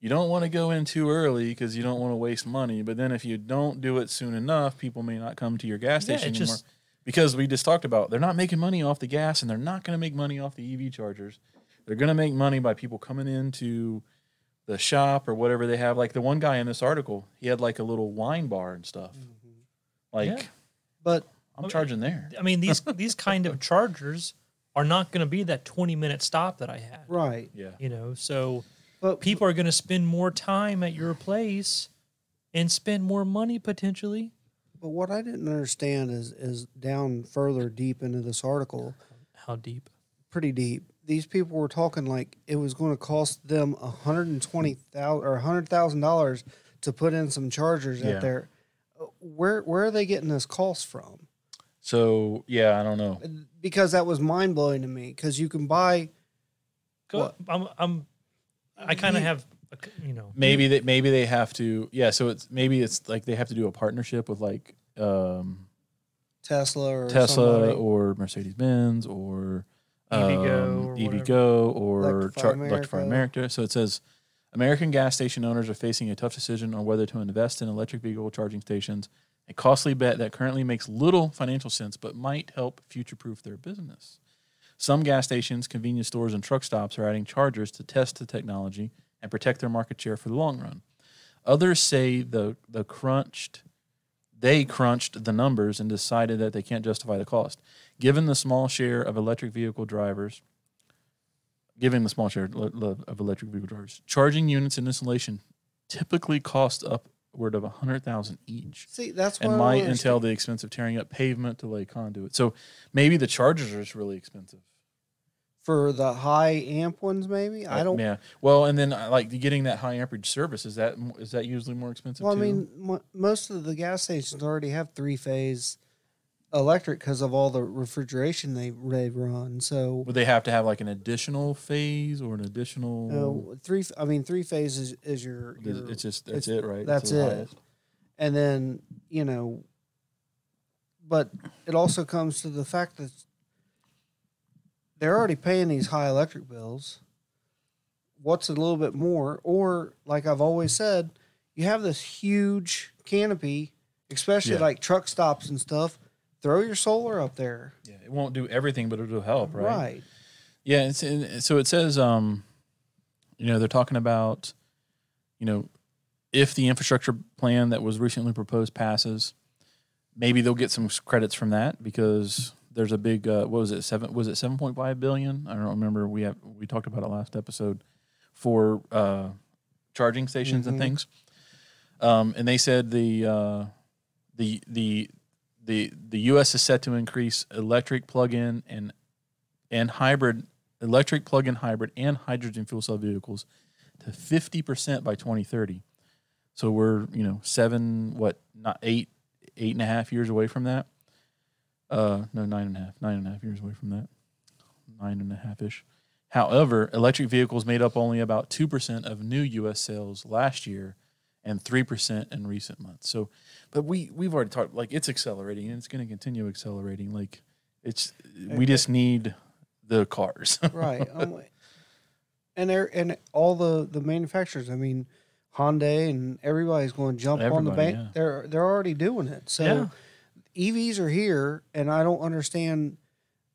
you don't want to go in too early because you don't want to waste money, but then if you don't do it soon enough, people may not come to your gas
Yeah,
station
it
anymore.
just-
because we just talked about they're not making money off the gas and they're not going to make money off the EV chargers. They're going to make money by people coming into the shop or whatever they have. Like the one guy in this article, he had like a little wine bar and stuff. Mm-hmm. Like
Yeah.
But
I'm
Okay.
charging there.
I mean, these these kind of (laughs) chargers are not going to be that 20 minute stop that I had.
right,
Yeah.
You know, so
But
People are going to spend more time at your place and spend more money potentially.
but what I didn't understand is is down further deep into this article,
How deep?
pretty deep. These people were talking like it was going to cost them a hundred and twenty thousand or a hundred thousand dollars to put in some chargers
Yeah.
out there. Uh, Where where are they getting this cost from?
So yeah, I don't know.
Because that was mind blowing to me. Because you can buy
Go,
What?
I'm, I'm, I kind of have, a c you know,
Maybe that maybe they have to yeah. So it's maybe it's like they have to do a partnership with like um,
Tesla or
Tesla
somebody.
or Mercedes Benz or
EVgo
um,
or
EVgo or
Electrify
Char- Electrify
America.
America. So it says American gas station owners are facing a tough decision on whether to invest in electric vehicle charging stations, a costly bet that currently makes little financial sense but might help future proof their business. Some gas stations, convenience stores, and truck stops are adding chargers to test the technology and protect their market share for the long run. Others say the the crunched they crunched the numbers and decided that they can't justify the cost. Given the small share of electric vehicle drivers, given the small share of electric vehicle drivers, charging units and installation typically cost upward of a hundred thousand each,
See, that's
and might entail the expense of tearing up pavement to lay conduit. So maybe the chargers are just really expensive.
For the high amp ones. Maybe I don't.
Yeah. Well, and then uh, like getting that high amperage service is that is that usually more expensive?
Well, I
too?
mean, mo- most of the gas stations already have three phase electric because of all the refrigeration they they run. So
would they have to have like an additional phase or an additional?
uh, three. I mean, three phase is, is your, your
it's just that's
it's-
it, right?
that's it.
highest.
and then you know, but it also comes to the fact that they're already paying these high electric bills. What's a little bit more, or like I've always said, you have this huge canopy, especially
Yeah.
like truck stops and stuff. Throw your solar up there,
Yeah, it won't do everything, but it'll help, right?
right?
Yeah, so it says, um, you know, they're talking about, you know, if the infrastructure plan that was recently proposed passes, maybe they'll get some credits from that because there's a big, uh, what was it, seven? Was it seven point five billion? I don't remember. We have we talked about it last episode for uh, charging stations and
Mhm.
things, um, and they said the uh, the the the the U.S. is set to increase electric plug-in and and hybrid electric plug-in hybrid and hydrogen fuel cell vehicles to 50% by 2030 so we're you know seven what not eight eight and a half years away from that uh no nine and a half nine and a half years away from that nine and a half ish however electric vehicles made up only about 2% of new us sales last year and 3% in recent months so but we we've already talked like it's accelerating and it's going to continue accelerating like it's we just need the cars (laughs)
right. I'm and they're and all the the manufacturers. I mean, Hyundai and everybody's going to jump on the
Everybody,
bank.
yeah.
They're they're already doing it. So EVs are here, and I don't understand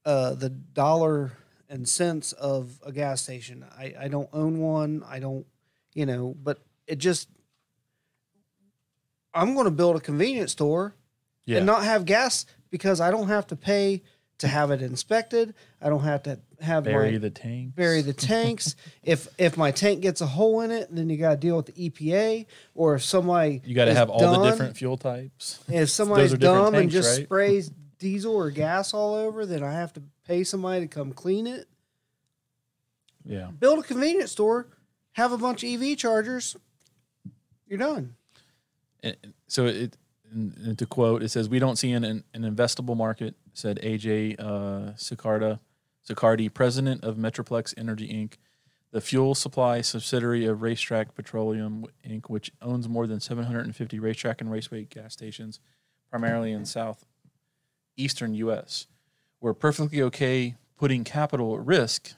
uh, the dollar and cents of a gas station. I I don't own one. I don't, you know, but it just. I'm going to build a convenience store
yeah
and not have gas because I don't have to pay to have it inspected. I don't have to have
bury
my
the tank
bury the (laughs) tanks. if if my tank gets a hole in it, then you got to deal with the EPA. Or if somebody
you got to have all the different fuel types (laughs)
If somebody's dumb and just
right?
sprays diesel or gas all over, then I have to pay somebody to come clean it.
yeah
Build a convenience store, have a bunch of EV chargers. You're done.
And- so it and, to quote it says we don't see an, an, an investable market said aj uh, Sicarda, Sicardi, president of metroplex energy inc the fuel supply subsidiary of RaceTrac petroleum inc which owns more than 750 RaceTrac and raceway gas stations primarily in south eastern us we're perfectly okay putting capital at risk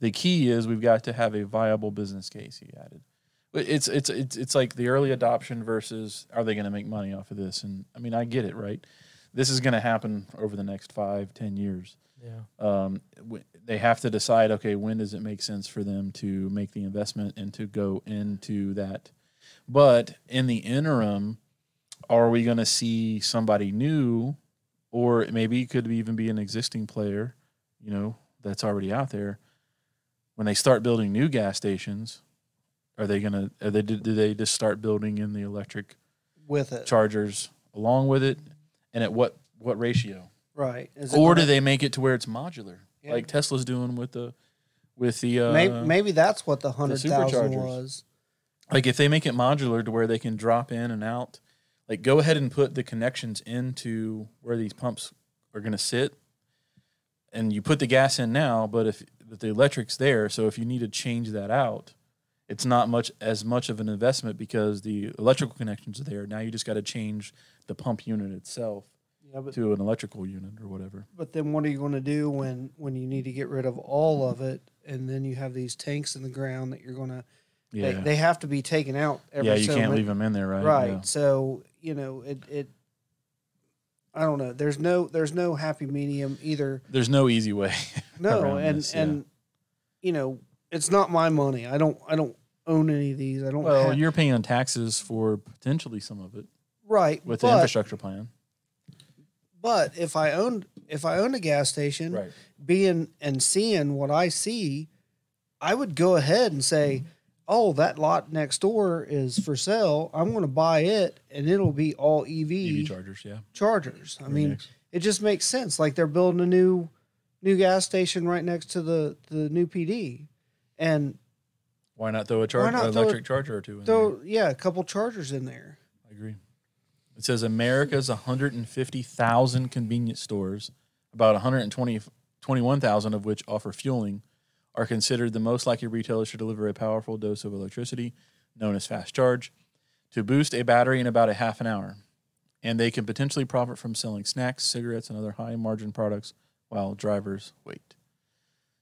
the key is we've got to have a viable business case he added it's it's it's it's like the early adoption versus are they going to make money off of this? And I mean, I get it, right? This is going to happen over the next five, ten years.
Yeah.
Um, w- they have to decide, okay, when does it make sense for them to make the investment and to go into that? But in the interim, are we going to see somebody new, or maybe it could even be an existing player, you know, that's already out there? When they start building new gas stations, Are they gonna? Are they? Do they just start building in the electric
with it.
chargers along with it, and at what what ratio?
Right.
Or do they make it to where it's modular,
Yeah.
like Tesla's doing with the with the uh,
maybe, maybe that's what the hundred thousand was.
like if they make it modular to where they can drop in and out like go ahead and put the connections into where these pumps are going to sit and you put the gas in now but if but the electric's there so if you need to change that out it's not much as much of an investment because the electrical connections are there now you just got to change the pump unit itself
Yeah, but
to an electrical unit or whatever
but then what are you going to do when when you need to get rid of all of it, and then you have these tanks in the ground that you're going to
yeah
they, they have to be taken out every
yeah you
so
can't leave them in there right
right.
Yeah.
So you know it it. I don't know. There's no there's no happy medium either.
there's no easy way (laughs)
No, and
this, yeah.
and you know it's not my money. I don't I don't own any of these. I don't.
well
have,
you're paying on taxes for potentially some of it
right
with the infrastructure plan
But if I owned if I owned a gas station,
right
being and seeing what I see, I would go ahead and say, mm-hmm. "Oh, that lot next door is for sale. I'm going to buy it, and it'll be all EV,
EV chargers, yeah.
chargers." I
Very
mean,
nice.
it just makes sense. Like they're building a new new gas station right next to the the new PD, and
why not throw a charge,
not
an
throw a-
electric charger or two in
throw yeah a couple chargers in there.
there? I agree. It says America's 150,000 convenience stores, about 120 21,000 of which offer fueling, are considered the most likely retailers to deliver a powerful dose of electricity, known as fast charge, to boost a battery in about a half an hour. And they can potentially profit from selling snacks, cigarettes, and other high margin products while drivers wait.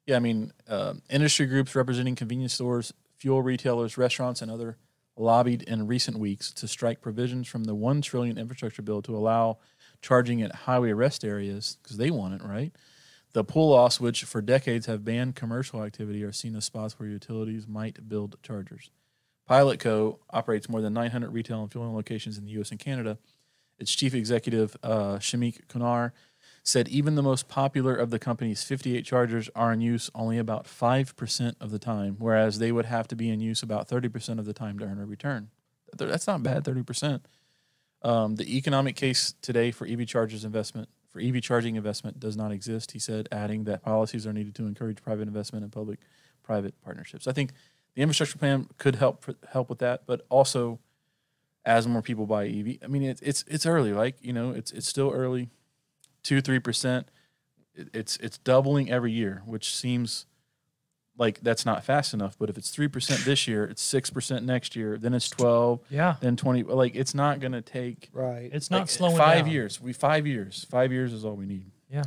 Yeah, I mean, uh, industry groups representing convenience stores, fuel retailers, restaurants, and other lobbied in recent weeks to strike provisions from the one trillion infrastructure bill to allow charging at highway rest areas because they want it, right? The pull-offs, which for decades have banned commercial activity, are seen as spots where utilities might build chargers. Pilot Co. operates more than 900 retail and fueling locations in the U.S. and Canada. Its chief executive, uh, Shameek Konar, said even the most popular of the company's 58 chargers are in use only about 5% of the time, whereas they would have to be in use about 30% of the time to earn a return. That's not bad, 30%. Um, the economic case today for EV chargers investment, for EV charging investment, does not exist, he said, adding that policies are needed to encourage private investment and public private partnerships. I think the infrastructure plan could help help with that, but also as more people buy EV, I mean, it's it's it's early, like you know, it's it's still early, two three percent. It's it's doubling every year, which seems like that's not fast enough. But if it's three percent this year, it's six percent next year, then it's twelve,
Yeah,
then twenty. Like it's not going to take
Right.
it's not
like,
slowing
five
down.
years. We five years. Five years is all we need.
Yeah,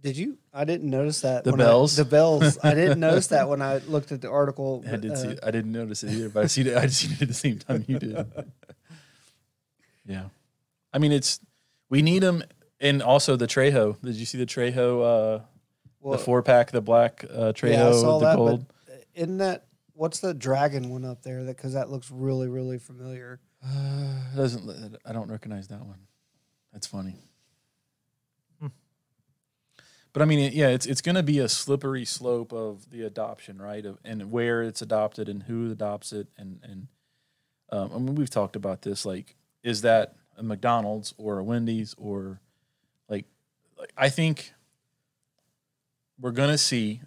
Did you? I didn't notice that.
The
when I-
bells?
the bells. I didn't (laughs) notice that when I looked at the article.
I did
uh,
see. I didn't notice it either, but I see it. I seen it at the same time you did. (laughs) yeah, I mean it's we need them, and also the Trejo. Did you see the Trejo? Uh,
well,
the four pack, the black uh, Trejo,
yeah, I saw
the
that.
gold.
But isn't that what's the dragon one up there? That because that looks really really familiar. (sighs)
Uh, doesn't I don't recognize that one. That's funny.
Hmm.
But I mean, it- yeah, it's it's going to be a slippery slope of the adoption, right? Of and where it's adopted and who adopts it, and and um, I mean, we've talked about this. Like, is that a McDonald's or a Wendy's or like, like I think we're going to see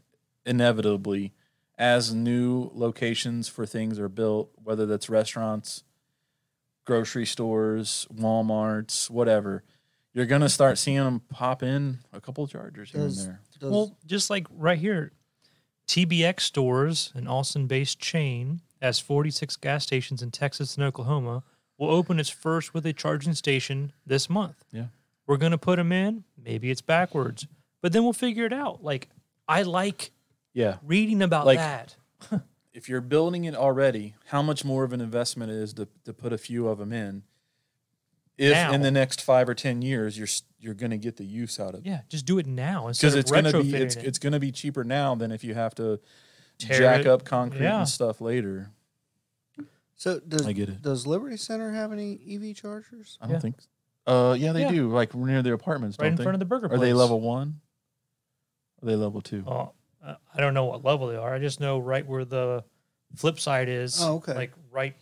inevitably as new locations for things are built, whether that's restaurants, grocery stores, Walmarts, whatever, you're gonna start seeing them pop in a couple of chargers here
Does-
and there.
Does,
well, just like right here, TBX Stores, an Austin-based chain, has 46 gas stations in Texas and Oklahoma. Will open its first with a charging station this month.
Yeah.
We're gonna put them in. Maybe it's backwards, but then we'll figure it out. Like I like
Yeah,
reading about
Like-
that. (laughs)
if you're building it already, how much more of an investment it is to to put a few of them in? If
Now.
in the next five or ten years you're you're gonna get the use out of it
Yeah, just do it now instead
because it's gonna be it's
it.
it's gonna be cheaper now than if you have to
Tear
jack
it.
up concrete
Yeah.
and stuff later.
so does
I get it.
does Liberty Center have any EV chargers?
I don't
Yeah.
think. Uh, yeah, they
Yeah.
do. Like near their apartments,
right
don't
in
they?
front of the burger place.
Are
place.
they level one? Are they level two?
Oh, uh, I don't know what level they are. I just know right where the Flip side is
Oh, okay.
like right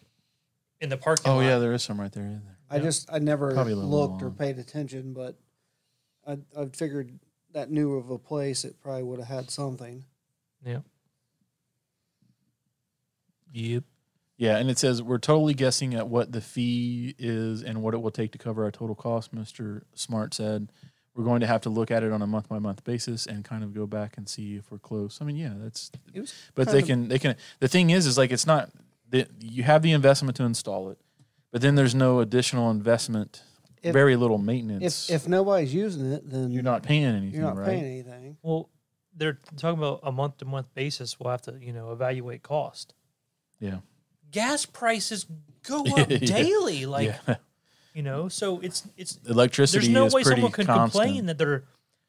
in the parking
Oh
lot.
yeah, there is some right there. Isn't there?
I
Yeah.
just I never
Probably a little
looked or
long.
paid attention, but I I figured that new of a place it probably would have had something.
Yeah. Yep.
Yeah, and it says we're totally guessing at what the fee is and what it will take to cover our total cost. Mr. Smart said we're going to have to look at it on a month by month basis and kind of go back and see if we're close. I mean, yeah, that's.
It was
But they
of-
can they can. The thing is, is like it's not that you have the investment to install it, but then there's no additional investment,
If-
very little maintenance.
If if nobody's using it, then
you're not paying anything,
you're not
right?
paying anything.
Well, they're talking about a month to month basis. We'll have to, you know, evaluate cost.
Yeah.
Gas prices go (laughs) up daily, like
yeah,
you know. So it's it's
electricity
there's no way someone can
constant.
complain that their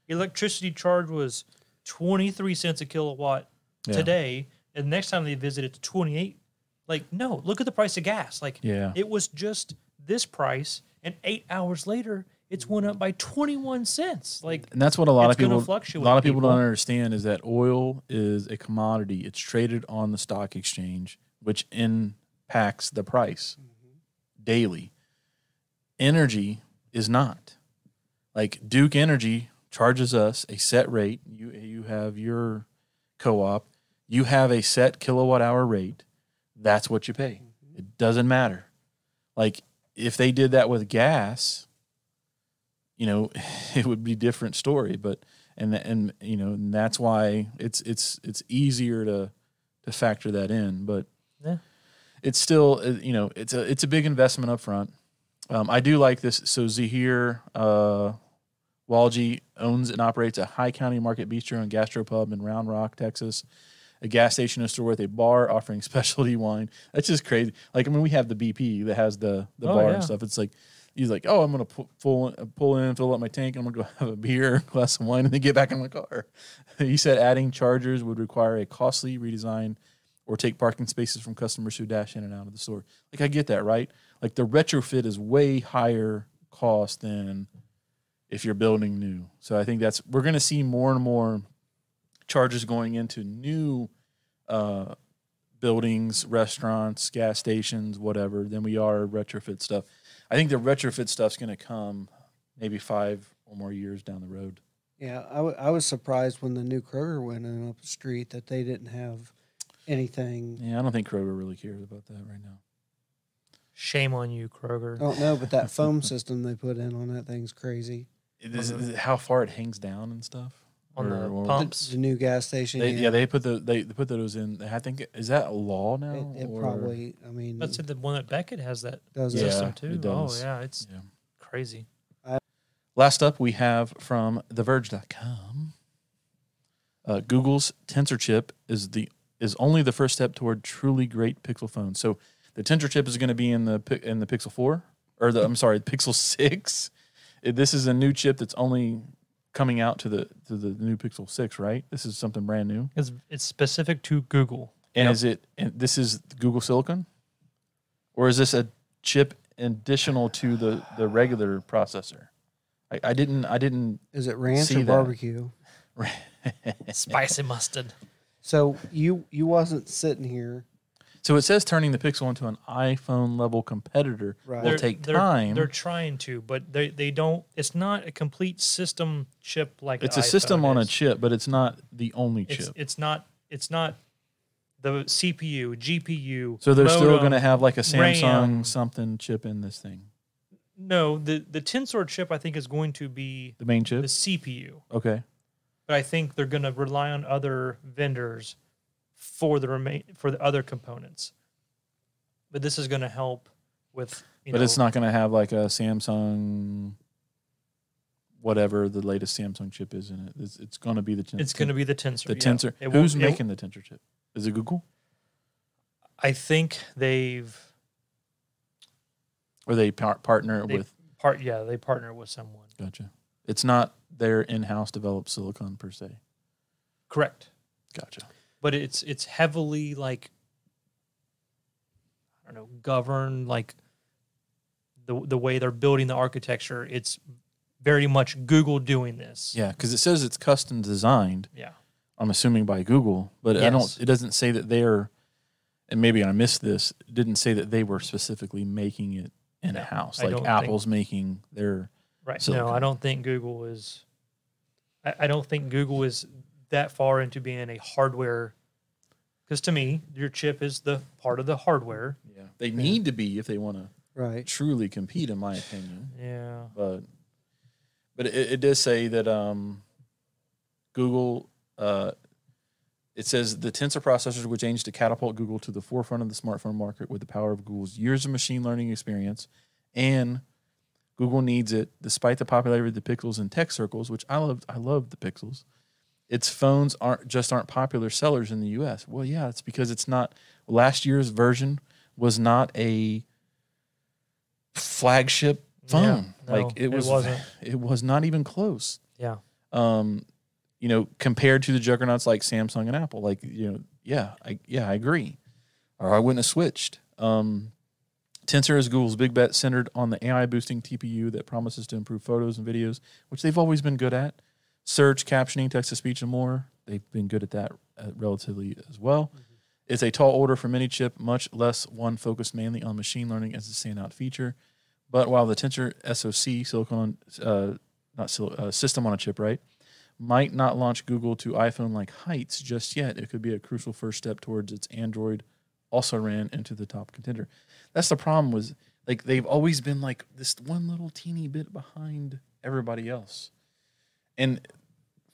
electricity charge was twenty three cents a kilowatt
Yeah.
today, and the next time they visit it's twenty eight. Like, no, look at the price of gas. Like,
Yeah.
it was just this price, and eight hours later, it's went up by twenty one cents. Like,
And that's what a lot of people a lot of people,
people.
don't understand is that oil is a commodity. It's traded on the stock exchange, which impacts the price mm-hmm. daily. Energy is not. Like Duke Energy charges us a set rate. You you have your co-op, you have a set kilowatt hour rate. That's what you pay. Mm-hmm. It doesn't matter. Like if they did that with gas, you know, (laughs) it would be a different story. But and and you know, and that's why it's it's it's easier to to factor that in. But. It's still uh, you know it's a it's a big investment up front. Um, I do like this. So Zahir uh, Walji owns and operates a Hill Country Market Bistro and Gastropub in Round Rock, Texas. A gas station and store with a bar offering (laughs) specialty wine. That's just crazy. Like I mean, we have the BP that has the the
Oh,
bar
yeah.
and stuff. It's like he's like, oh, I'm gonna pu- pull pull in, fill up my tank. I'm gonna go (laughs) have a beer, (laughs) glass of wine, and then get back in my car. he said adding chargers would require a costly redesign or take parking spaces from customers who dash in and out of the store. Like I get that, right? Like the retrofit is way higher cost than if you're building new. So I think that's we're going to see more and more charges going into new uh, buildings, restaurants, gas stations, whatever, than we are retrofit stuff. I think the retrofit stuff's going to come maybe five or more years down the road.
Yeah, I, w- I was surprised when the new Kroger went in up the street that they didn't have anything.
Yeah, I don't think Kroger really cares about that right now.
shame on you, Kroger.
I don't know, but that (laughs) foam system they put in on that thing's crazy.
Is, is it how far it hangs down and stuff
On the
Or- or-
The,
pumps.
the new gas station.
They, yeah. they put the they put those in. I think is that a law now?
It, it
or-
probably. I mean,
That's it. The one that Beckett has that
does
Yeah.
system too.
it does.
Oh yeah, it's
Yeah.
crazy.
Last up, we have from TheVerge.com. Uh, Google's Tensor chip is the is only the first step toward truly great Pixel phones. So the Tensor chip is going to be in the in the Pixel Four or the I'm sorry, (laughs) Pixel Six. This is a new chip that's only coming out to the to the new Pixel Six, right? This is something brand new.
It's it's specific to Google.
And
Yep.
is it? And this is Google Silicon, or is this a chip additional to the the regular processor? I, I didn't. I didn't.
Is it ranch
See
or
that.
barbecue? (laughs)
Spicy mustard.
So you you wasn't sitting here.
so it says turning the Pixel into an iPhone level competitor
Right.
will
They're-
take
they're,
time.
They're trying to, but they, they don't. It's not a complete system chip like
it's a system
iPhone
on a chip, but it's not the only chip.
it's not it's not the CPU, GPU.
So they're still going to have like a Samsung
RAM.
something chip in this thing.
no the the Tensor chip. I think is going to be
The main chip, the.
CPU,
Okay.
But I think they're going to rely on other vendors for the remain for the other components. But this is going to help with. You
but
know,
it's not going to have like a Samsung, whatever the latest Samsung chip is in it. It's, it's going to be the.
It's going to be the Tensor.
the
yeah.
Tensor.
It
Who's
it-
making the Tensor chip? Is it Google?
I think they've
Or they par- partner
They-
with?
part. Yeah, they partner with someone.
Gotcha. It's not their in-house developed silicon per se.
Correct.
Gotcha.
but it's it's heavily like I don't know governed like the the way they're building the architecture. It's very much Google doing this.
Yeah, because it says it's custom designed.
Yeah.
I'm assuming by Google, but I don't. It doesn't say that they're. and maybe I missed this, didn't say that they were specifically making it in
No,
a house. Like Apple's making their
Right. No. I don't think Google is. I, I don't think Google is that far into being a hardware. Because to me, your chip is the part of the hardware.
yeah. They need to be if they want to
Right.
truly compete, in my opinion.
Yeah.
But but it, it does say that um, Google. Uh, it says the tensor processors which aims to catapult Google to the forefront of the smartphone market with the power of Google's years of machine learning experience, and Google needs it despite the popularity of the Pixels in tech circles, which I love. I love the Pixels. Its phones aren't just aren't popular sellers in the U.S. Well, yeah, it's because it's not. Last year's version was not a flagship phone.
no,
like it
it
was.
wasn't. (laughs)
It was not even close.
Yeah.
Um, you know, compared to the juggernauts like Samsung and Apple. Like you know, yeah, I yeah I agree. Or I wouldn't have switched. Um, Tensor is Google's big bet centered on the AI boosting TPU that promises to improve photos and videos, which they've always been good at. Search, captioning, text to speech, and more. They've been good at that uh, relatively as well. It's a tall order for many chip, much less one focused mainly on machine learning as a standout feature. But while the Tensor SoC, silicon, uh, not sil- uh, system on a chip, right, might not launch Google to iPhone like heights just yet, it could be a crucial first step towards its Android also ran into the top contender. That's the problem was like they've always been like this one little teeny bit behind everybody else. And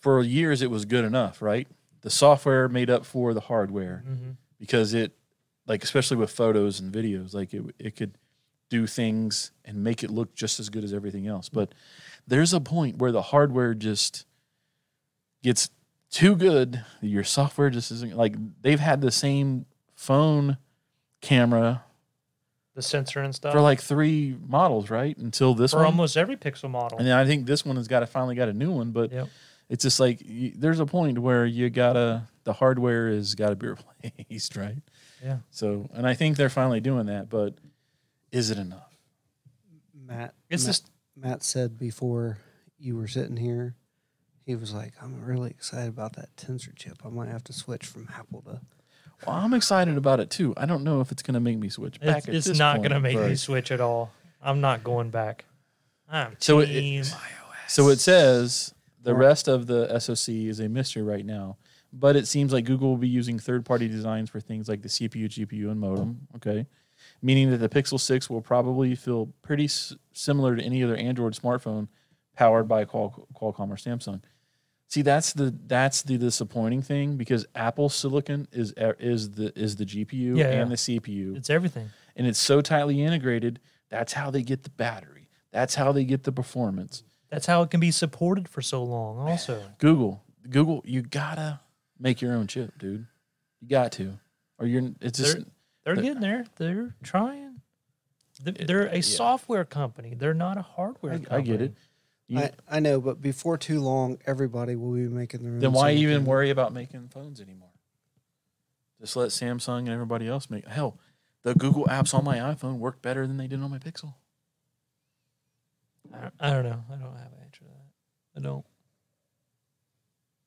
for years it was good enough, right? The software made up for the hardware
hmm
because it like especially with photos and videos, like it it could do things and make it look just as good as everything else. But there's a point where the hardware just gets too good. Your software just isn't like they've had the same phone camera
The sensor and stuff.
for like three models, right? Until this
for
one.
almost every Pixel model.
and then I think this one has got to finally got a new one, but
Yep.
it's just like y there's a point where you gotta the hardware has got to be (laughs) replaced, right?
Yeah.
So, and I think they're finally doing that, but is it enough?
Matt.
It's
Matt,
just
Matt said before you were sitting here, he was like, "I'm really excited about that Tensor chip. I might have to switch from Apple to."
Well, I'm excited about it too. I don't know if it's going to make me switch back.
it's,
at
it's
this
not going to make me switch at all. I'm not going back. I'm
So it-
team.
So it says the rest of the SoC is a mystery right now, but it seems like Google will be using third-party designs for things like the CPU, GPU, and modem. Okay, meaning that the Pixel Six will probably feel pretty s- similar to any other Android smartphone powered by Qual- Qualcomm or Samsung. See, that's the that's the disappointing thing because Apple Silicon is is the is the GPU
Yeah, yeah.
and the CPU
it's everything.
and it's so tightly integrated. That's how they get the battery. That's how they get the performance.
That's how it can be supported for so long. Also,
Google, Google, you gotta make your own chip, dude. You got to, or you're. It's just
they're they're
They're-
getting there. They're trying. They're- They're a software company. They're not a hardware.
I,
company.
I get it. You-
I, I know, but before too long, everybody will be making their own.
then why even
silicon.
worry about making phones anymore? Just let Samsung and everybody else make. Hell, the Google apps on my iPhone work better than they did on my Pixel.
I, I don't know. I don't have an answer to that. I don't.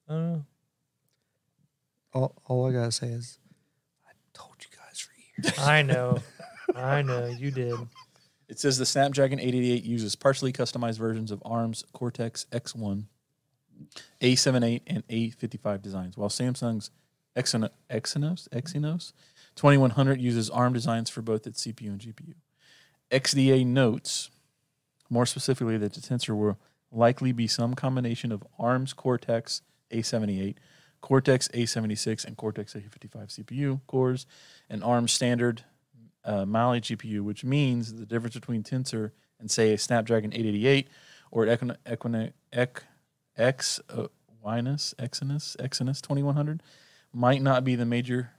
I don't know.
All, all I gotta say is, I told you guys for years.
I know. I know. You did. (laughs)
It says the Snapdragon 888 uses partially customized versions of ARM's Cortex X1, A78, and A55 designs, while Samsung's Exynos, Exynos, Exynos 2100 uses ARM designs for both its CPU and GPU. XDA notes, more specifically, that the Tensor will likely be some combination of ARM's Cortex A78, Cortex A76, and Cortex A55 CPU cores, and ARM's standard uh, Mali GPU, which means the difference between Tensor and say a Snapdragon 888 or X uh, Exynos, Exynos 2100 might not be the major,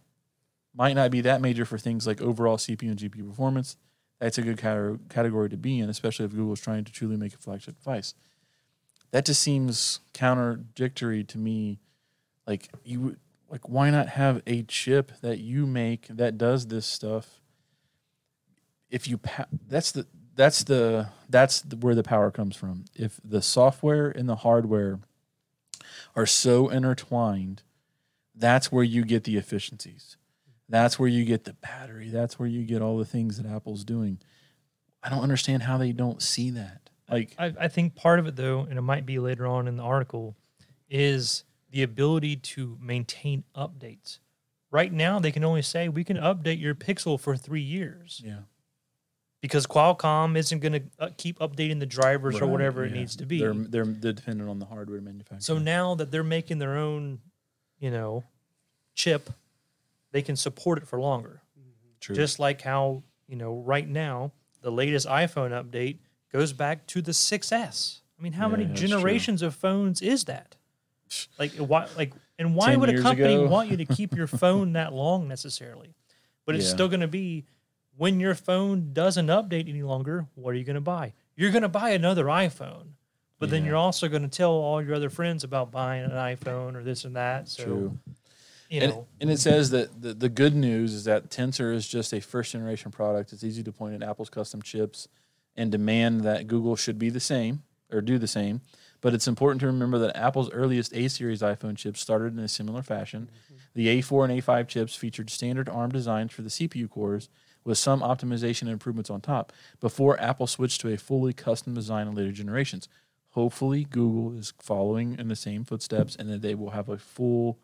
might not be that major for things like overall CPU and GPU performance. That's a good category to be in, especially if Google is trying to truly make a flagship device. That just seems contradictory to me. Like you, like why not have a chip that you make that does this stuff? If you pa- that's the that's the that's the, where the power comes from. If the software and the hardware are so intertwined, that's where you get the efficiencies. That's where you get the battery. That's where you get all the things that Apple's doing. I don't understand how they don't see that. Like,
I, I think part of it though, and it might be later on in the article, is the ability to maintain updates. Right now, they can only say we can update your Pixel for three years
yeah,
because Qualcomm isn't going to uh, keep updating the drivers or
Right,
whatever it needs to be.
They're, they're they're dependent on the hardware manufacturer.
So now that they're making their own, you know, chip, they can support it for longer.
True.
Just like how, you know, right now, the latest iPhone update goes back to the 6S. I mean, how
Yeah,
many
that's true.
generations of phones is that? Like why like and why would a company
ago.
want you to keep your (laughs) phone that long necessarily? But it's
Yeah.
still going to be when your phone doesn't update any longer, what are you going to buy? You're going to buy another iPhone. But then you're also going to tell all your other friends about buying an iPhone or this and that. So,
True.
you
and,
know,
and it says that the, the good news is that Tensor is just a first generation product. It's easy to point at Apple's custom chips and demand that Google should be the same or do the same. But it's important to remember that Apple's earliest A series iPhone chips started in a similar fashion. Mm-hmm. The A4 and A5 chips featured standard ARM designs for the CPU cores with some optimization and improvements on top before Apple switched to a fully custom design in later generations. Hopefully, Google is following in the same footsteps and that they will have a full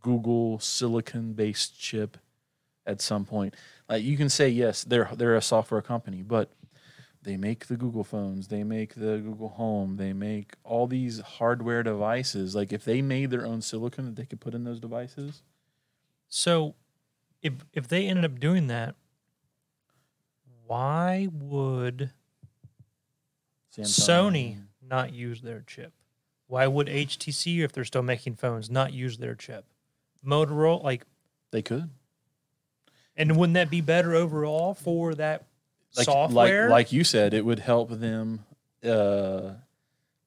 Google silicon based chip at some point. Like you can say yes, they're they're a software company, but they make the Google phones, they make the Google Home, they make all these hardware devices. Like if they made their own silicon that they could put in those devices,
so if if they ended up doing that, why would
Samsung-
Sony not use their chip? Why would HTC, if they're still making phones, not use their chip? Motorola, like,
they could
and wouldn't that be better overall for that
like
software?
like like you said, it would help them uh,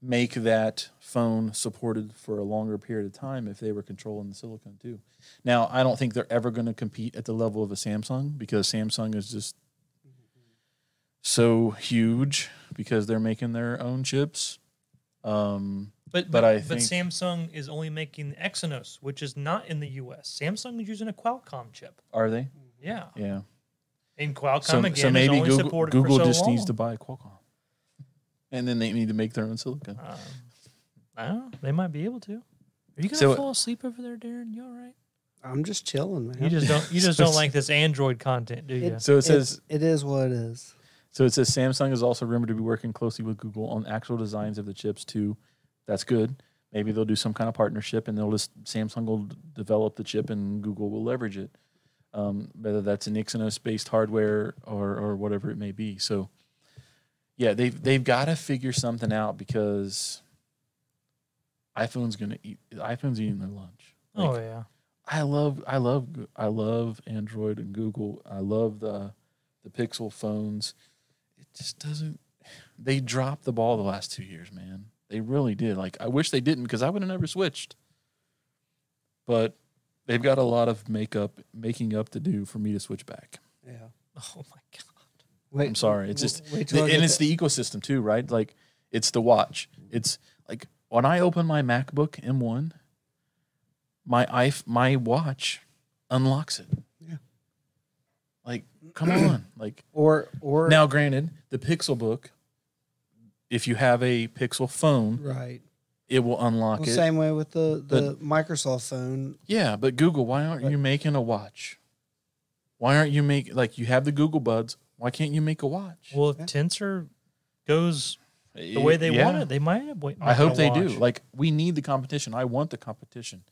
make that phone supported for a longer period of time if they were controlling the silicon too. Now, I don't think they're ever going to compete at the level of a Samsung because Samsung is just so huge because they're making their own chips. Um,
but,
but
but,
I
but
think-
Samsung is only making Exynos, which is not in the US. Samsung is using a Qualcomm chip.
are they?
Yeah.
Yeah.
And Qualcomm
So,
again
so
is
maybe
only
Google,
supported
Google
for so
just
long.
needs to buy Qualcomm, and then they need to make their own silicon.
Um, I don't know. They might be able to. Are you gonna
So-
fall asleep over there, Darren? You all right?
I'm just chilling, man.
You just don't. You just (laughs) don't like this Android content, do you?
It-
So it says
it is what it is.
So it says Samsung is also rumored to be working closely with Google on actual designs of the chips too. That's good. Maybe they'll do some kind of partnership and they'll just Samsung will develop the chip and Google will leverage it. Um, whether that's an Exynos based hardware or or whatever it may be. So yeah, they've they've got to figure something out because iPhone's gonna eat iPhone's eating their lunch. Like,
oh yeah.
I love I love I love Android and Google. I love the the Pixel phones. It just doesn't they dropped the ball the last 2 years, man. They really did. Like I wish they didn't because I would have never switched. But they've got a lot of makeup making up to do for me to switch back.
Yeah. (laughs)
Oh my god.
Wait,
I'm sorry. It's just
wait till
and it's
the-
the ecosystem too, right? Like it's the watch. It's like when I open my MacBook M1, my iPh- my watch unlocks it.
Yeah.
Like, come on. (clears throat) Like
or or
now, granted, the Pixel Book, if you have a Pixel phone,
right.
it will unlock
Well,
it.
same way with the the Microsoft phone.
Yeah, but Google, why aren't
But-
you making a watch? Why aren't you make like you have the Google Buds? Why can't you make a watch?
Well, if
Yeah.
Tensor goes the eh, way they
Yeah.
want it, they might. Have,
I hope they do. Like we need the competition. I want the competition.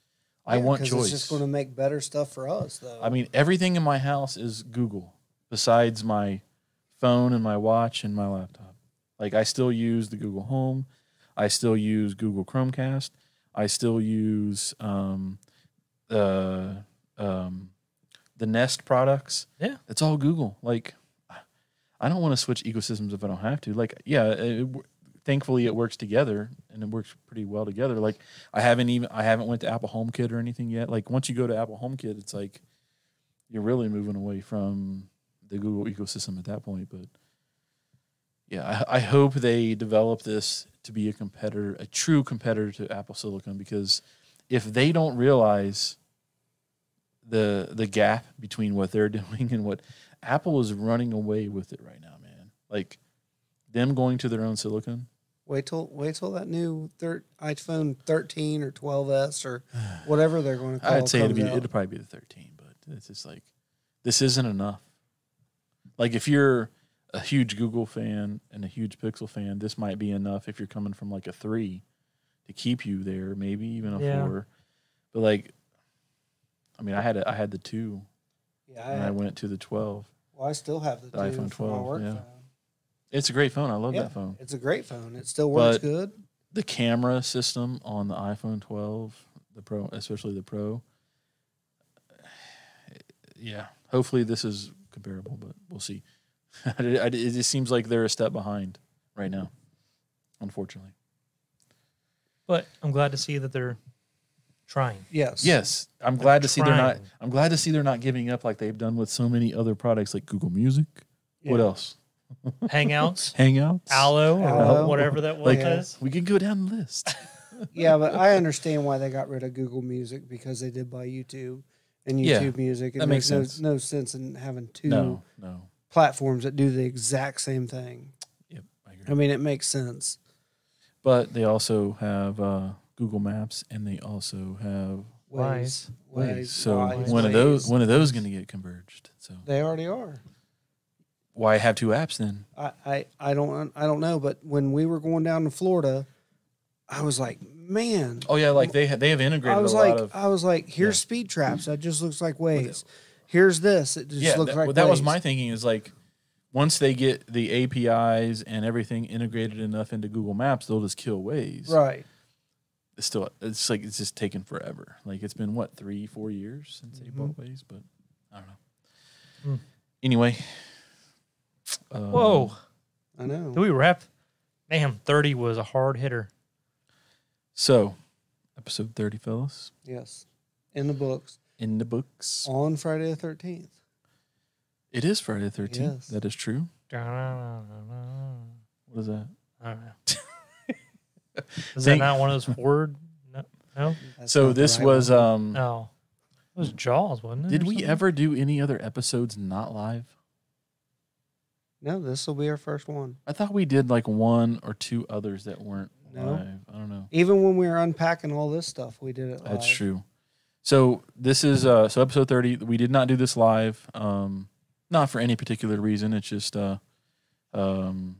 I
Yeah,
want
'cause
choice.
It's just going to make better stuff for us, though.
I mean, everything in my house is Google, besides my phone and my watch and my laptop. Like I still use the Google Home. I still use Google Chromecast. I still use um, the um, the Nest products.
Yeah.
it's all Google. Like I don't want to switch ecosystems if I don't have to. Like yeah, it, thankfully it works together and it works pretty well together. Like I haven't even I haven't went to Apple HomeKit or anything yet. Like once you go to Apple HomeKit, it's like you're really moving away from the Google ecosystem at that point. But yeah, I, I hope they develop this to be a competitor, a true competitor to Apple Silicon, because if they don't realize the the gap between what they're (laughs) doing and what Apple is running away with it right now, man. Like them going to their own silicon.
Wait till wait till that new thir- iPhone 13 or 12s or whatever they're going to call it.
I'd say
it
it'd be
out.
it'd probably be the 13, but it's just like this isn't enough. Like if you're a huge Google fan and a huge Pixel fan, this might be enough if you're coming from like a 3 to keep you there, maybe even a
Yeah.
4. But like I mean, I had a, I had the 2
Yeah, I,
and I went to the 12.
well, I still have the,
The
two
iPhone
for my
12,
work
yeah.
phone.
It's a great phone. I love
Yeah,
that phone.
It's a great phone. It still works
But-
good.
The camera system on the iPhone 12, the Pro, especially the Pro. (sighs) Yeah, hopefully this is comparable, but we'll see. (laughs) I- I- it just seems like they're a step behind right now, unfortunately.
But I'm glad to see that they're trying.
Yes.
Yes, I'm glad to see they're not. I'm glad to see they're not giving up like they've done with so many other products like Google Music. What else?
Hangouts, (laughs)
Hangouts.
Allo, or
Allo.
whatever that was.
Like
is.
we could go down the list. (laughs)
Yeah, but I understand why they got rid of Google Music because they did buy YouTube and
Yeah,
YouTube Music. It
that makes
makes
sense.
no, no sense in having two
no, no.
platforms that do the exact same thing.
Yep, I agree.
I mean, it makes sense.
But they also have uh, Google Maps, and they also have
Wise.
Waze.
Waze. So
Wise,
one of those, one of those, going to get converged. So
They already are.
Why have two apps then?
I, I, I don't I don't know, but when we were going down to Florida, I was like, man.
Oh yeah, like they ha- they have integrated
I was
a
like,
lot of.
I was like, here's
Yeah.
speed traps. That just looks like Waze. Here's this. It just
yeah,
looks
that,
like
well, that was my thinking. Is like once they get the APIs and everything integrated enough into Google Maps, they'll just kill Waze.
right.
It's still, it's like it's just taken forever. Like it's been what three, four years since they bought
Mm-hmm.
Waze, but I don't know.
Hmm.
Anyway. Um,
Whoa.
I know.
Do we wrap? Damn, 30 was a hard hitter.
So, episode thirty, fellas,
Yes, in the books
in the books.
on Friday the thirteenth.
It is Friday the thirteenth.
Yes.
That is true.
I
What is that?
I don't know. (laughs) Is
Think-
that not one of those word? No. No.
So this
right
was
one.
um
No. It was Jaws, wasn't it?
did we ever do any other episodes not live?
No. This will be our first one.
I thought we did like one or two others that weren't
No.
live. I don't know.
Even when we were unpacking all this stuff, we did it.
That's true. So this is uh so episode 30. We did not do this live. Um not for any particular reason. It's just uh um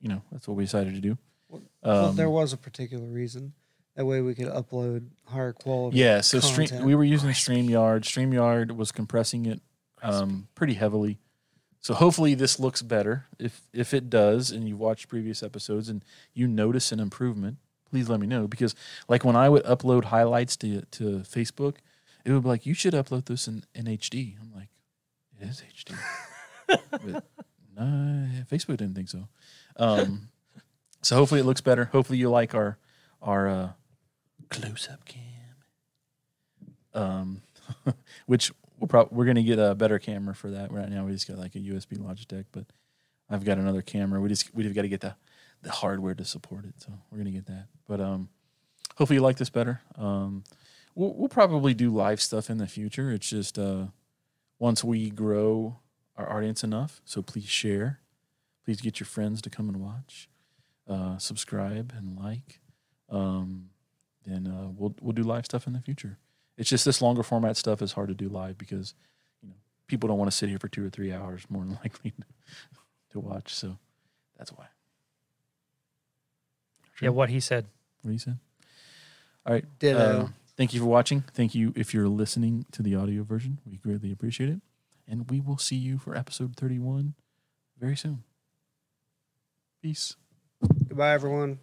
you know, that's what we decided to do.
Well,
Um,
there was a particular reason. That way we could upload higher quality.
Yeah, so stream, we were using StreamYard. StreamYard was compressing it um, pretty heavily. So hopefully this looks better. If if it does, and you've watched previous episodes and you notice an improvement, please let me know. Because like when I would upload highlights to to Facebook, it would be like you should upload this in, in HD. I'm like, it is HD. (laughs) but no, Facebook didn't think so. Um, so hopefully it looks better. Hopefully you like our our uh, close up cam. Um, (laughs) which we'll probably we're gonna get a better camera for that. Right now we just got like a USB Logitech, but I've got another camera. We just we've got to get the the hardware to support it, so we're gonna get that. But um, hopefully you like this better. Um, we'll we'll probably do live stuff in the future. It's just uh, once we grow our audience enough. So please share. Please get your friends to come and watch. Uh, subscribe and like. Um, then uh, we'll we'll do live stuff in the future. It's just this longer format stuff is hard to do live because you know people don't want to sit here for two or three hours more than (laughs) likely to watch. So that's why.
Yeah, what he said.
What he said. All right.
Ditto.
Uh, thank you for watching. Thank you if you're listening to the audio version. We greatly appreciate it. And we will see you for episode 31 very soon. Peace.
Goodbye, everyone.